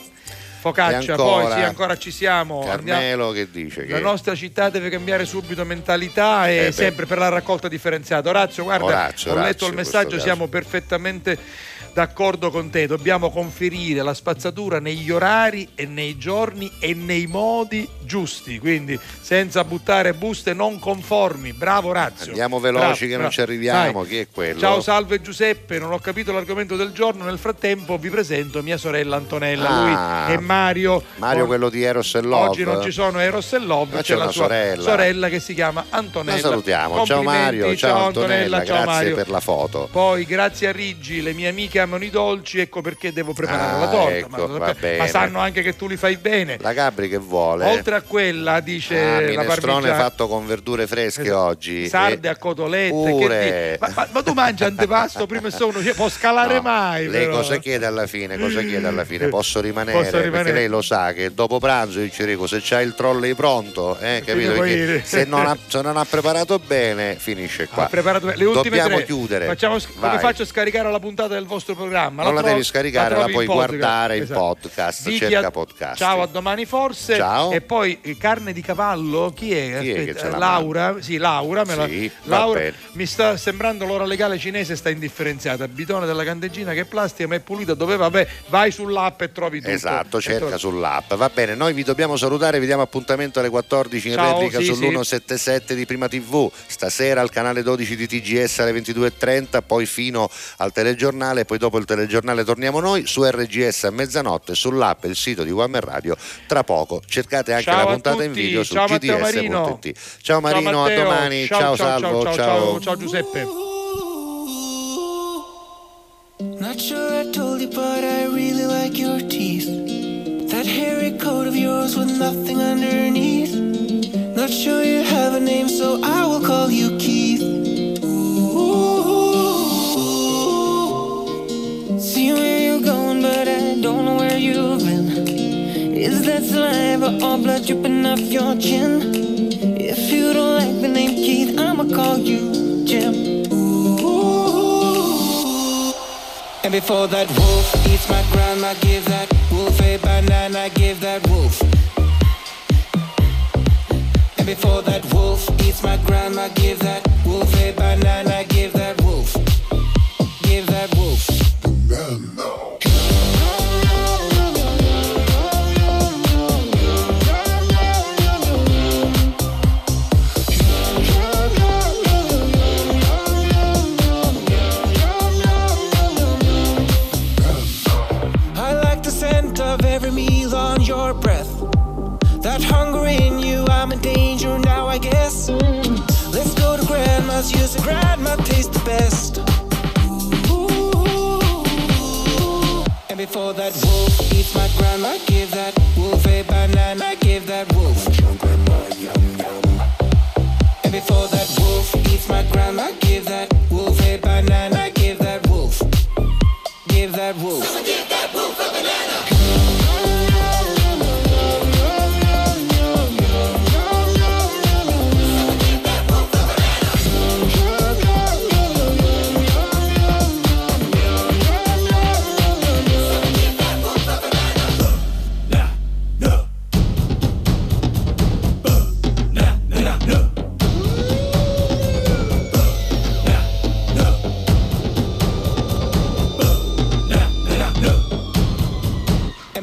Focaccia, E poi ancora? sì, ancora ci siamo. Andiamo- Carmelo che dice La che nostra città deve cambiare subito mentalità e Eh sempre per la raccolta differenziata. Orazio, guarda, Orazio, ho letto Orazio, il messaggio, siamo perfettamente d'accordo con te. Dobbiamo conferire la spazzatura negli orari e nei giorni e nei modi giusti, quindi senza buttare buste non conformi. Bravo Orazio. andiamo veloci Bravo, che non bravo. ci arriviamo, Vai. chi è quello? Ciao, salve Giuseppe, non ho capito l'argomento del giorno, nel frattempo vi presento mia sorella Antonella, Ah. lui è Mario. Mario Con- quello di Eros e Love. Oggi non ci sono Eros e Love, Ma c'è, c'è la sua sorella. sorella che si chiama Antonella. La salutiamo, ciao Mario, ciao, Antonella, ciao grazie Mario. per la foto. Poi grazie a Riggi, le mie amiche amano i dolci, ecco perché devo preparare Ah, la torta. ecco, ma, bene. Ma sanno anche che tu li fai bene. La Gabri che vuole? Oltre a quella, dice Ah, la parmigiana. fatto con verdure fresche Esatto. oggi. Sarde E- a cotolette, Pure. ma, ma- ma tu mangi antipasto prima e sono, cioè, può scalare No, mai. Lei però. cosa chiede alla fine? Cosa chiede alla fine? Posso rimanere? Posso rimanere. Perché lei lo sa che dopo pranzo io ci dico se c'hai il trolley pronto, eh, capito? se non, ha, se non ha preparato bene, finisce qua. Ha preparato le ultime Dobbiamo tre. chiudere. Facciamo, faccio a scaricare la puntata del vostro programma? Non la trovi- devi scaricare, la trovi puoi podcast. guardare in Esatto. podcast, Diti cerca a- podcast. Ciao, a domani forse. Ciao. E poi eh, carne di cavallo, chi è? Chi è Aspetta, la Laura, sì, Laura, me la- Sì, va Laura mi sta sembrando l'ora legale cinese sta indifferenziata. Bidone della candeggina che è plastica, ma è pulita. Dove vabbè, vai sull'app e trovi tutto. Esatto, cerca trovi- sull'app. Va bene, noi vi dobbiamo salutare, vi diamo appuntamento alle 14 in Ciao, replica sì, sull'177 di Prima TV, stasera al canale 12 di TGS alle 22.30, poi fino al telegiornale, poi dopo il telegiornale torniamo noi su RGS a mezzanotte, sull'app e il sito di One Man Radio. Tra poco cercate anche Ciao la puntata in tutti, video su ciao gds.it. Ciao Marino, ciao a domani, ciao, ciao, ciao, Salvo, ciao, ciao, ciao Giuseppe. Not sure I told you, but I really like your teeth. That hairy coat of yours with nothing underneath. Not sure you have a name, so I will call you Keith. gone, but I don't know where you've been. Is that saliva or blood dripping off your chin? If you don't like the name Keith, I'ma call you Jim. And before that wolf eats my grandma, give that wolf a banana, give that wolf. And before that wolf eats my grandma, give that was used to grind my taste the best. Ooh. And before that wolf eats my grind, I give that.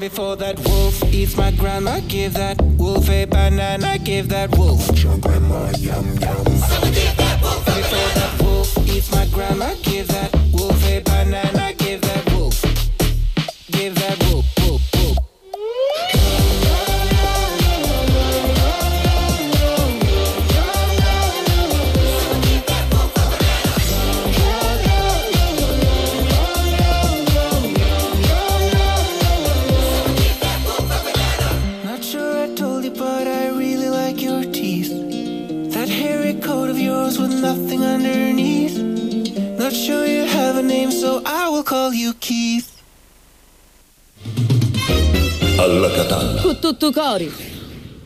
before that wolf eats my grandma. Give that wolf a banana. Give that wolf. Your grandma, yum, yum. Someone give that wolf. Before that wolf eats my grandma. Give that wolf a banana. Tutto Tuttucori.